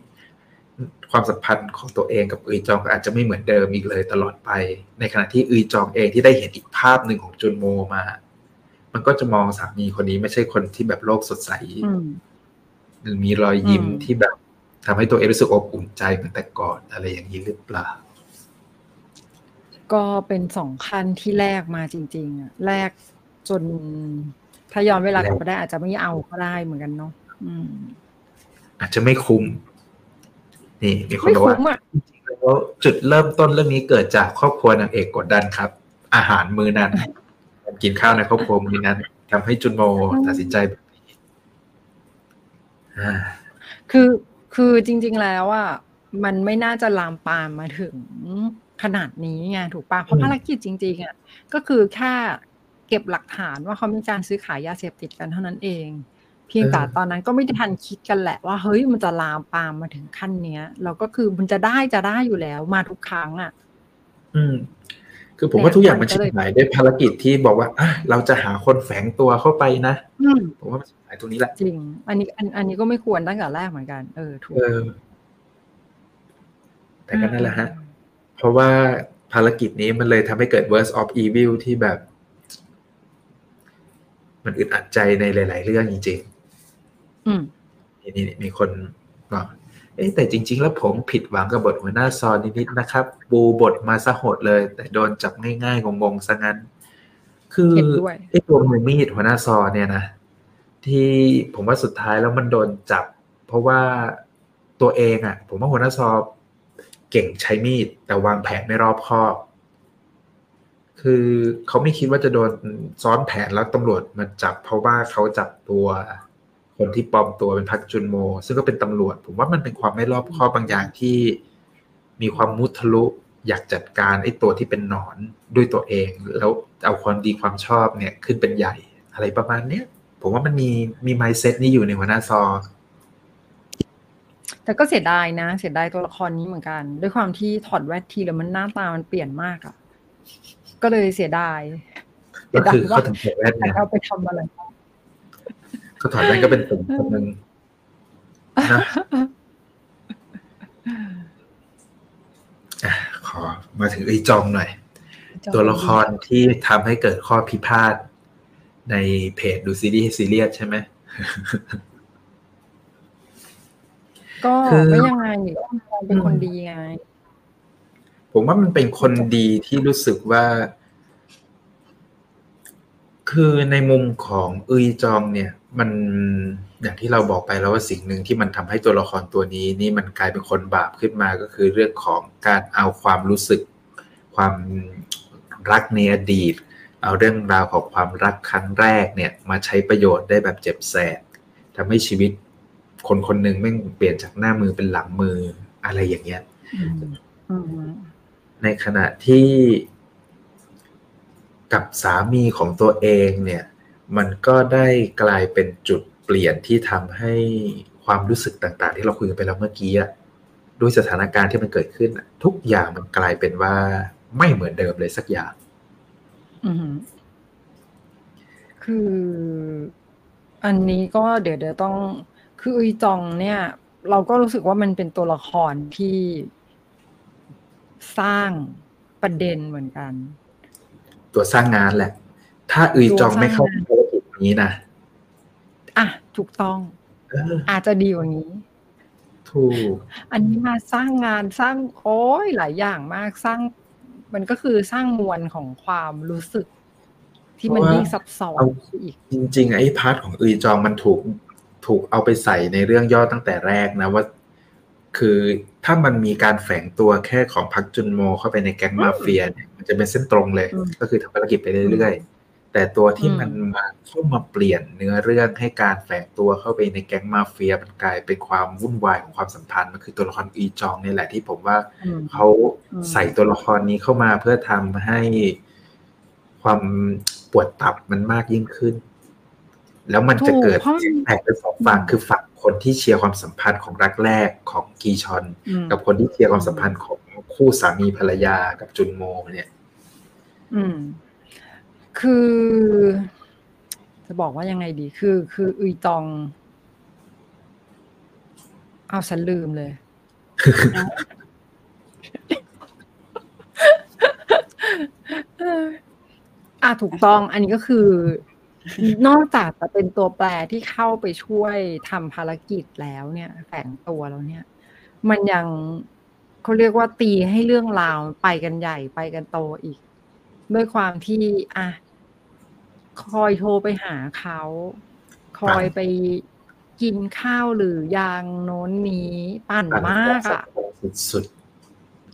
ความสัมพันธ์ของตัวเองกับอึยจองก็อาจจะไม่เหมือนเดิมอีกเลยตลอดไป ในขณะที่อึยจองเองที่ได้เห็นอีกภาพหนึ่งของจุนโมมา มันก็จะมองสามีคนนี้ไม่ใช่คนที่แบบโลกสดใสอืมหรือมีรอยยิ้มอืมที่แบบทำให้ตัวเองรู้สึกอบอุ่นใจเหมือนแต่ก่อนอะไรอย่างนี้หรือเปล่า ก็เป็นสองขั้นที่แลกมาจริง ๆอะแลกจนถ้าย้อนเวลากลับไปได้อาจจะไม่เอาก็ได้เหมือนกันเนาะอืมอาจจะไม่คุ้ม นี่มีคนไม่บอกว่าคุ้มอะแล้วจุดเริ่มต้นเรื่องนี้เกิดจากครอบครัวนางเอกกดดันครับ อาหารมื้อนั้นการกินข้าวในครอบครัวมื้อนั้นทำให้จุนโมตัดสินใจแบบนี้อ่าคือคือจริง ๆแล้วอะมันไม่น่าจะลามปามมาถึงขนาดนี้ไงถูกปะเพราะภารกิจจริง ๆอะก็คือแค่เก็บหลักฐานว่าเขามีการซื้อขายยาเสพติดกันเท่านั้นเอง เพียงแต่ตอนนั้นก็ไม่ได้ทันคิดกันแหละว่าเฮ้ยมันจะลามปามมาถึงขั้นเนี้ย เราก็คือมันจะได้จะได้อยู่แล้วมาทุกครั้งอะ อืม คือผมว่าทุกอย่างมันชิบหายด้วยภารกิจที่บอกว่าอะเราจะหาคนแฝงตัวเข้าไปนะอืมผมว่ามันชิบหายตรงนี้แหละจริง อันนี้อันอันนี้ก็ไม่ควรตั้งแต่แรกเหมือนกันเออถูกเออแต่ก็นั่นแหละฮะ เพราะว่าภารกิจนี้มันเลยทำให้เกิด worst of evil ที่แบบมมันอึดอัดใจในหลาย ๆ เรื่องจริงอืมๆ นี่นี่มีคนบอกเอ๊ะแต่จริง ๆ แล้วผมผิดหวังกับบทหัวหน้าซอนนิดๆนะครับ บูบทมาซะโหดเลย แต่โดนจับง่ายๆงงๆซะงั้น คือเห็นด้วยไอ้ตัวมือมีดหัวหน้าซอเนี่ยนะที่ผมว่าสุดท้ายแล้วมันโดนจับ เพราะว่าตัวเองอะ่ะ ผมว่าหัวหน้าซอเก่งใช้มีด แต่วางแผนไม่รอบคอบ คือเขาไม่คิดว่าจะโดนซ้อนแผนแล้วตำรวจมาจับ เพราะว่าเขาจับตัว คนที่ปลอมตัวเป็นพักจุนโม ซึ่งก็เป็นตำรวจ ผมว่ามันเป็นความไม่รอบคอบบางอย่างที่มีความมุทะลุอยากจัดการไอ้ตัวที่เป็นหนอนด้วยตัวเอง แล้วเอาความดีความชอบเนี่ยขึ้นเป็นใหญ่อะไรประมาณเนี้ยผมว่ามันมีมีไมเซ็ตนี้อยู่ในหัวหน้าซอ แต่ก็เสียดายนะ เสียดายตัวละครนี้เหมือนกัน ด้วยความที่ถอดแว่นทีแล้วมันหน้าตามันเปลี่ยนมากอะ่ะ ก็เลยเสียดายก็คือเขาถึงถอดแว่นแต่เนี่ยเอาไปทำอะไร บ้างเขาถอดแว่นก็เป็นตุ่มคนหนึ่งนะอะขอมาถึงไอ้จองหน่อย ตัวละครที่ทำให้เกิดข้อพิพาทในเพจดูซีรีส์ซีเรียสใช่ไหมก็คือก็ยังไงก็เป็นคนดีไง ผมว่ามันเป็นคนดีที่รู้สึกว่า คือในมุมของอุยจองเนี่ย มันอย่างที่เราบอกไปแล้วว่าสิ่งหนึ่งที่มันทำให้ตัวละครตัวนี้ นี่มันกลายเป็นคนบาปขึ้นมาก็คือเรื่องของการเอาความรู้สึก ความรักในอดีต เอาเรื่องราวของความรักครั้งแรกเนี่ยมาใช้ประโยชน์ได้แบบเจ็บแสบทำให้ชีวิตคนคนหนึ่งแม่งเปลี่ยนจากหน้ามือเป็นหลังมืออะไรอย่างเงี้ยอืมอืมในขณะที่กับสามีของตัวเองเนี่ย มันก็ได้กลายเป็นจุดเปลี่ยนที่ทำให้ความรู้สึกต่าง ๆ ที่เราคุยกันไปแล้วเมื่อกี้อะด้วยสถานการณ์ที่มันเกิดขึ้นอะทุกอย่างมันกลายเป็นว่าไม่เหมือนเดิมเลยสักอย่างอืมคือ อันนี้ก็เดี๋ยวเดี๋ยวต้อง คืออุยจองเนี่ย เราก็รู้สึกว่ามันเป็นตัวละครที่สร้างประเด็นเหมือนกัน ตัวสร้างงานแหละ ถ้าอุยจองไม่เข้าภารกิจ นี้นะอะถูกต้องเอออาจจะดีกว่านี้ ถูก อันนี้มาสร้างงานสร้างโอ้ยหลายอย่างมากสร้าง มันก็คือสร้างมวลของความรู้สึก ที่มันยิ่งซับซ้อนอีก จริง ๆ ไอ้พาร์ทของอุยจองมันถูกถูกเอาไปใส่ในเรื่องย่อตั้งแต่แรกนะว่า คือถ้ามันมีการแฝงตัวแค่ของพักจุนโมเข้าไปในแก๊งมาเฟียเนี่ยมันจะเป็นเส้นตรงเลยอืมก็คือทำภารกิจไปเรื่อยๆ แต่ตัวที่อืมมันมาเข้ามาเปลี่ยนเนื้อเรื่องให้การแฝงตัวเข้าไปในแก๊งมาเฟียมันกลายเป็นความวุ่นวายของความสัมพันธ์มันคือตัวละครอุยจองนี่แหละที่ผมว่าอืมเขาอืมใส่ตัวละครนี้เข้ามาเพื่อทำให้ความปวดตับมันมากยิ่งขึ้น แล้วมันจะเกิดถูกเพราะเสียงแตกเป็นสองฝั่งคือฝั่งคนที่เชียร์ความสัมพันธ์ของรักแรกของกีชอนอืมกับคนที่เชียร์ความสัมพันธ์ของคู่สามีภรรยากับจุนโมเนี่ย อืม คือ จะบอกว่ายังไงดี คือ คืออุยจอง เอาฉันลืมเลย อะถูกต้อง อันนี้ก็คือนอกจากจะเป็นตัวแปรที่เข้าไปช่วยทำภารกิจแล้วเนี่ยแฝงตัวแล้วเนี่ย มันยังเขาเรียกว่าตีให้เรื่องราวไปกันใหญ่ไปกันโตอีก ด้วยความที่ อะ คอยโทรไปหาเขา คอยไปกินข้าวหรือยางโน้นนี้ปั่นมากอะสุด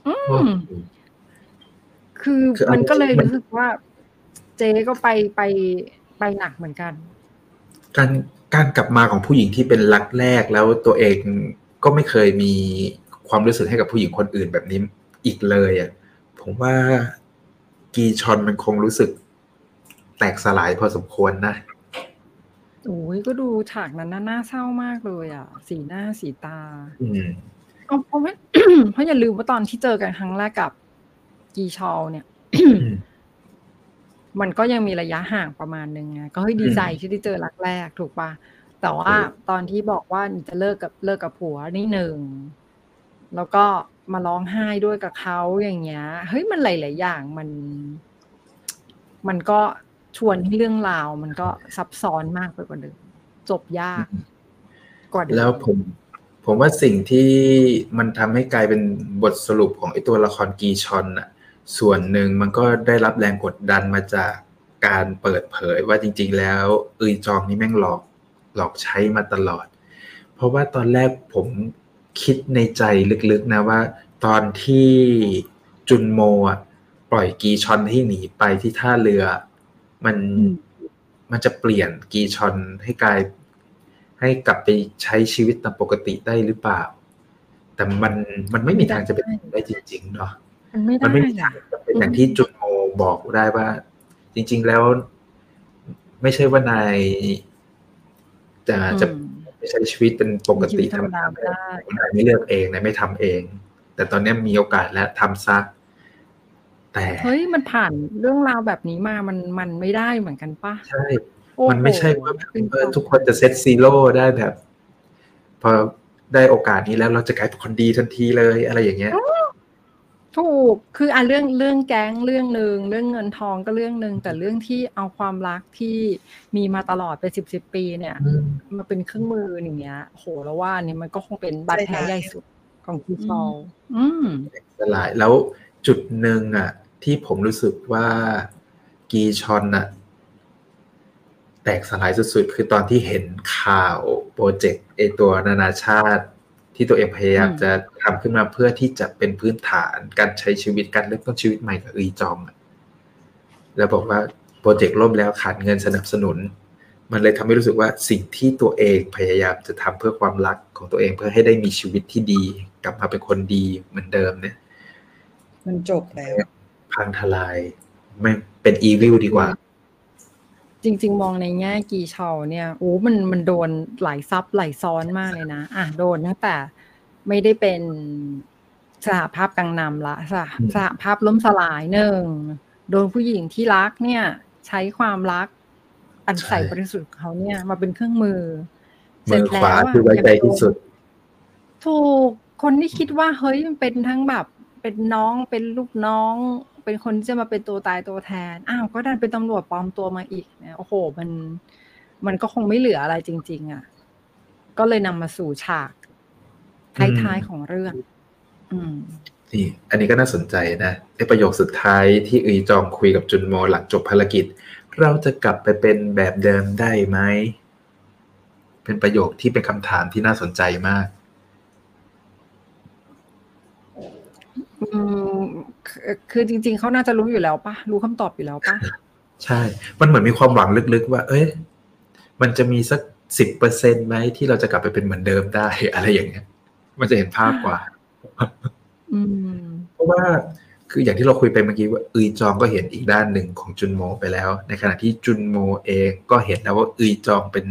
อืๆโอ้มคือคืออันมันก็เลยมันรู้สึกว่า เจ๊ก็ไปไปไปหนักเหมือนกัน การการกลับมาของผู้หญิงที่เป็นรักแรกแล้วตัวเองก็ไม่เคยมีความรู้สึกให้กับผู้หญิงคนอื่นแบบนี้อีกเลยอะผมว่ากีชอนมันคงรู้สึก แตกสลายพอสมควรนะโอ้ยก็ดูฉากนั้นน่าน่าเศร้ามากเลยอะ สีหน้าสีตา อืมเอาเพราะว่าเพราะอย่าลืมว่าตอนที่เจอกันครั้งแรกกับกีชอลเนี่ยอืมมันก็ยังมีระยะห่างประมาณนึงไงก็เฮ้ยดีใจที่ได้เจอรักแรกถูกปะแต่ว่าถูกตอนที่บอกว่าจะเลิกกับเลิกกับผัวนี่หนึ่งแล้วก็มาร้องไห้ด้วยกับเขาอย่างเงี้ย เฮ้ยมันหลายๆอย่างมัน มันก็ ชวนให้เรื่องราวมันก็ซับซ้อนมากไปกว่าเดิมจบยากกว่าเดิมแล้วผม ผมว่าสิ่งที่มันทำให้กลายเป็นบทสรุปของไอ้ตัวละครกีชอนน่ะส่วนหนึ่งมันก็ได้รับแรงกดดันมาจากการเปิดเผยว่าจริง ๆ แล้วอึยจองนี่แม่งหลอกหลอกใช้มาตลอด เพราะว่าตอนแรกผมคิดในใจลึกๆนะว่า ตอนที่จุนโมอะปล่อยกีชอนให้หนีไปที่ท่าเรือ มันมันจะเปลี่ยนกีชอนให้กลาย ให้กลับไปใช้ชีวิตตามปกติได้หรือเปล่า แต่มันมันไม่มีทางจะเป็นได้จริง ๆ เนาะมันไม่มันได้ไม่มีทาอะงจะเป็นอย่างที่จุนโมบอกได้ว่า จริง ๆ แล้ว ไม่ใช่ว่านายจะจะอืมใช้ชีวิตเป็นปกติชีวิตธรรมดาไม่ได้นายไม่เลือกเองนายไม่ทำเอง แต่ตอนนี้มีโอกาสแล้วทำซะ แต่เฮ้ยมันผ่านเรื่องราวแบบนี้มามันมันไม่ได้เหมือนกันปะใช่โอ้โหมันไม่ใช่ว่าแบบเป็นเออทุกคนจะเซตซีโร่ได้แบบ พอได้โอกาสนี้แล้วเราจะกลายเป็นคนดีทันทีเลยอะไรอย่างเงี้ยถูกคืออะเรื่องเรื่องแก๊งเรื่องหนึ่งเรื่องเงินทองก็เรื่องหนึ่งแต่เรื่องที่เอาความรักที่มีมาตลอดเป็นสิบสิบปีเนี่ยอืมมาเป็นเครื่องมืออย่างเงี้ยโหแล้วว่าเนี่ยมันก็คงเป็นบาดแผลใหญ่สุดของคีซอลอืมสลายแล้วจุดหนึ่งอะ ที่ผมรู้สึกว่ากีชอนอะแตกสลายสุดๆ คือตอนที่เห็นข่าวโปรเจกต์ไอตัวนานาชาติ ที่ตัวเองพยายามจะทำขึ้นมาเพื่อที่จะเป็นพื้นฐานการใช้ชีวิตการเริ่มต้นชีวิตใหม่กับอีจองอะแล้วบอกว่าโปรเจกต์ล่มแล้วขาดเงินสนับสนุน มันเลยทำให้รู้สึกว่าสิ่งที่ตัวเองพยายามจะทำเพื่อความรักของตัวเองเพื่อให้ได้มีชีวิตที่ดี กลับมาเป็นคนดีเหมือนเดิมเนี่ย มันจบแล้ว พังทลาย ไม่เป็นอีวิลดีกว่า จริง ๆ มองในแง่กีชอลเนี่ยโอ้มันมันโดนหลายซับหลายซ้อนมากเลยนะ อะโดนตั้งแต่ไม่ได้เป็นสหภาพกังนำละสหอืมสหภาพล้มสลายหนึ่งโดนผู้หญิงที่รักเนี่ย ใช้ความรัก อันใส่บริสุทธิ์ของเขาเนี่ย มาเป็นเครื่องมือมือขวาเสร็จแล้วะคือไว้ใจที่สุด ถูกคนที่คิดว่าเฮ้ยมันเป็นทั้งแบบเป็นน้องเป็นลูกน้อง เป็นคนที่จะมาเป็นตัวตายตัวแทน อ้าวก็ดันเป็นตำรวจปลอมตัวมาอีกเนี่ยโอ้โห มัน มันก็คงไม่เหลืออะไรจริง ๆ อะ ก็เลยนำมาสู่ฉากท้ายๆของเรื่อง อืมนี่อันนี้ก็น่าสนใจนะไอประโยคสุดท้ายที่อีจองคุยกับจุนโมหลังจบภารกิจ เราจะกลับไปเป็นแบบเดิมได้ไหม เป็นประโยคที่เป็นคำถามที่น่าสนใจมาก อืม คือคือจริง ๆเขาน่าจะรู้อยู่แล้วปะรู้คำตอบอยู่แล้วปะใช่ มันเหมือนมีความหวังลึกๆ ว่า เอ้ย มันจะมีสักสิบเปอร์เซ็นไหมที่เราจะกลับไปเป็นเหมือนเดิมได้ อะไรอย่างเงี้ย มันจะเห็นภาพกว่าอืมเพราะว่าคืออย่างที่เราคุยไปเมื่อกี้ว่าอึยจองก็เห็นอีกด้านหนึ่งของจุนโมไปแล้ว ในขณะที่จุนโมเองก็เห็นแล้วว่าอึยจองเป็น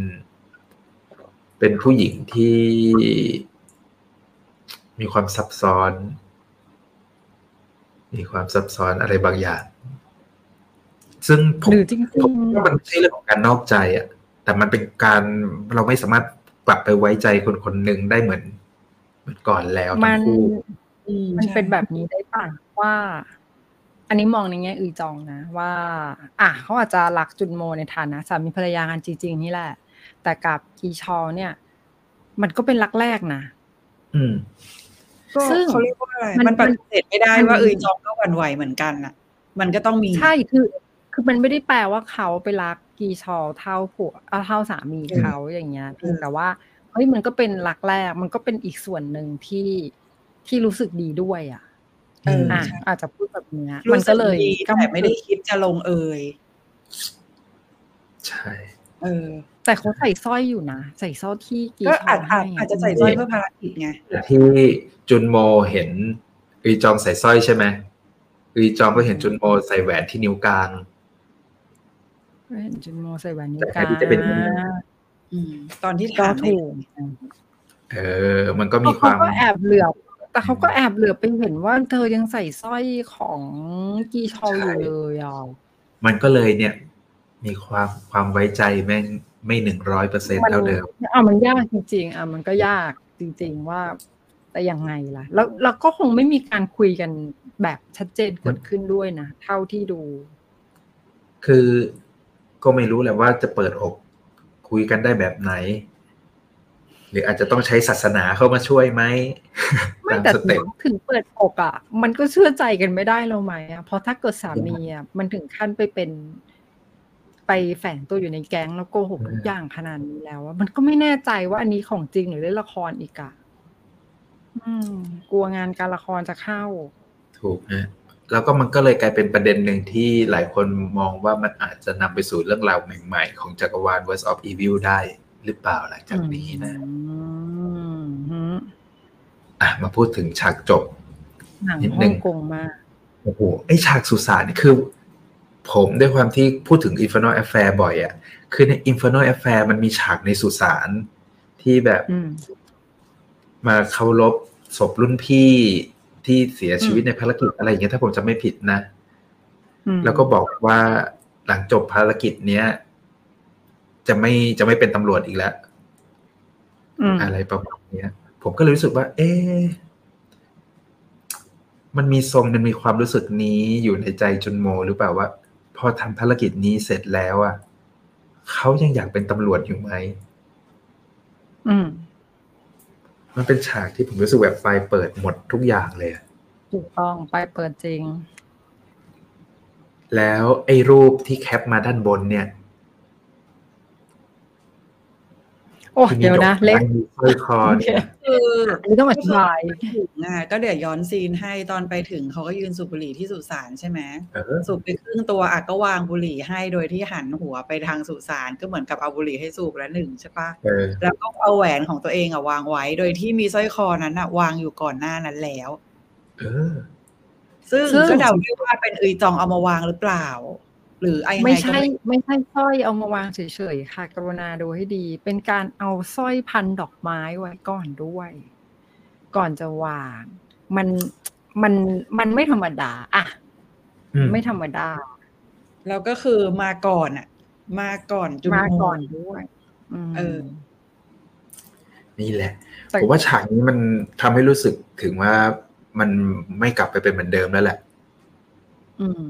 เป็นผู้หญิงที่มีความซับซ้อน มีความซับซ้อนอะไรบางอย่าง ซึ่งผมหรือจริงผมว่ามันไม่ใช่เรื่องของการนอกใจอะแต่มันเป็นการเราไม่สามารถกลับไปไว้ใจคนคนหนึ่งได้เหมือนเหมือนก่อนแล้วๆมัทั้นงคู่อืมมันใช่เป็นแบบนี้ได้ป่ะว่า อันนี้มองในแง่อือจองนะ ว่า อะเขาอาจจะรักจุนโมในฐานะสามีภรรยากันจริง ๆ นี่แหละ แต่กับกีชอเนี่ย มันก็เป็นรักแรกนะอืมก็ ซึ่งเขาเรียกว่าอะไรมันมันปฏิเสธไม่ได้มันว่าเอยจองก็หวั่นไหวเหมือนกันอะ มันก็ต้องมีใช่คือคือมันไม่ได้แปลว่าเขาไปรักกีชอเท่าผัวเอ่อเท่าสามีเขาอย่างเงี้ยเพียงแต่ว่าเฮ้ยมันก็เป็นรักแรก มันก็เป็นอีกส่วนหนึ่งที่ที่รู้สึกดีด้วย อะเอออะใช่อาจจะพูดแบบเนี้ยรู้มันสึก็กเลยดีแต่ไม่ได้คิดจะลงเอย ใช่ เออ แต่เขาใส่สร้อยอยู่นะ ใส่สร้อยที่กีก็ชออาจอาให้จอาจจะใส่สร้อยเพื่อภารกิจไงแต่ที่จุนโมเห็นอึยจองใส่สร้อยใช่ไหมอึยจองก็เห็นจุนโมใส่แหวนที่นิ้วกลางเห็นจุนโมใส่แหวนนิ้วแต่กแทลานที่จะเป็นงอืมตอนที่ก็ถามในถูกเออ มันก็มีคเขาวามก็แอบเหลือบแต่เขาก็แอบเหลือบไปเห็นว่าเธอยังใส่สร้อยของกีชออยู่เลยอะมันก็เลยเนี่ย มีความความไว้ใจแม่ง ไม่หนึ่งร้อยเปอร์เซ็นต์เท่าเดิมอะมันยากจริง ๆ อะมันก็ยากจริง ๆ ว่าแต่ยังไงล่ะ แล้วเราก็คงไม่มีการคุยกันแบบชัดเจนเกิดขึ้นด้วยนะ เท่าที่ดู คือก็ไม่รู้แหละว่าจะเปิดอกคุยกันได้แบบไหน หรืออาจจะต้องใช้ศาสนาเข้ามาช่วยไหมไม่ตามแต่สเต็ปถึงเปิดอกอะ มันก็เชื่อใจกันไม่ได้แล้วไหมอะเพราะถ้าเกิดสามีอะมันถึงขั้นไปเป็น ไปแฝงตัวอยู่ในแก๊งแล้วโกหกทุกอย่างขนาดนี้แล้วอะมันก็ไม่แน่ใจว่าอันนี้ของจริงหรือเล่นละครอีกอะอืมกลัวงานการละครจะเข้า ถูกนะแล้วก็มันก็เลยกลายเป็นประเด็นหนึ่งที่หลายคนมองว่ามันอาจจะนำไปสู่เรื่องราวใหม่ๆ ของจักรวาล Voice of Evil ได้หรือเปล่าหลังจากนี้นะอืมฮึอะมาพูดถึงฉากจบหนังนิดฮ่นึองงกงมากโอ้โหไอฉากสุสานนี่คือ ผมด้วยความที่พูดถึง Infernal Affair บ่อยอะ่ะ คือใน Infernal Affair มันมีฉากในสุสานที่แบบอืมมาเคารพศพรุ่นพี่ที่เสียชีวิตในภารกิจอะไรอย่างเงี้ยถ้าผมจะไม่ผิดนะอืมแล้วก็บอกว่าหลังจบภารกิจเนี้ย จะไม่จะไม่เป็นตำรวจอีกแล้วอืมอะไรประมาณเนี้ย ผมก็เลยรู้สึกว่า เอ๊ะมันมีทรงมันมีความรู้สึกนี้อยู่ในใจจุนโมหรือเปล่าว่า พอทำภารกิจนี้เสร็จแล้วอะเขายังอยากเป็นตำรวจอยู่ไหมอืม มันเป็นฉากที่ผมรู้สึกแบบไฟเปิดหมดทุกอย่างเลยอะถูกต้องไปเปิดจริง แล้วไอ้รูปที่แคปมาด้านบนเนี่ย โอ้ที่มีเดี๋ยวนะดอกเล็กไม้มีสร้อยคอเนี่ยคืออันนี้ต้องอธิบายถึงอะก็เดี๋ยวย้อนซีนให้ตอนไปถึงเขาก็ยืนสูบบุหรี่ที่สุสานใช่ไหมเออสูบไปครึ่งตัวอะก็วางบุหรี่ให้โดยที่หันหัวไปทางสุสานก็เหมือนกับเอาบุหรี่ให้สูบแล้วหนึ่งใช่ปะเออแล้วก็เอาแหวนของตัวเองอะวางไว้ โดยที่มีสร้อยคอนั้นอะวางอยู่ก่อนหน้านั้นแล้วเออซึ่งซึ่งก็เดาได้ว่าเป็นอุยจองเอามาวางหรือเปล่า หรือไอ้งงไม่ก็ใช่ไม่ใช่สร้อยเอามาวางเฉยๆค่ะ กรุณาดูให้ดี เป็นการเอาสร้อยพันดอกไม้ไว้ก่อนด้วย ก่อนจะวาง มันมันมันไม่ธรรมดาอะอืมไม่ธรรมดา แล้วก็คือมาก่อนอะ มาก่อนจุนมาโฮก่อนด้วยอืมเออ นี่แหละแต่ผมว่าฉากนี้มันทำให้รู้สึกถึงว่ามันไม่กลับไปเป็นเหมือนเดิมแล้วแหละ อืม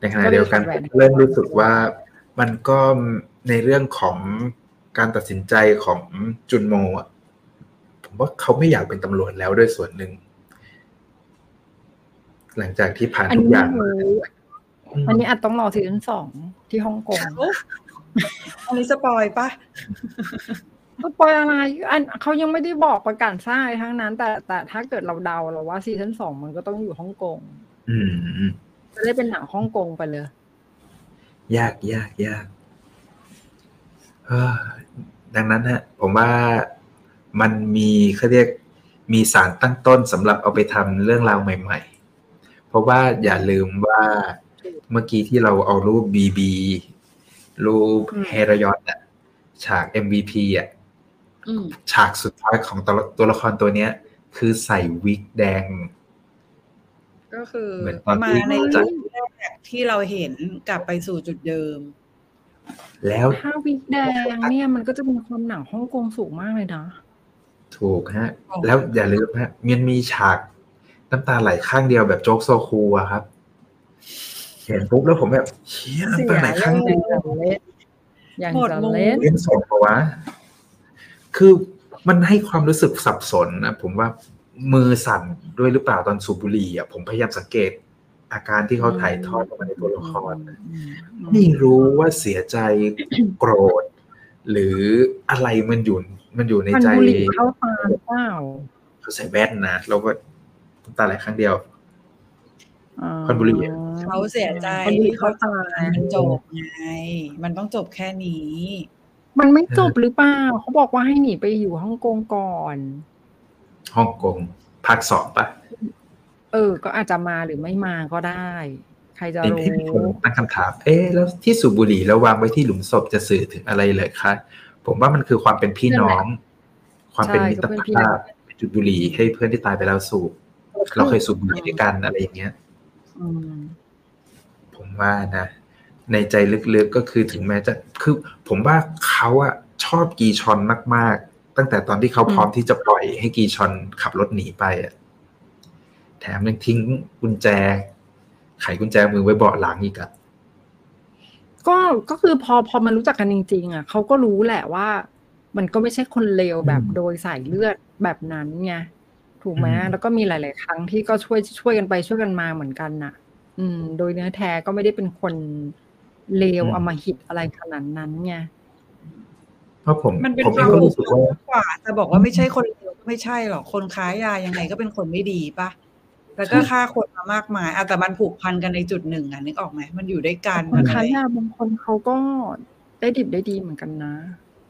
ในขณะเดียวกันก็เลยถอดแหวนผมเริ่มรู้สึกว่ามันก็ในเรื่องของการตัดสินใจของจุนโมอะผมว่าเขาไม่อยากเป็นตำรวจแล้วด้วยส่วนหนึ่ง หลังจากที่ผ่านอันทุกนี้อย่างไม่มารู้อันนี้อาจต้องรอซีซั่นสองที่ฮ่องกงอันนี้สปอยปะก็ปล่อยอะไรอันเขายังไม่ได้บอกประกาศทราบทั้งนั้น แต่แต่ถ้าเกิดเราเดาเราว่าซีซั่นสองมันก็ต้องอยู่ฮ่องกง อืม จะได้เป็นหนังฮ่องกงไปเลย ยากยากยากเอ้อดังนั้นฮะ ผมว่ามันมีเขาเรียกมีสารตั้งต้นสำหรับเอาไปทำเรื่องราวใหม่ ๆ เพราะว่าอย่าลืมว่าเมื่อกี้ที่เราเอารูปบีบีรูปอืมเฮรยอนอะฉาก MVP อะอืมฉากสุดท้ายของตัวละตัวละครตัวเนี้ย คือใส่วิกแดง ก็คือเหมือนตอนมาที่ในจัจุดดแรกที่เราเห็นกลับไปสู่จุดเดิม แล้วถ้าวิกแดงเนี่ยมันก็จะมีความหนังฮ่องกงสูงมากเลยนะ ถูกฮะอ๋อแล้วอย่าลืมฮะมันมีฉากน้ำตาไหลข้างเดียวแบบโจ๊กโซคูอะครับ เห็นปุ๊บแล้วผมแบบเชี่ยน้ำตาไหลข้างอเดีย่างยวจะเล่นอย่างหมดจะมุมเล่นเล่นสดปะวะคือมันให้ความรู้สึกสับสนนะผมว่า มือสั่นด้วยหรือเปล่าตอนสูบบุหรี่อะผมพยายามสังเกต อาการที่เขาถ่ายทอดออกมาในตัวละครอืมอืมไม่รู้ว่าเสียใจโกรธ หรืออะไรมันอยู่มันอยู่ในมันใจบุหรี่เข้าตาหรือเปล่าเขาใส่แว่นนะแล้วก็น้ำตาไหลครั้งเดียวควันบุหรี่อะเขาเสียใจควันบุหรี่ที่เข้าเขาตามันจบไง มันต้องจบแค่นี้ มันไม่จบหรือเปล่าเขาบอกว่าให้หนีไปอยู่ฮ่องกงก่อน ฮ่องกงภาคสองปะเออ ก็อาจจะมาหรือไม่มาก็ได้ ใครจะเห็นรู้ที่มีคนตั้งคำถาม เอ๊ะแล้วที่สูบบุหรี่แล้ววางไว้ที่หลุมศพจะสื่อถึงอะไรเลยคะผมว่ามันคือความเป็นพี่น้อง ความเป็นมิตรภาพเป็นจุดบุหรี่ให้เพื่อนที่ตายไปแล้วสูบเราเคยสูบบุหรี่ด้วยกันอะไรอย่างเงี้ยอืมผมว่านะในใจลึกๆก็คือถึงแม้จะคือ ผมว่าเขาอะชอบกีชอนมากๆ ตั้งแต่ตอนที่เขาพร้อมที่จะปล่อยให้กีชอนขับรถหนีไปอะแถมยังทิ้งกุญแจ ไขกุญแจมือไว้เบาะหลังอีกอะก็ก็คือพอพอมันรู้จักกันจริงๆอะเขาก็รู้แหละว่า มันก็ไม่ใช่คนเลวแบบอืมโดยสายเลือดแบบนั้นไงถูกไหมอืมแล้วก็มีหลาย ๆ ครั้งที่ก็ช่วยช่วยกันไปช่วยกันมาเหมือนกันน่ะ อืม โดยเนื้อแท้ก็ไม่ได้เป็นคนเลวอำมหิตอะไรขนาดนั้นไงเพ ราะผมมันเป็นผมคเอวางมก็รู้รู้สึสึกกว่ามากกว่าจะบอกว่าไม่ใช่คนเลวก็ไม่ใช่หรอกคนค้ายายังไงก็เป็นคนไม่ดีปะแล้วก็ฆ่าคนมามากมายอะแต่มันผูกพันกันในจุดหนึ่งอะนึกออกไหมมันอยู่ด้วยกันคมันนอะค้าไรยาบางคนเขาก็ได้ดิบได้ดีเหมือนกันนะ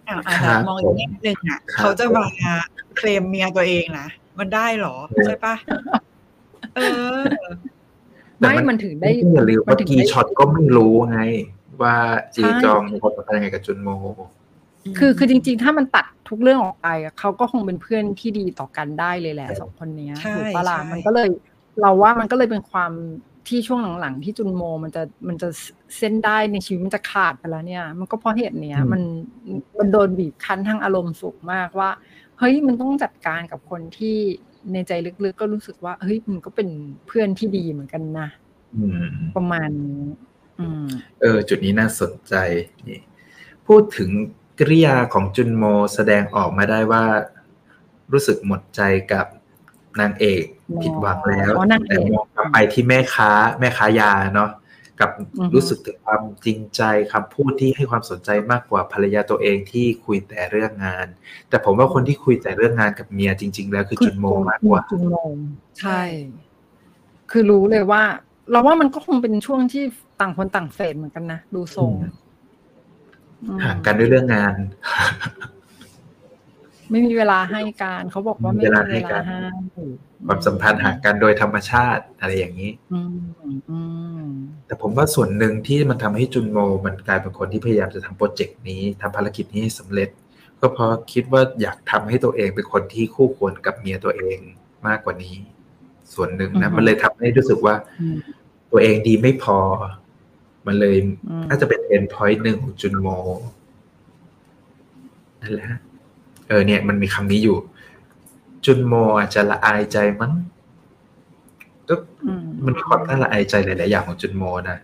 อะอาจจะมองอีกแง่หนึ่งอะเขาจะมาเคลมเมียตัวเองนะมันได้เหรอใช่ปะเออแต่ไม่มันถึงได้อย่าลืมมัว่านถึงกีได้ช็อตก็ไม่รู้ไง ว่าจีใช่จองมีความสัมพันธ์ยังไงกับจุนโม คือคือจริง ๆ ถ้ามันตัดทุกเรื่องออกไปอะเขาก็คงเป็นเพื่อนที่ดีต่อกันได้เลยแหละสองคนเนี้ยใช่ถูกปะล่ะใช่มันก็เลย เราว่ามันก็เลยเป็นความที่ช่วงหลังๆที่จุนโมมันจะมันจะเส้นได้ในชีวิตมันจะขาดไปแล้วเนี่ย มันก็เพราะเหตุเนี้ยอืมมันมันโดนบีบคั้นทางอารมณ์สูงมากว่า เฮ้ยมันต้องจัดการกับคนที่ในใจลึกๆก็รู้สึกว่า เฮ้ยมันก็เป็นเพื่อนที่ดีเหมือนกันนะอืมประมาณนี้อืมเออ จุดนี้น่าสนใจนี่พูดถึง กริยาของจุนโมแสดงออกมาได้ว่า รู้สึกหมดใจกับนางเอกอ๋อผิดหวังแล้วอ๋อนางเอกแต่มองกลับไปที่แม่ค้าแม่ค้ายาเนาะกับอือฮึรู้สึกถึงความจริงใจคำพูดที่ให้ความสนใจมากกว่าภรรยาตัวเองที่คุยแต่เรื่องงาน แต่ผมว่าคนที่คุยแต่เรื่องงานกับเมียจริง ๆ แล้วคือจุนโมมากกว่าจุนโมใช่ คือรู้เลยว่า เราว่ามันก็คงเป็นช่วงที่ต่างคนต่างเฟดเหมือนกันนะดูทรงอืมอืม ห่างกันด้วยเรื่องงาน ไม่มีเวลาให้การเขาบอกว่าไม่มีเวลาให้ความสัมพันธ์ห่างกันโดยธรรมชาติอะไรอย่างนี้อืมอืมแต่ผมว่าส่วนหนึ่งที่มันทำให้จุนโม มันกลายเป็นคนที่พยายามจะทำโปรเจกต์นี้ทำภารกิจนี้ให้สำเร็จ ก็เพราะคิดว่าอยากทำให้ตัวเองเป็นคนที่คู่ควรกับเมียตัวเองมากกว่านี้ ส่วนหนึ่งนะมันเลยทำให้รู้สึกว่าอืมตัวเองดีไม่พอ มันเลยอืมน่าจะเป็นเอ็นพอยต์หนึ่งของจุนโมนั่นแหละฮะเออ เนี่ย มันมีคำนี้อยู่ จุนโมอาจจะละอายใจมั้งก็อืมมันมีความน่าละอายใจหลาย ๆ อย่างของจุนโมนะ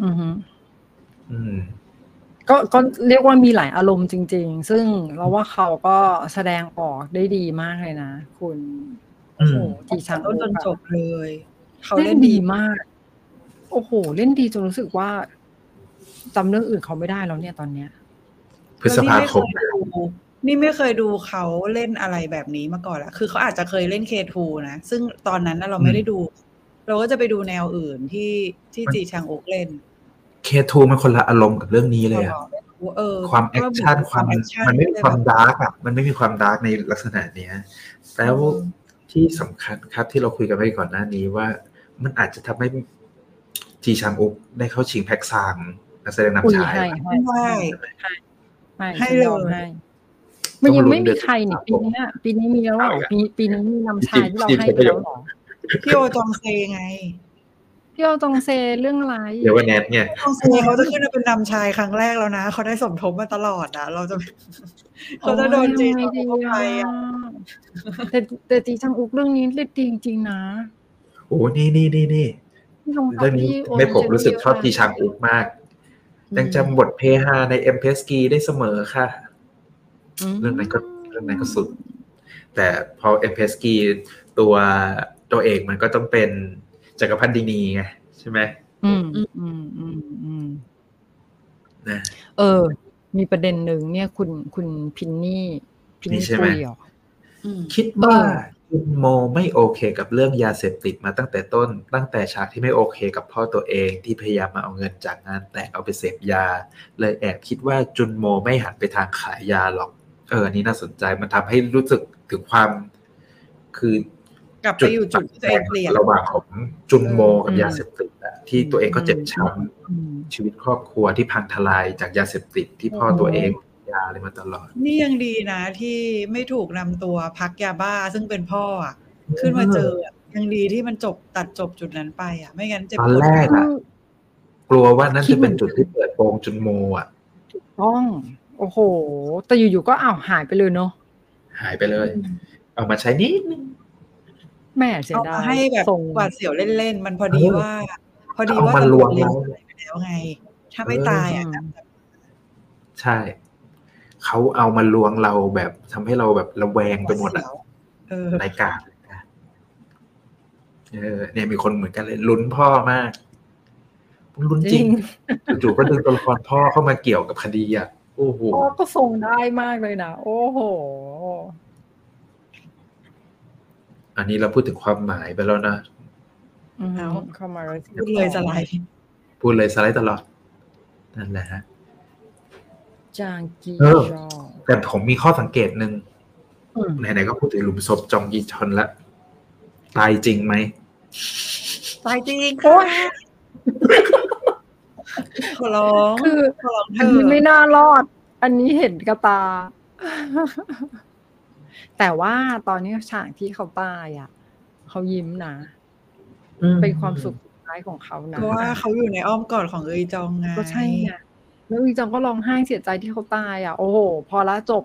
อืมอืมก็ก็เรียกว่ามีหลายอารมณ์จริง ๆ ซึ่งเราว่าเขาก็แสดงออกได้ดีมากเลยนะ คุณอืโอ้มโหจีชังต้นจนจบเลย เขาเล่เล่นนดีดีมาก โอ้โห เล่นดีจนรู้สึกว่าจำเรื่องอื่นเขาไม่ได้แล้วเนี่ยตอนเนี้ยพฤษภาคมแล้วนี่ไม่เคยดูเขาเล่นอะไรแบบนี้มาก่อนละคือเขาอาจจะเคยเล่น K2 นะ ซึ่งตอนนั้นน่ะเราไม่ได้ดู เราก็จะไปดูแนวอื่นที่ที่จีชางอุกเล่น K2 มันคนละอารมณ์กับเรื่องนี้เลยอะเออความ action ความ action มันไม่มีความ dark อะมันไม่มีความ dark ในลักษณะเนี้ย แล้วอืมที่สำคัญครับที่เราคุยกันไปก่อนหน้านี้ว่า มันอาจจะทำให้ จีชังอุกได้เข้าชิงแพ็กซางนักแสดงอุ้ยนำชาย ให้ให้ใช่ให้ให้ฉันยอมเลยให้มันยังไม่ต้องลุ้นเดืมีอนใครนี่สิปีงหาคมเนี้ยปีนี้มีแล้วเหรอเอาอีกแล้วปีปีนี้มีนำชายที่เราจริงๆให้ไปแล้วเหรอพี่โอจองเซไงพี่โอตองเซเรื่องอะไรเดี๋ยววันแนทเนี่ยจองเซเขาจะขึ้นมาเป็นนำชายครั้งแรกแล้วนะเขาได้สมทบมาตลอดอะเราจะเขาจะโดนจีโอ้ยชางทำอุกไงเข้าไปดีอะอะแต่แต่จีชังอุกเรื่องนี้เล่นดีจริงๆนะโอ้นี่นี่นี่นี่พี่ลงกับ เรื่องนี้พี่โไม่ผมรู้สึกชอบเยะจีชังอุกมาก ยังจำบทเพฮาใน Empress Ki ได้เสมอค่ะมเรื่องนั้นก็เรื่องนั้นก็สุด แต่พอ Empress Ki ตัวตัวเอกมันก็ต้องเป็นจักรพันธ์ดินีไงใช่ไหมอืมอืมอืมอืมอืมนะเออ มีประเด็นหนึ่งเนี่ยคุณคุณพินนี่พินนี่นี่ใช่ไหมปุยเหรออืมคิดว่าเออ คุณโมไม่โอเคกับเรื่องยาเสพติดมาตั้งแต่ต้น ตั้งแต่ฉากที่ไม่โอเคกับพ่อตัวเองที่พยายามมาเอาเงินจากงานแต่งเอาไปเสพยา เลยแอบคิดว่าจุนโมไม่หันไปทางขายยาหรอก เอออันนี้น่าสนใจมันทำให้รู้สึกถึงความ คือกลับไปอยู่จุดที่ตัวเองเปลี่ยนระหว่างของจุนโมกับอืมยาเสพติดอะที่ตัวเองก็เจ็บช้อืมำชีวิตครอบครัวที่พังทลายจากยาเสพติดที่พ่อตัวเองยาอะไรมาตลอด นี่ยังดีนะ ที่ไม่ถูกนำตัวพักยาบ้าซึ่งเป็นพ่ออะขึ้นมาเจออะยังดีที่มันจบตัดจบจุดนั้นไปอะ ไม่งั้นเจ็บตอนปวดแรกคือะอกลัวว่านั่นคิดจะเหมืเป็อนนจุดที่เปิดโปงจุนโมอะต้อง โอ้โห แต่อยู่ๆก็อ้าวหายไปเลยเนาะหายไปเลย เอามาใช้นิดนึงแม่เสียเอาดามายให้แบบส่งหวาดเสียวเล่นๆ มันพอดีเออว่า พอดีเอาว่ามาตำลรววงจเล็งเราไปแล้วไง ถ้าไม่ตายอะอืมใช่ เขาเอามาลวงเราแบบทำให้เราแบบระแวงไปหมดอะเออรายการนะเออเนี่ยมีคนเหมือนกันเลยลุ้นพ่อมากลุ้นจริงจู่ๆก็ดึงตัวละครพ่อเข้ามาเกี่ยวกับคดีอะโอ้โหพ่อก็ทรงได้มากเลยนะโอ้โห อันนี้เราพูดถึงความหมายไปแล้วนะอืมเอาเข้ามาแล้วพูดเลยสไลด์พูดเลยสไลด์ตลอดนั่นแหละฮะ จางกีเออจองแต่ผมมีข้อสังเกตหนึ่งอืมไหนๆก็พูดถึงหลุมศพจองยีชอนละตายจริงไหมตายจริงค่ะขอร้องคือขอร้องเธอันอนี้ไม่น่ารอด อันนี้เห็นกระตา แต่ว่าตอนนี้ฉากที่เขาตายอะเขายิ้มนะเป็นความสุขสุดท้ายของเขานะเพราะว่าเขาอยู่ในอ้อมกอดของเอยจองไงก็ใช่ไง แล้วอีจังก็ร้องไห้เสียใจที่เขาตายอะ โอ้โห พอละจบ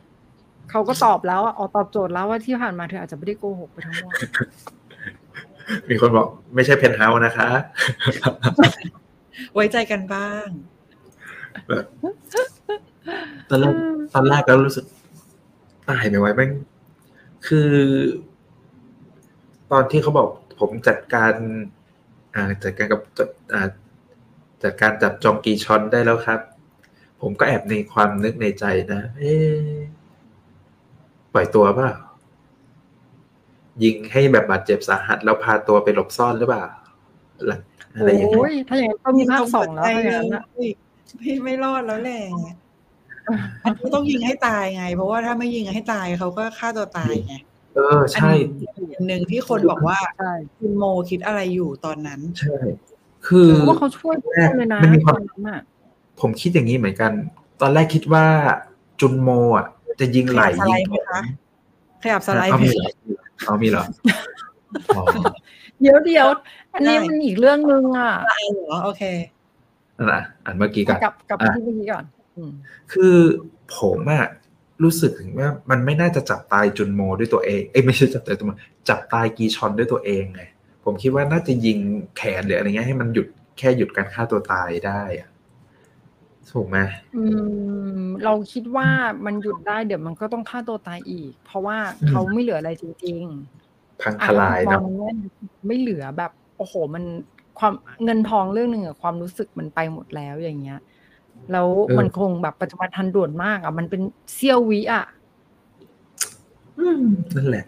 เขาก็ตอบแล้วอะอ๋อตอบโจทย์แล้วว่าที่ผ่านมาเธออาจจะไม่ได้โกหกไปทั้งหมด มีคนบอกไม่ใช่เพนท์เฮาส์นะคะ ไว้ใจกันบ้าง ตอนแรกตอนแรกก็รู้สึก ตายไม่ไหวแม่งคือ ตอนที่เขาบอกผมจัดการ อ่าจัดการกับจัดอ่าจัดการจับจองกีชอนได้แล้วครับ ผมก็แอบในความนึกในใจนะ เอ๊ะปล่อยตัวเปล่า ยิงให้แบบบาดเจ็บสาหัส แล้วพาตัวไปหลบซ่อนหรือเปล่าหลังอะไรอย่างเงี้โอ้ยยถ้าอย่างนั้นต้องมีภาคสองแล้วถ้าอย่างนั้นอะพี่ไม่รอดแล้วแหละอันนี้ต้องยิงให้ตายไง เพราะว่าถ้าไม่ยิงให้ตายเขาก็ฆ่าตัวตายไงเออ ใช่อันหนึ่งที่คนบอกว่าใช่คุณโมคิดอะไรอยู่ตอนนั้น ใช่ คือเพราะว่าเขาช่วยทุกคนเลยนะมันมีความตอนนั้นอะ ผมคิดอย่างนี้เหมือนกัน ตอนแรกคิดว่าจุนโมอะจะยิงไหลขยับสไลยิงด์ไหมคะขยับสไลด์เอาไหมมีเหรอเอามีเหรออ๋อเดี๋ยวเดี๋ยวอันนี้ได้มันอีกเรื่องหนึ่งอะได้เหรอโอเคนั่นนะอันเมื่อกี้กันกลับกลับไปอะที่เมื่อกี้ก่อนอืมคือผมอะรู้สึกถึงว่ามันไม่น่าจะจับตายจุนโมด้วยตัวเองเอ้ยไม่ใช่จับตายตัวโมจับตายกีชอนด้วยตัวเองไงผมคิดว่าน่าจะยิงแขนหรืออะไรเงี้ยให้มันหยุดแค่หยุดการฆ่าตัวตายได้อะ ถูกไหมอืม เราคิดว่ามันหยุดได้เดี๋ยวมันก็ต้องฆ่าตัวตายอีก เพราะว่าอืมเขาไม่เหลืออะไรจริงพังๆอะทลายมอเนาะงในแง่ไม่เหลือแบบ โอ้โห มันความเงินทองเรื่องหนึ่งอะความรู้สึกมันไปหมดแล้วอย่างเงี้ย แล้วมันคงแบบปัจจุบันทันด่วนมากอะมันเป็นเสี้ยววิอะอืมนั่นแหละ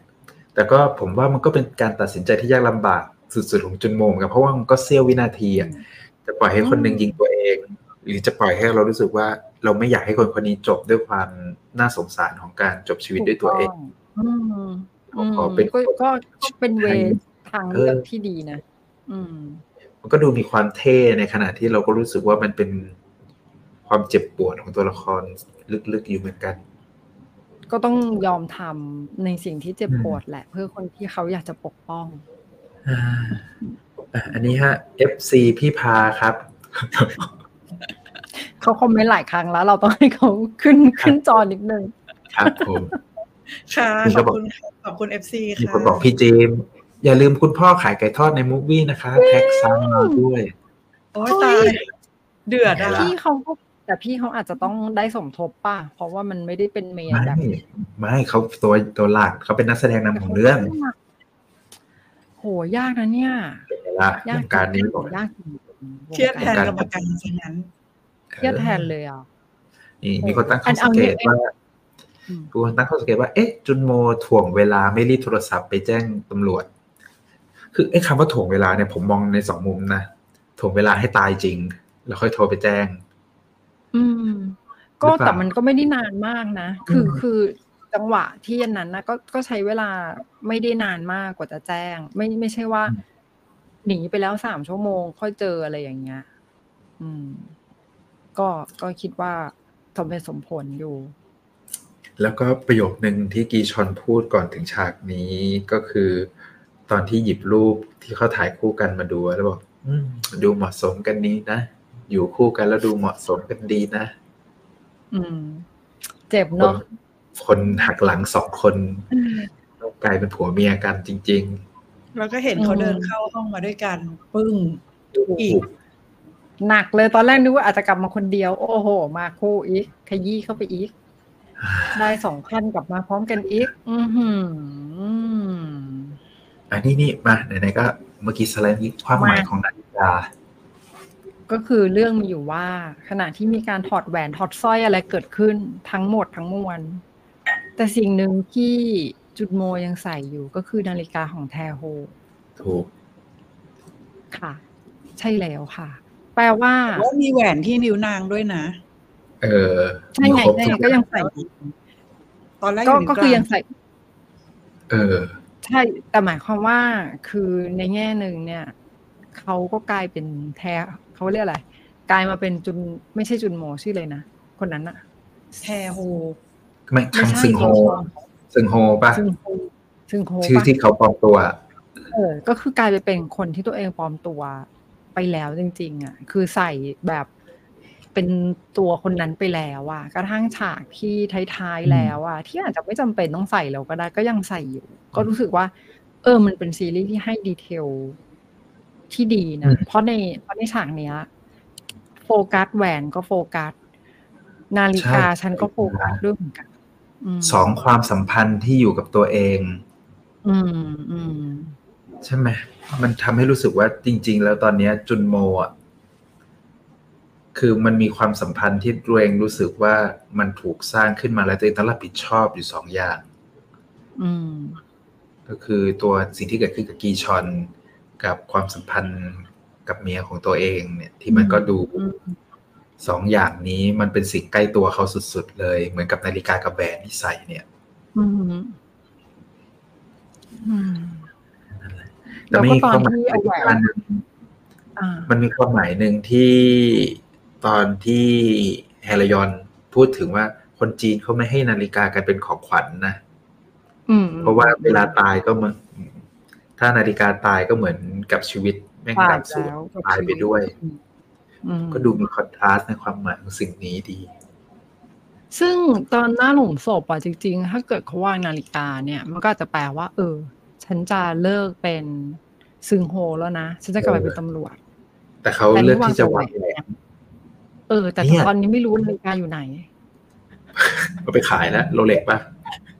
แต่ก็ผมว่ามันก็เป็นการตัดสินใจที่ยากลำบากสุดๆของจุนโมเหมือนกันเพราะว่ามันก็เสี้ยววินาทีอะจะปล่อยให้คนหนึ่งยิงตัวเอง หรือจะปล่อยให้เรารู้สึกว่าเราไม่อยากให้คนคนนี้จบด้วยความน่าสงสารของการจบชีวิตด้วยตัวเองอืมอืมขอเป็นก็ก็ก็เป็นเวทางเลือกเออที่ดีนะอืมมันก็ดูมีความเท่ในขณะที่เราก็รู้สึกว่ามันเป็นความเจ็บปวดของตัวละครลึกๆอยู่เหมือนกัน ก็ต้องยอมทำในสิ่งที่เจ็บอืมปวดแหละ เพื่อคนที่เขาอยากจะปกป้องอ่าอะอันนี้ฮะ FC พี่พาครับ เขาคอมเมนต์หลายครั้งแล้ว เราต้องให้เขาขึ้นขึ้นจอนิดนึงครับผมค่ะมีขคอนบบอกคุณค่ะขอบคุณ FC มีค่ะคนบอกพี่เจมส์อย่าลืมคุณพ่อขายไก่ทอดใน Moving นะคะแท็กซังมาด้วย โอ้ยตายเดือดอะไงล่ะพี่เขาก็แต่พี่เขาอาจจะต้องได้สมทบป่ะ เพราะว่ามันไม่ได้เป็น main ไม่แบบไม่เขาตัวตัวหลักเขาเป็นนักแสดงนำของเรื่อง โหยากนะเนี่ยเป็นไงล่ะยาวกงการนี้บอกยากจริงเครียดแทนกรรมการซะงั้น เครียดแทนเลยอะนี่มีคนตั้งข้อัอนสัเอางเกตเนี่ยว่าอืมมีคนตั้งข้อสังเกตว่าเอ๊ะจุนโมถ่วงเวลาไม่รีบโทรศัพท์ไปแจ้งตำรวจ คือไอ้คำว่าถ่วงเวลาเนี่ยผมมองในสองมุมนะถ่วงเวลาให้ตายจริง แล้วค่อยโทรไปแจ้ง อืม ก็หรือเปล่าแต่มันก็ไม่ได้นานมากนะ คืออืมคือจังหวะที่อันนั้นนะก็ก็ใช้เวลาไม่ได้นานมากกว่าจะแจ้ง ไม่ไม่ใช่ว่า หนีไปแล้วสามชั่วโมง ค่อยเจออะไรอย่างเงี้ย อืม ก็ก็คิดว่าสมเป็นสมผลอยู่ แล้วก็ประโยคหนึ่งที่กีชอนพูดก่อนถึงฉากนี้ก็คือ ตอนที่หยิบรูปที่เขาถ่ายคู่กันมาดูแล้วบอกอืมดูเหมาะสมกันนี้นะ อยู่คู่กันแล้วดูเหมาะสมกันดีนะ อืม เจ็บคนเนาะคนหักหลังสองคนต้องกลายเป็นผัวเมียกันจริงแล้วก็เห็นเขาเดินเข้าห้องมาด้วยกัน ปึ้งๆอีก หนักเลยตอนแรกนึกว่าอาจจะกลับมาคนเดียว โอ้โห มาคู่อีก ขยี้เข้าไปอีก ได้สองขั้นกลับมาพร้อมกันอีก อือหืออันนี้นี่มาไหนๆก็เมื่อกี้สไลด์นี้ความหมายของนาฬิกาก็คือเรื่องมีอยู่ว่า ขณะที่มีการถอดแหวนถอดสร้อยอะไรเกิดขึ้นทั้งหมดทั้งมวลแต่สิ่งหนึ่งที่จุดโมยังใส่อยู่ก็คือนาฬิกาของแทโฮถูกค่ะ ใช่แล้วค่ะแป ลว่าว่ามีแหวนที่นิ้วนางด้วยนะ เออใช่ไงมีครบใช่ทุไงก็ยังใส่ตอนแรกก็อยู่นิ้วก็คือยังลางใส่ เออ ใช่แต่หมายความว่าคือในแง่หนึ่งเนี่ยเขาก็กลายเป็นแท้เขาเรียกอะไรกลายมาเป็นจุนไม่ใช่จุนโมชื่อเลยนะคนนั้นอะแทโฮไม่ไม่คังใช่ซึงโฮซึงโฮป่ะซึ่งโฮซึ่งโฮชื่อปะที่เขาปลอมตัว เออ ก็คือกลายไปเป็นคนที่ตัวเองปลอมตัว ไปแล้วจริง ๆอะคือใส่แบบเป็นตัวคนนั้นไปแล้วอะกระทั่งฉากที่ท้ายๆแล้วอะที่อาจจะไม่จำเป็นต้องใส่แล้วก็ได้ ก็ยังใส่อยู่ ก็รู้สึกว่า เออ มันเป็นซีรีส์ที่ให้ดีเทลที่ดีอืนะมเพราะในเพราะในฉากเนี้ย โฟกัสแหวนก็โฟกัส นาฬิกาฉันก็โฟกัสด้วยเหมือนกันมสองความสัมพันธ์ที่อยู่กับตัวเอง อืมอืม ใช่ไหมมันทำให้รู้สึกว่าจริง ๆ แล้วตอนเนี้ยจุนโมอะคือมันมีความสัมพันธ์ที่ตัวเองรู้สึกว่ามันถูกสร้างขึ้นมาแล้วตัวเองต้องรับผิดชอบอยู่สองอย่างอืมก็คือตัวสิ่งที่เกิดขึ้นกับกีชอนกับความสัมพันธ์กับเมียของตัวเองเนี่ย ที่มันก็ดูอืมสองอย่างนี้มันเป็นสิ่งใกล้ตัวเขาสุดๆเลย เหมือนกับนาฬิกากับแหวนที่ใส่เนี่ย อืม อืมแต่ไม่มีแล้วก็ความหตมาอนยที่เอาแหวนอันหนึ่งอ่ามันมีความหมายหนึ่งที่ตอนที่เฮรยอนพูดถึงว่าคนจีนเขาไม่ให้นาฬิกากันเป็นของขวัญนะอืมเพราะว่าเวลาตายก็เหมือนถ้านาฬิกาตายก็เหมือนกับชีวิตแม่งตายดับสูญแล้วตายไปด้วยอืมก็ดูมีคอนทราสต์ในความหมายของสิ่งนี้ดี ซึ่งตอนหน้าหลุมศพอะจริง ๆ ถ้าเกิดเขาวางนาฬิกาเนี่ย มันก็อาจจะแปลว่า เออ ฉันจะเลิกเป็นซึงโฮแล้วนะ ฉันจะกลับไปเป็นตำรวจ แต่เขาแต่นี่เลือกที่จะวางวางแหแหววนนเออ แต่เนี่ยตอนนี้ไม่รู้นาฬิกาอยู่ไหนเอาไปขายแล้วโรเล็กป่ะ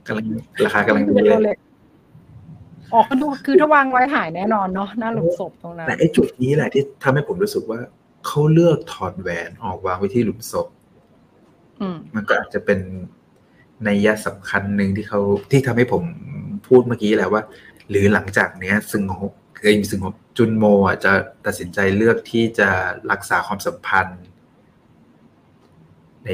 กำลังราคากำลังดีเป็นเลโรยเล็กออกก็ดูคือถ้าวางไว้หายแน่นอนเนาะหน้าหลุมศพตรงนั้นแต่ไอ้จุดนี้แหละที่ทำให้ผมรู้สึกว่าเขาเลือกถอดแหวนออกวางไว้ที่หลุมศพอืมมันก็อาจจะเป็นในยยะสำคัญหนึ่งที่เขาที่ทำให้ผมพูดเมื่อกี้แหละว่า หรือหลังจากเนี้ยซึงโฮเคยซึงโฮจุนโมอะจะตัดสินใจเลือกที่จะรักษาความสัมพันธ์ ใน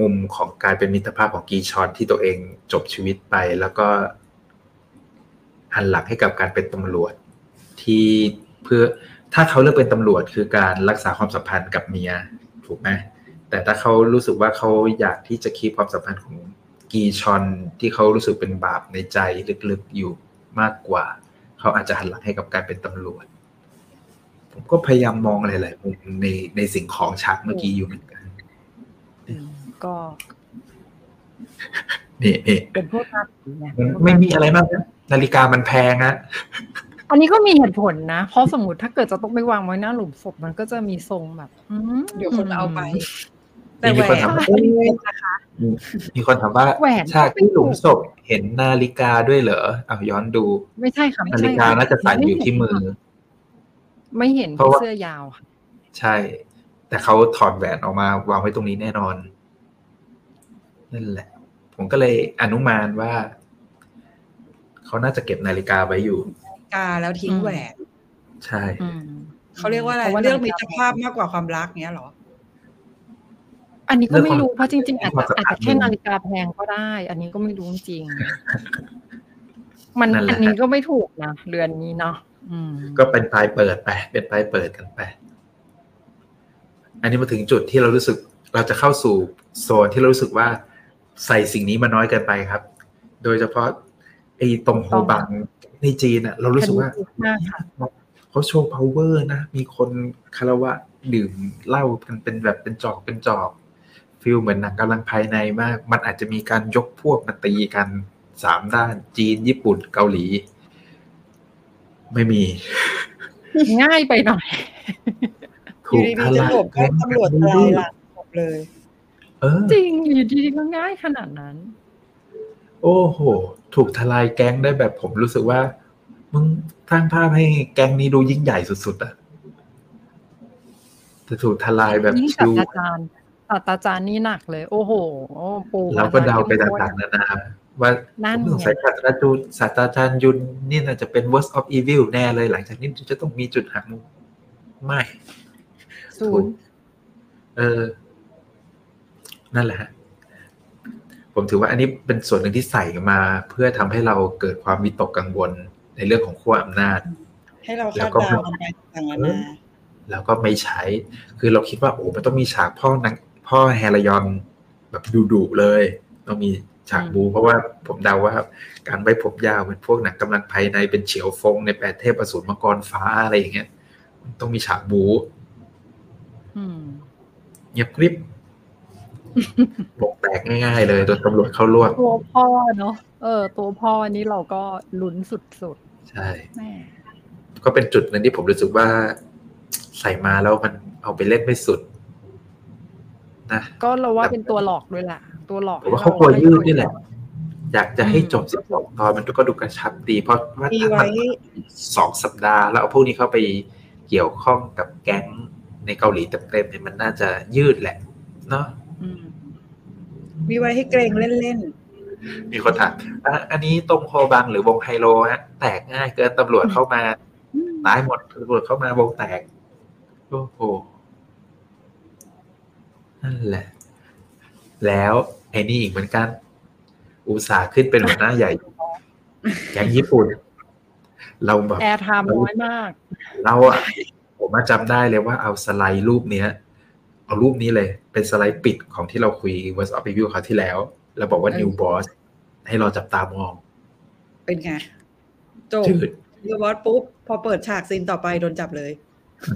มุมของการเป็นมิตรภาพของกีชอนที่ตัวเองจบชีวิตไป แล้วก็หันหลังให้กับการเป็นตำรวจที่เพื่อถ้าเขาเลือกเป็นตำรวจคือการรักษาความสัมพันธ์กับเมียถูกไหมแต่ถ้าเขารู้สึกว่าเขาอยากที่จะคีบความสัมพันธ์ของกีชอนที่เขารู้สึกเป็นบาปในใจลึกๆอยู่ มากกว่า เขาอาจจะหันหลังให้กับการเป็นตำรวจ ผมก็พยายามมองหลายๆมุมในในสิ่งของฉากเมื่อกี้อยู่เหมือนกันอืมก็นี่นี่เป็นพวกนักเนี่ยมันไม่มีอะไรมากนะนาฬิกามันแพงอะอันนี้ก็มีเหตุผลนะ เพราะสมมติถ้าเกิดจะต้องไปวางไว้หน้าหลุมศพมันก็จะมีทรงแบบอืมเดี๋ยวคนเอาไป แต่มีแหวคนนถามว่าไม่เป็นนะคะมีคนถามว่าแหวนฉากที่หลุมศพเห็นนาฬิกาด้วยเหรอเอาย้อนดู ไม่ใช่ค่ะไม่นาใช่ฬิกาค่น่าจะใส่อยู่ที่มือ ไม่เห็นเพราะว่าเสื้อยาวค่ะใช่ แต่เขาถอดแหวนออกมาวางไว้ตรงนี้แน่นอนนั่นแหละ ผมก็เลยอนุมานว่าเขาน่าจะเก็บนาฬิกาไว้อยู่กาแล้วทิ้งแหวน ใช่อืมเขาเรียกว่าอะไรพะเรื่องนามิฬิตการภาพมากกว่าความรักเนี้ยเหรอ อันนี้ก็ไม่รู้เรื่องของเพราะจริงๆอาจความจะสัมพันธ์อาจจะแค่นาฬิกาแพงก็ได้ อันนี้ก็ไม่รู้จริง มันนั่นแหละอันนี้ก็ไม่ถูกนะเรือนนี้เนาะอืมก็เป็นปลายเปิดไป เป็นปลายเปิดกันไป อันนี้มาถึงจุดที่เรารู้สึก เราจะเข้าสู่โซนที่เรารู้สึกว่าใส่สิ่งนี้มาน้อยเกินไปครับ โดยเฉพาะไอ้ตรงโฮบังในจีนอะ เรารู้สึกว่ามากค่ะเขาโชว์ power นะ มีคนคารวะดื่มเหล้ากันเป็นแบบเป็นจอกเป็นจอก ฟิลเหมือนหนังกำลังภายในมาก มันอาจจะมีการยกพวกมาตีกันสามด้านจีนญี่ปุ่นเกาหลี ไม่มี ง่ายไปหน่อยถอยู่กดีทๆจะลายจบก็ตำรวจทลายหลังจบเลยเออจริงอยู่ดีๆก็ง่ายขนาดนั้น โอ้โห ถูกทลายแก๊งได้แบบผมรู้สึกว่า มึงสร้างภาพให้แก๊งนี้ดูยิ่งใหญ่สุดๆอะแต่ถูกทลายแบบยิ่งศาชิสวตราจารย์ ศาสตราจารย์นี่หนักเลย โอ้โหปูเราก็เดาไปมข้นต่างๆนานาว่านั่นผมสงสัยไงศาสตราจารย์ศาสตราจารย์ยุนนี่น่าจะเป็น worst of evil แน่เลยหลังจากนี้จะต้องมีจุดหักมุมไม่ศูนย์เออ นั่นแหละฮะผมถือว่าอันนี้เป็นส่วนหนึ่งที่ใส่มา เพื่อทำให้เราเกิดความวิตกกังวลในเรื่องของขั้วอำนาจ ให้เราแล้คาวดก็เดากันไปต่างๆนานาแล้วก็ไม่ใช้ คือเราคิดว่าโอ้มันต้องมีฉากพ่อนัง พ่อแฮรยอนแบบดุๆเลยต้องมีฉากบูเพราะว่าผมเดาว่าการไว้ผมยาวเป็นพวกหนังกำลังภายในเป็นเฉียวฟงในแปดเทพอสูรมังกรฟ้าอะไรอย่างเงี้ยมันต้องมีฉากบูอืมเงียบกริบวงแตกง่ายๆเลยโดนตำรวจเข้ารวบตัวพ่อเนาะเออ ตัวพ่อนี้เราก็ลุ้นสุดใช่ๆแม่ก็เป็นจุดหนึงที่ผมรู้สึกว่าใส่มาแล้วมันเอาไปเล่นไม่สุด นะก็เราว่าเป็นตัวหลอกด้วยแหละตัวหลอกผมว่าเขากลัวยืดนี่แหละ อยากจะให้จบสิบสองตอนมันก็ดูกระชับดี เพราะว่ามีถ้าไว้มันสองสัปดาห์ แล้วเอาพวกนี้เข้าไปเกี่ยวข้องกับแก๊งในเกาหลีเต็มๆเนี่ยมันน่าจะยืดแหละ เนาะอืมมีไว้ให้เกรงเล่นมีคนถามอะอันนี้ตรงโฮบังหรือวงไฮโลฮะ แตกง่ายเกินตำรวจเข้ามาตายหมดตำรวจเข้ามาวงแตก โอ้โห นั่นแหละ แล้วไอ้นี่อีกเหมือนกัน อุตส่าห์ขึ้นเป็นหัวหน้าใหญ่แก๊งญี่ปุ่น เราแบบ airtime น้อยมาก เราอะผมมาจำได้เลยว่าเอาสไลด์รูปเนี้ย เอารูปนี้เลย เป็นสไลด์ปิดของที่เราคุย What's Up Review คราวที่แล้ว แล้วบอกว่าเออ New Boss ให้เราจับตามองๆเป็นไงจบจืดเรียบอสปุ๊บ พอเปิดฉากซีนต่อไปโดนจับเลย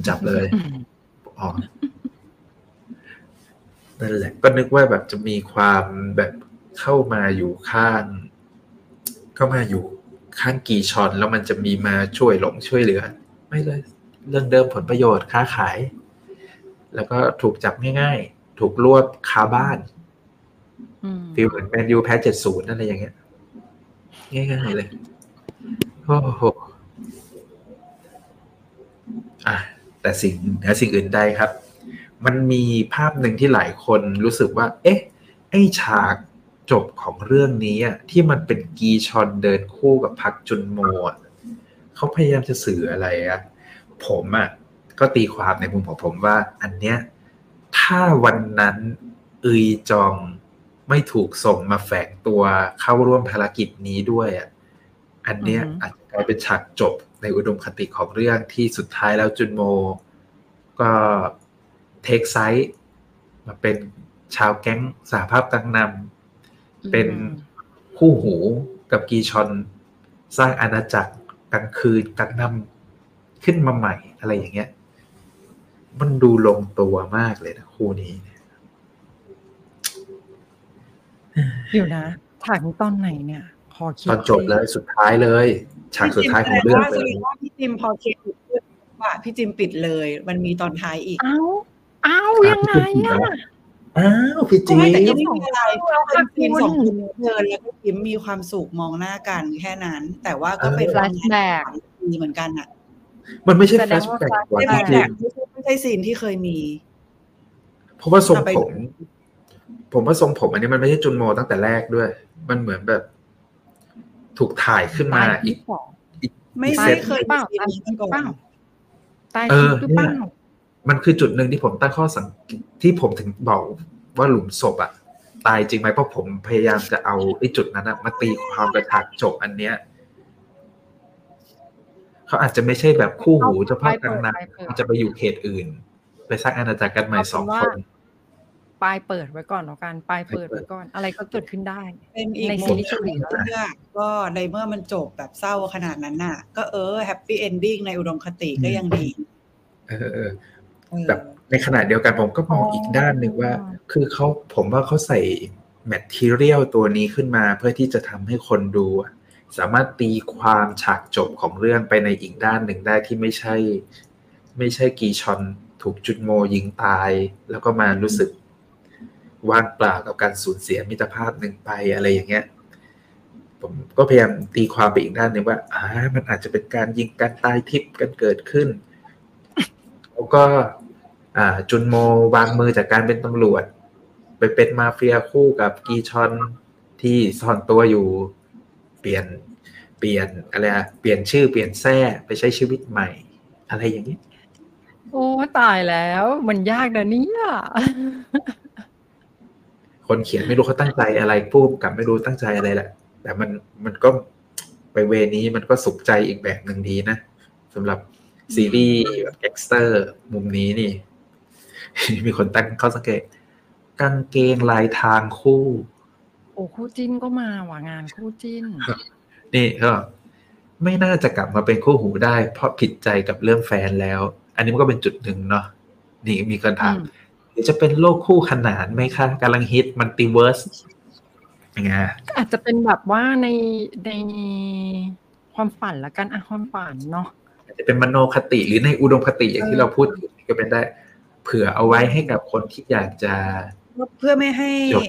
จับเลย อ๋อ นั่นแหละก็นึกว่าแบบจะมีความแบบเข้ามาอยู่ข้างเข้ามาอยู่ข้างกีชอน แล้วมันจะมีมาช่วยหลงช่วยเหลือ ไม่เลย เรื่องเดิมผลประโยชน์ค้าขาย แล้วก็ถูกจับง่ายๆ ถูกรวบคาบ้านอืมฟีลเหมือนแมนยูแพ้เจ็ดศูนย์อะไรอย่างเงี้ย ง่ายๆเลยโอ้โหอะแต่สิ่งเหนือสิ่งอื่นใดครับ มันมีภาพหนึ่งที่หลายคนรู้สึกว่า เอ๊ะ ไอฉากจบของเรื่องนี้อะที่มันเป็นกีชอนเดินคู่กับพักจุนโมอะเขาพยายามจะสื่ออะไรอะผมอะก็ตีความในมุมของผมว่า อันเนี้ยถ้าวันนั้นอึยจองไม่ถูกส่งมาแฝงตัวเข้าร่วมภารกิจนี้ด้วยอะอันเนี้ยอือฮึอาจจะกลายเป็นฉากจบในอุดมคติของเรื่องที่สุดท้ายแล้วจุนโม ก็ เทคไซส์มาเป็นชาวแก๊งสหภาพตังนำเป็นคู่หูกับกีชอนสร้างอาณาจักรกลางคืนกลางนำขึ้นมาใหม่อะไรอย่างเงี้ย มันดูลงตัวมากเลยนะคู่นี้เนี่ยเดี๋ยวนะฉากนี้ตอนไหนเนี่ยขอคิดตอนจบเลยสุดท้ายเลย ฉากสุดท้ายของเรื่องว่าเลยว่าพี่จิมพอเคปิดว่าพี่จิมปิดเลย มันมีตอนท้ายอีกเอ้าเอ้ายังไงอะอ้าวพี่จีไม่แต่นก็ไม่มีอะไรเอาเป็นค่ะซีนคุณสองคนเดินแล้วก็ยิ้มมีความสุขมองหน้ากันแค่นั้น แต่ว่าก็เป็นเออ flashback มีเหมือนกันอะ มันไม่ใช่แสแฟดลงชว่าแบ็ก flashback กว่าไม่พี่ใช่จิแบนบไม่ใช่ไม่ใช่ซีนที่เคยมี เพราะว่าทรงเอาไปผมผมว่าทรงผมอันนี้มันไม่ใช่จุนโมตั้งแต่แรกด้วย มันเหมือนแบบ ถูกถ่ายขึ้นมาตายอีที่กสองอีก ไม่อีกใช่เซตเคยเปล่ามีซีนนี้มาก่อเปล่านตายเออหรือเปล่าเนี่ย มันคือจุดหนึ่งที่ผมตั้งข้อสังเกตที่ผมถึงบอกว่าหลุมศพอะตายจริงไหมเพราะผมพยายามจะเอาไอ้จุดนั้นอะมาตีความกระฉากจบอันเนี้ยเขาอาจจะไม่ใช่แบบคู่หูเฉพาะกลางนัไปเปิดอาจจะไปอยู่เขตอื่น ไปสร้างอาณาจักรกันใหม่เอาเป็นสองว่าคนปลายเปิดไว้ก่อนแล้วกันปลายเปิดไว้ก่อนอะไรก็เกิดขึ้นได้ เป็นอีกในโมซีเมรีนส์ต์เกาหลีแล้วเมื่อก็ในเมื่อมันจบแบบเศร้าขนาดนั้นน่ะ ก็เออ happy ending ในอุดมคติก็ยังดี เออเออเออ แบบในขณะเดียวกันผมก็มองอีกด้านหนึ่งว่า คือเขาผมว่าเขาใส่ material ตัวนี้ขึ้นมา เพื่อที่จะทำให้คนดูอะสามารถตีความฉากจบของเรื่องไปในอีกด้านหนึ่งได้ที่ไม่ใช่ ไม่ใช่กีชอนถูกจุนโมยิงตาย แล้วก็มารู้สึกว่างเปล่ากับการสูญเสียมิตรภาพหนึ่งไปอะไรอย่างเงี้ยผมก็พยายามตีความไปอีกด้านหนึ่งว่าอ่ามันอาจจะเป็นการยิงกันตายทิพย์กันเกิดขึ้น แล้วก็อ่าจุนโมวางมือจากการเป็นตำรวจ ไปเป็นมาเฟียคู่กับกีชอนที่ซ่อนตัวอยู่ เปลี่ยนเปลี่ยนอะไรอะเปลี่ยนชื่อเปลี่ยนแท้ไปใช้ชีวิตใหม่ อะไรอย่างนี้ โอ้ตายแล้ว มันยากนะเนี่ยคนเขียนไม่รู้เขาตั้งใจอะไรผู้กำกับไม่รู้ตั้งใจอะไรแหละ แต่มันมันก็ไปเวนี้มันก็สุขใจอีกแบบหนึ่งดีนะสำหรับ ซีรีส์แบบแก๊กสเตอร์มุมนี้นี่ มีคนตั้งข้อสังเกตกางเกงลายทางคู่ โอ้คู่จิ้นก็มาว่ะงานคู่จิ้น นี่ก็ไม่น่าจะกลับมาเป็นคู่หูได้ เพราะผิดใจกับเรื่องแฟนแล้ว อันนี้มันก็เป็นจุดหนึ่งเนาะนี่มีคนถามอืมหรือจะเป็นโลกคู่ขนานไหมคะกำลังฮิตมันติเวิร์สยังไงก็อาจจะเป็นแบบว่าในในความฝันละกันอะความฝันเนาะอา จจะเป็นมโนคติหรือในอุดมคติอย่างที่เราพูดถึงก็เป็นได้ เผื่อเอาไว้ให้กับคนที่อยากจะเพื่อไม่ให้จบ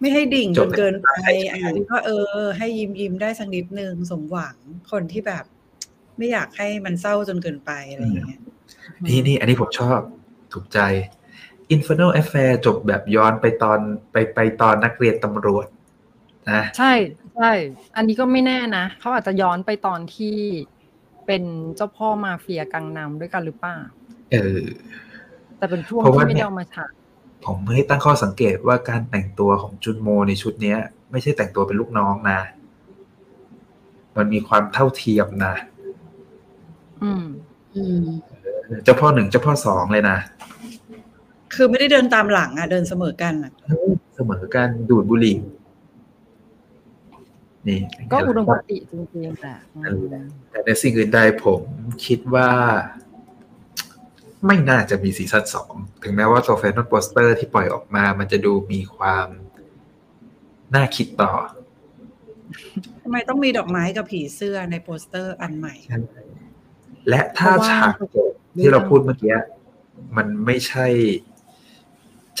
ไม่ให้ดิ่งจจบนเกินไปให้อะก็เออ ให้ยิ้มยิ้มได้สักนิดนึงสมหวังคนที่แบบ ไม่อยากให้มันเศร้าจนเกินไปอะไรอย่างเงี้ยนี่นี่อันนี้ผมชอบถูกใจ Infernal Affair จบแบบย้อนไปตอนไปไปตอนนักเรียนตำรวจนะใช่ใช่ อันนี้ก็ไม่แน่นะเขาอาจจะย้อนไปตอนที่ เป็นเจ้าพ่อมาเฟียกังนำด้วยกันหรือเปล่าเออ แต่เป็นช่วงเพราะว่าที่ไม่เนี่ได้ยเอามาฉายผมให้ตั้งข้อสังเกตว่าการแต่งตัวของจุนโมในชุดเนี้ย ไม่ใช่แต่งตัวเป็นลูกน้องนะ มันมีความเท่าเทียมนะ อืม อืมเจ้าพ่อหนึ่งเจ้าพ่อสองเลยนะ คือไม่ได้เดินตามหลังอะ เดินเสมอกันอะ เสมอกันดูดบุหรี่ นี่ก็อุดมคติจริงๆแหละอืนั่นมแหละแต่ในสิ่งอื่นใดผมคิดว่า ไม่น่าจะมีซีซั่นสองถึงแม้ว่าตัว final poster ที่ปล่อยออกมา มันจะดูมีความน่าคิดต่อทำไมต้องมีดอกไม้กับผีเสื้อในโปสเตอร์อันใหม่ และถ้าฉากจบที่เราพูดเมื่อกี้ มันไม่ใช่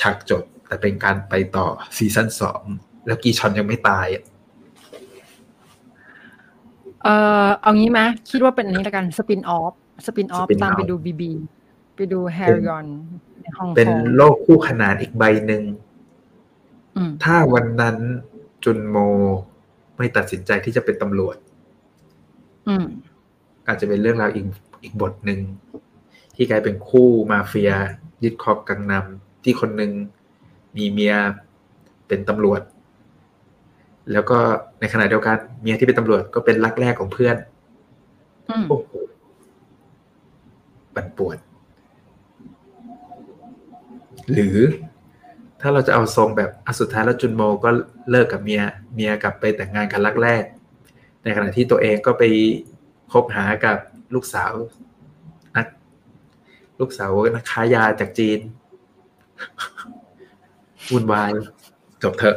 ฉากจบ แต่เป็นการไปต่อซีซั่นสองแล้วกีชอนยังไม่ตายอะ เอ่อเอางี้ไหมคิดว่าเป็นอันนี้ละกัน spin-off spin-off spin-off ตามไปดูบีบีไปดูแฮร์ริออนในฮ่องเป็นกงโลกคู่ขนานอีกใบหนึ่ง อืม ถ้าวันนั้นจุนโมไม่ตัดสินใจที่จะเป็นตำรวจ อืม อาจจะเป็นเรื่องราวอีกอีกบทหนึ่งที่กลายเป็นคู่มาเฟีย ยึดครอบกังนำที่คนหนึ่งมีเมียเป็นตำรวจ แล้วก็ในขณะเดียวกันเมียที่เป็นตำรวจก็เป็นรักแรกของเพื่อนอืมโอ้โหบันปวด หรือถ้าเราจะเอาทรงแบบอะสุดท้ายแล้วจุนโมก็เลิกกับเมีย เมียกลับไปแต่งงานกันรักแรก ในขณะที่ตัวเองก็ไปคบหากับลูกสาวนักลูกสาวนักค้ายาจากจีนวุ่นวายจบเถอะ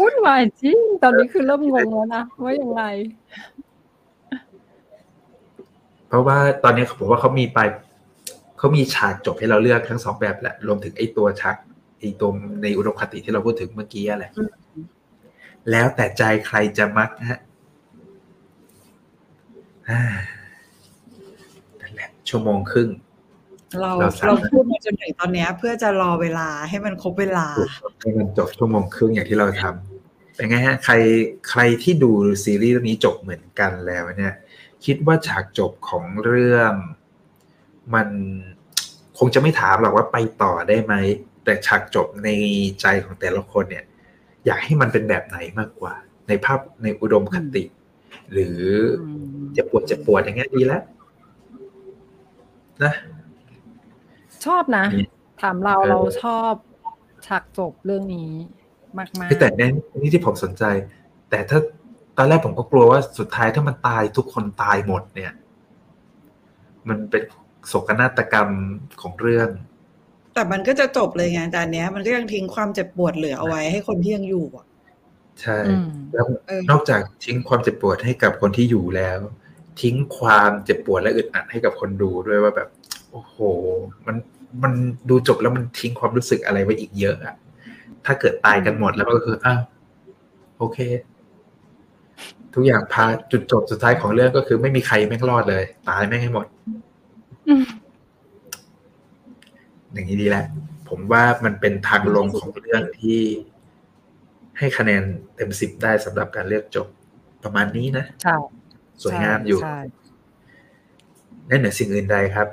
วุ่นวายจริง ตอนนี้คือเริ่มงงแล้วนะว่าอยังไงเพราะว่าตอนนี้ผมว่าเขามีไปเขามีฉากจบให้เราเลือกทั้งสองแบบแหละ รวมถึงไอ้ตัวชักไอ้ตัวในอุดมคติที่เราพูดถึงเมื่อกี้อะไรแล้วแต่ใจใครจะมักฮะนั่นแหละชั่วโมงครึ่ง เราเราสามารถเราพูดมาจนถึงตอนเนี้ยเพื่อจะรอเวลาให้มันครบเวลาให้มันจบชั่วโมงครึ่งอย่างที่เราทำเป็นไงฮะใครใครที่ดูซีรีส์เรื่องนี้จบเหมือนกันแล้วเนี่ยคิดว่าฉากจบของเรื่อง มันคงจะไม่ถามหรอกว่าไปต่อได้ไหม แต่ฉากจบในใจของแต่ละคนเนี่ย อยากให้มันเป็นแบบไหนมากกว่า ในภาพในอุดมคติ หรืออืมเจ็บปวดเจ็บปวดอย่างเงี้ยดีแล้วนะ ชอบนะนี่ถามเราเออเราชอบฉากจบเรื่องนี้มากแต่ในนี่ที่ผมสนใจ แต่ถ้าตอนแรกผมก็กลัวว่าสุดท้ายถ้ามันตายทุกคนตายหมดเนี่ย มันเป็นโศกนาฏกรรมของเรื่อง แต่มันก็จะจบเลยไงแต่อันเนี้ย มันก็ยังทิ้งความเจ็บปวดเหลือเอาไว้ให้คนที่ยังอยู่อะใช่ๆอืมแล้วเออนอกจากทิ้งความเจ็บปวดให้กับคนที่อยู่แล้ว ทิ้งความเจ็บปวดและอึดอัดให้กับคนดูด้วยว่าแบบ โอ้โห มันมันดูจบแล้วมันทิ้งความรู้สึกอะไรไว้อีกเยอะอะถ้าเกิดตายกันหมดแล้วก็คืออ้าวโอเค ทุกอย่างพาจุดจบสุดท้ายของเรื่องก็คือไม่มีใครแม่งรอดเลย ตายแม่งให้หมดอืมอย่างนี้ดีแล้วผมว่ามันเป็นทางลงของเรื่องที่ให้คะแนนเต็มสิบได้สำหรับการเลือกจบประมาณนี้นะใช่สวยงามอยู่ใช่และเหนือสิ่งอื่นใดครับ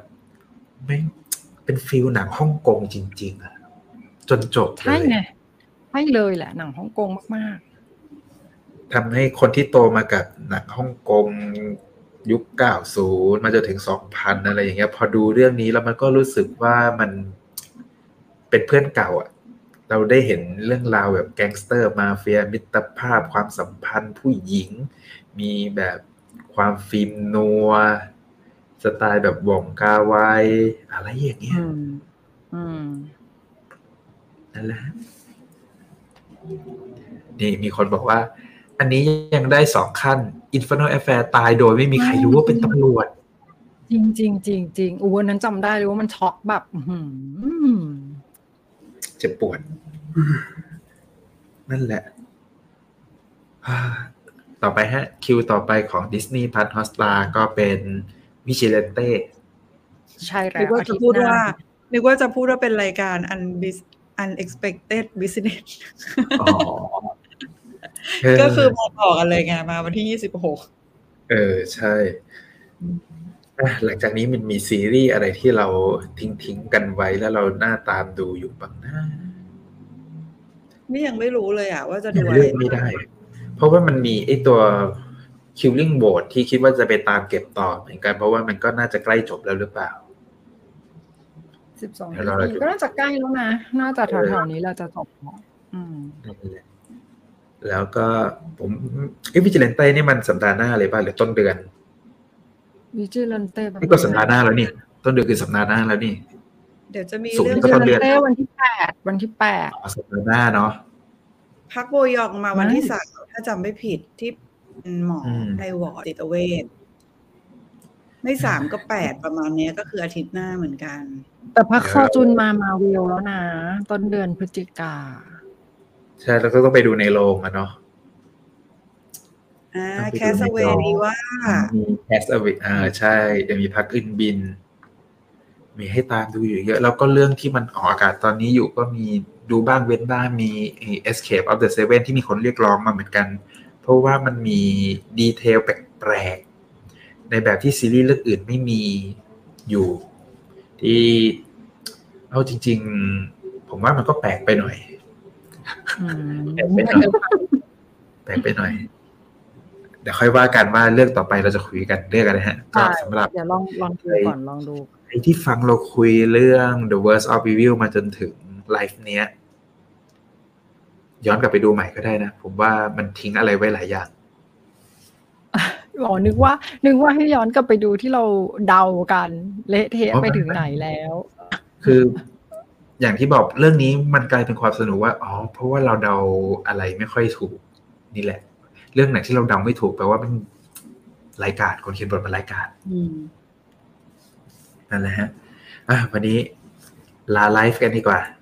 แม่งเป็นฟิลหนังฮ่องกงจริง ๆอะจนจบเลใช่ยไงใช่เลยแหละ หนังฮ่องกงมากทำให้คนที่โตมากับหนังฮ่องกงยุค 90 มาจนถึง 2000 อะไรอย่างเงี้ย พอดูเรื่องนี้แล้วมันก็รู้สึกว่ามันเป็นเพื่อนเก่าอะเราได้เห็นเรื่องราวแบบแก๊งสเตอร์มาเฟียมิตรภาพความสัมพันธ์ผู้หญิง มีแบบความ film noir สไตล์แบบหว่องกาไวอะไรอย่างๆเงี้ยอืมอืมนั่นแหละนี่มีคนบอกว่า อันนี้ยังได้สองขั้น Infernal Affair ตายโดยไม่มีใครรู้ว่าเป็นตำรวจ จริงจริงจริงจริงอู้วันนั้นจำได้เลยว่ามันช็อกแบบอื้อหือเจ็บปวด นั่นแหละอ่าต่อไปฮะ คิวต่อไปของ Disney Plus Hotstar ก็เป็น วิชิเลนเต้ใช่แล้นึกวว่าอาจะทิตย์พูดหน้ว่านึกว่าจะพูดว่าเป็นรายการ unbis unexpected business อ๋อก็คือมาต่อกันเลยไงมาวันที่ยี่สิบหกเออ ใช่อะหลังจากนี้มันมีซีรีส์อะไรที่เราทิ้งทิ้งๆกันไว้แล้วเราหน้าตามดูอยู่บ้างนะนี่ยังไม่รู้เลยอะว่าจะดูยังอะไรเลือกไม่ได้ เพราะว่ามันมีไอ้ตัว Killing b o a t ที่คิดว่าจะไปตามเก็บต่อเหมือนกัน เพราะว่ามันก็น่าจะใกล้จบแล้วหรือเปล่าสิบสองเดี๋ยวเราจะก็น่าจะใกล้แล้วนะน่าจะแถวๆนี้เราจะจบแล้วอืมนั่นแหละแล้วก็ผมไอ้วิจิเลนเต้นี่มันสัปดาห์หน้าเลยป่ะหรือต้นเดือนวิจิลันเต้นี่ก็สัปดาห์หน้าแล้วนี่ต้นเดือนคือสัปดาห์หน้าแล้วนี่ เดี๋ยวจะมีสูงเรื่องก็วิจิต้ลันเดือนนเต้วันที่แปดวันที่แปดอ๋อสัปดาห์หน้าเนาะพักโบยองมาวันไม่ที่สามถ้าจำไม่ผิดที่ เป็นหมออมในวอร์ดจิตเวชไม่สามก็แปดประมาณเนี้ยก็คืออาทิตย์หน้าเหมือนกัน แต่พักซอจุนมามาเวลแล้วนะ ต้นเดือนพฤศจิกา ใช่แล้วก็ต้องไปดูในโรงอะเนาะอ่าต้องไปดูแคสเวในจอดีว่ามีแคสอวิอ่าใช่เดี๋ยวมีพักอื่นบิน มีให้ตามดูอยู่เยอะ แล้วก็เรื่องที่มันออกอากาศตอนนี้อยู่ก็มีดูบ้างเว้นบ้างมี Escape of the Seven ที่มีคนเรียกร้องมาเหมือนกัน เพราะว่ามันมีดีเทลแปลกๆ ในแบบที่ซีรีส์เรื่องอื่นไม่มีอยู่ ที่เอาจริง ๆ ผมว่ามันก็แปลกไปหน่อยอืมแปลกไปหน่อยแปลกไปหน่อยเดี๋ยวค่อยว่ากันว่าเรื่องต่อไปเราจะคุยกันเรื่องอะไรฮะก็ใช่สำหรับเดี๋ยวลองลองดูก่อนลองดูใครที่ฟังเราคุยเรื่อง The Worst of Review มาจนถึงไลฟ์เนี้ย ย้อนกลับไปดูใหม่ก็ได้นะ ผมว่ามันทิ้งอะไรไว้หลายอย่างอ๋อนึกว่า นึกว่าให้ย้อนกลับไปดูที่เราเดากันเละเทะไปถึงไหนแล้ว คือ อย่างที่บอกเรื่องนี้มันกลายเป็นความสนุกว่าอ๋อเพราะว่าเราเดาอะไรไม่ค่อยถูก นี่แหละ เรื่องไหนที่เราเดาไม่ถูกแปลว่ามันรายการคนเขียนบทมันรายการอืมนั่นแหละฮะอะวันนี้ลาไลฟ์กันดีกว่าเ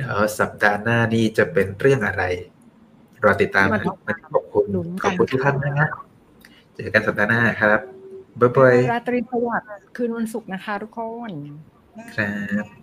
ดี๋ยวสัปดาห์หน้านี่จะเป็นเรื่องอะไร รอติดตามมานะติดตามวันนี้ขอบคุณลุ้นกันขอบคุณทุกท่านนะฮะเจอกันสัปดาห์หน้าครับบ๊ายบายราตรีสวัสดิ์คืนวันศุกร์นะคะทุกคน ครับ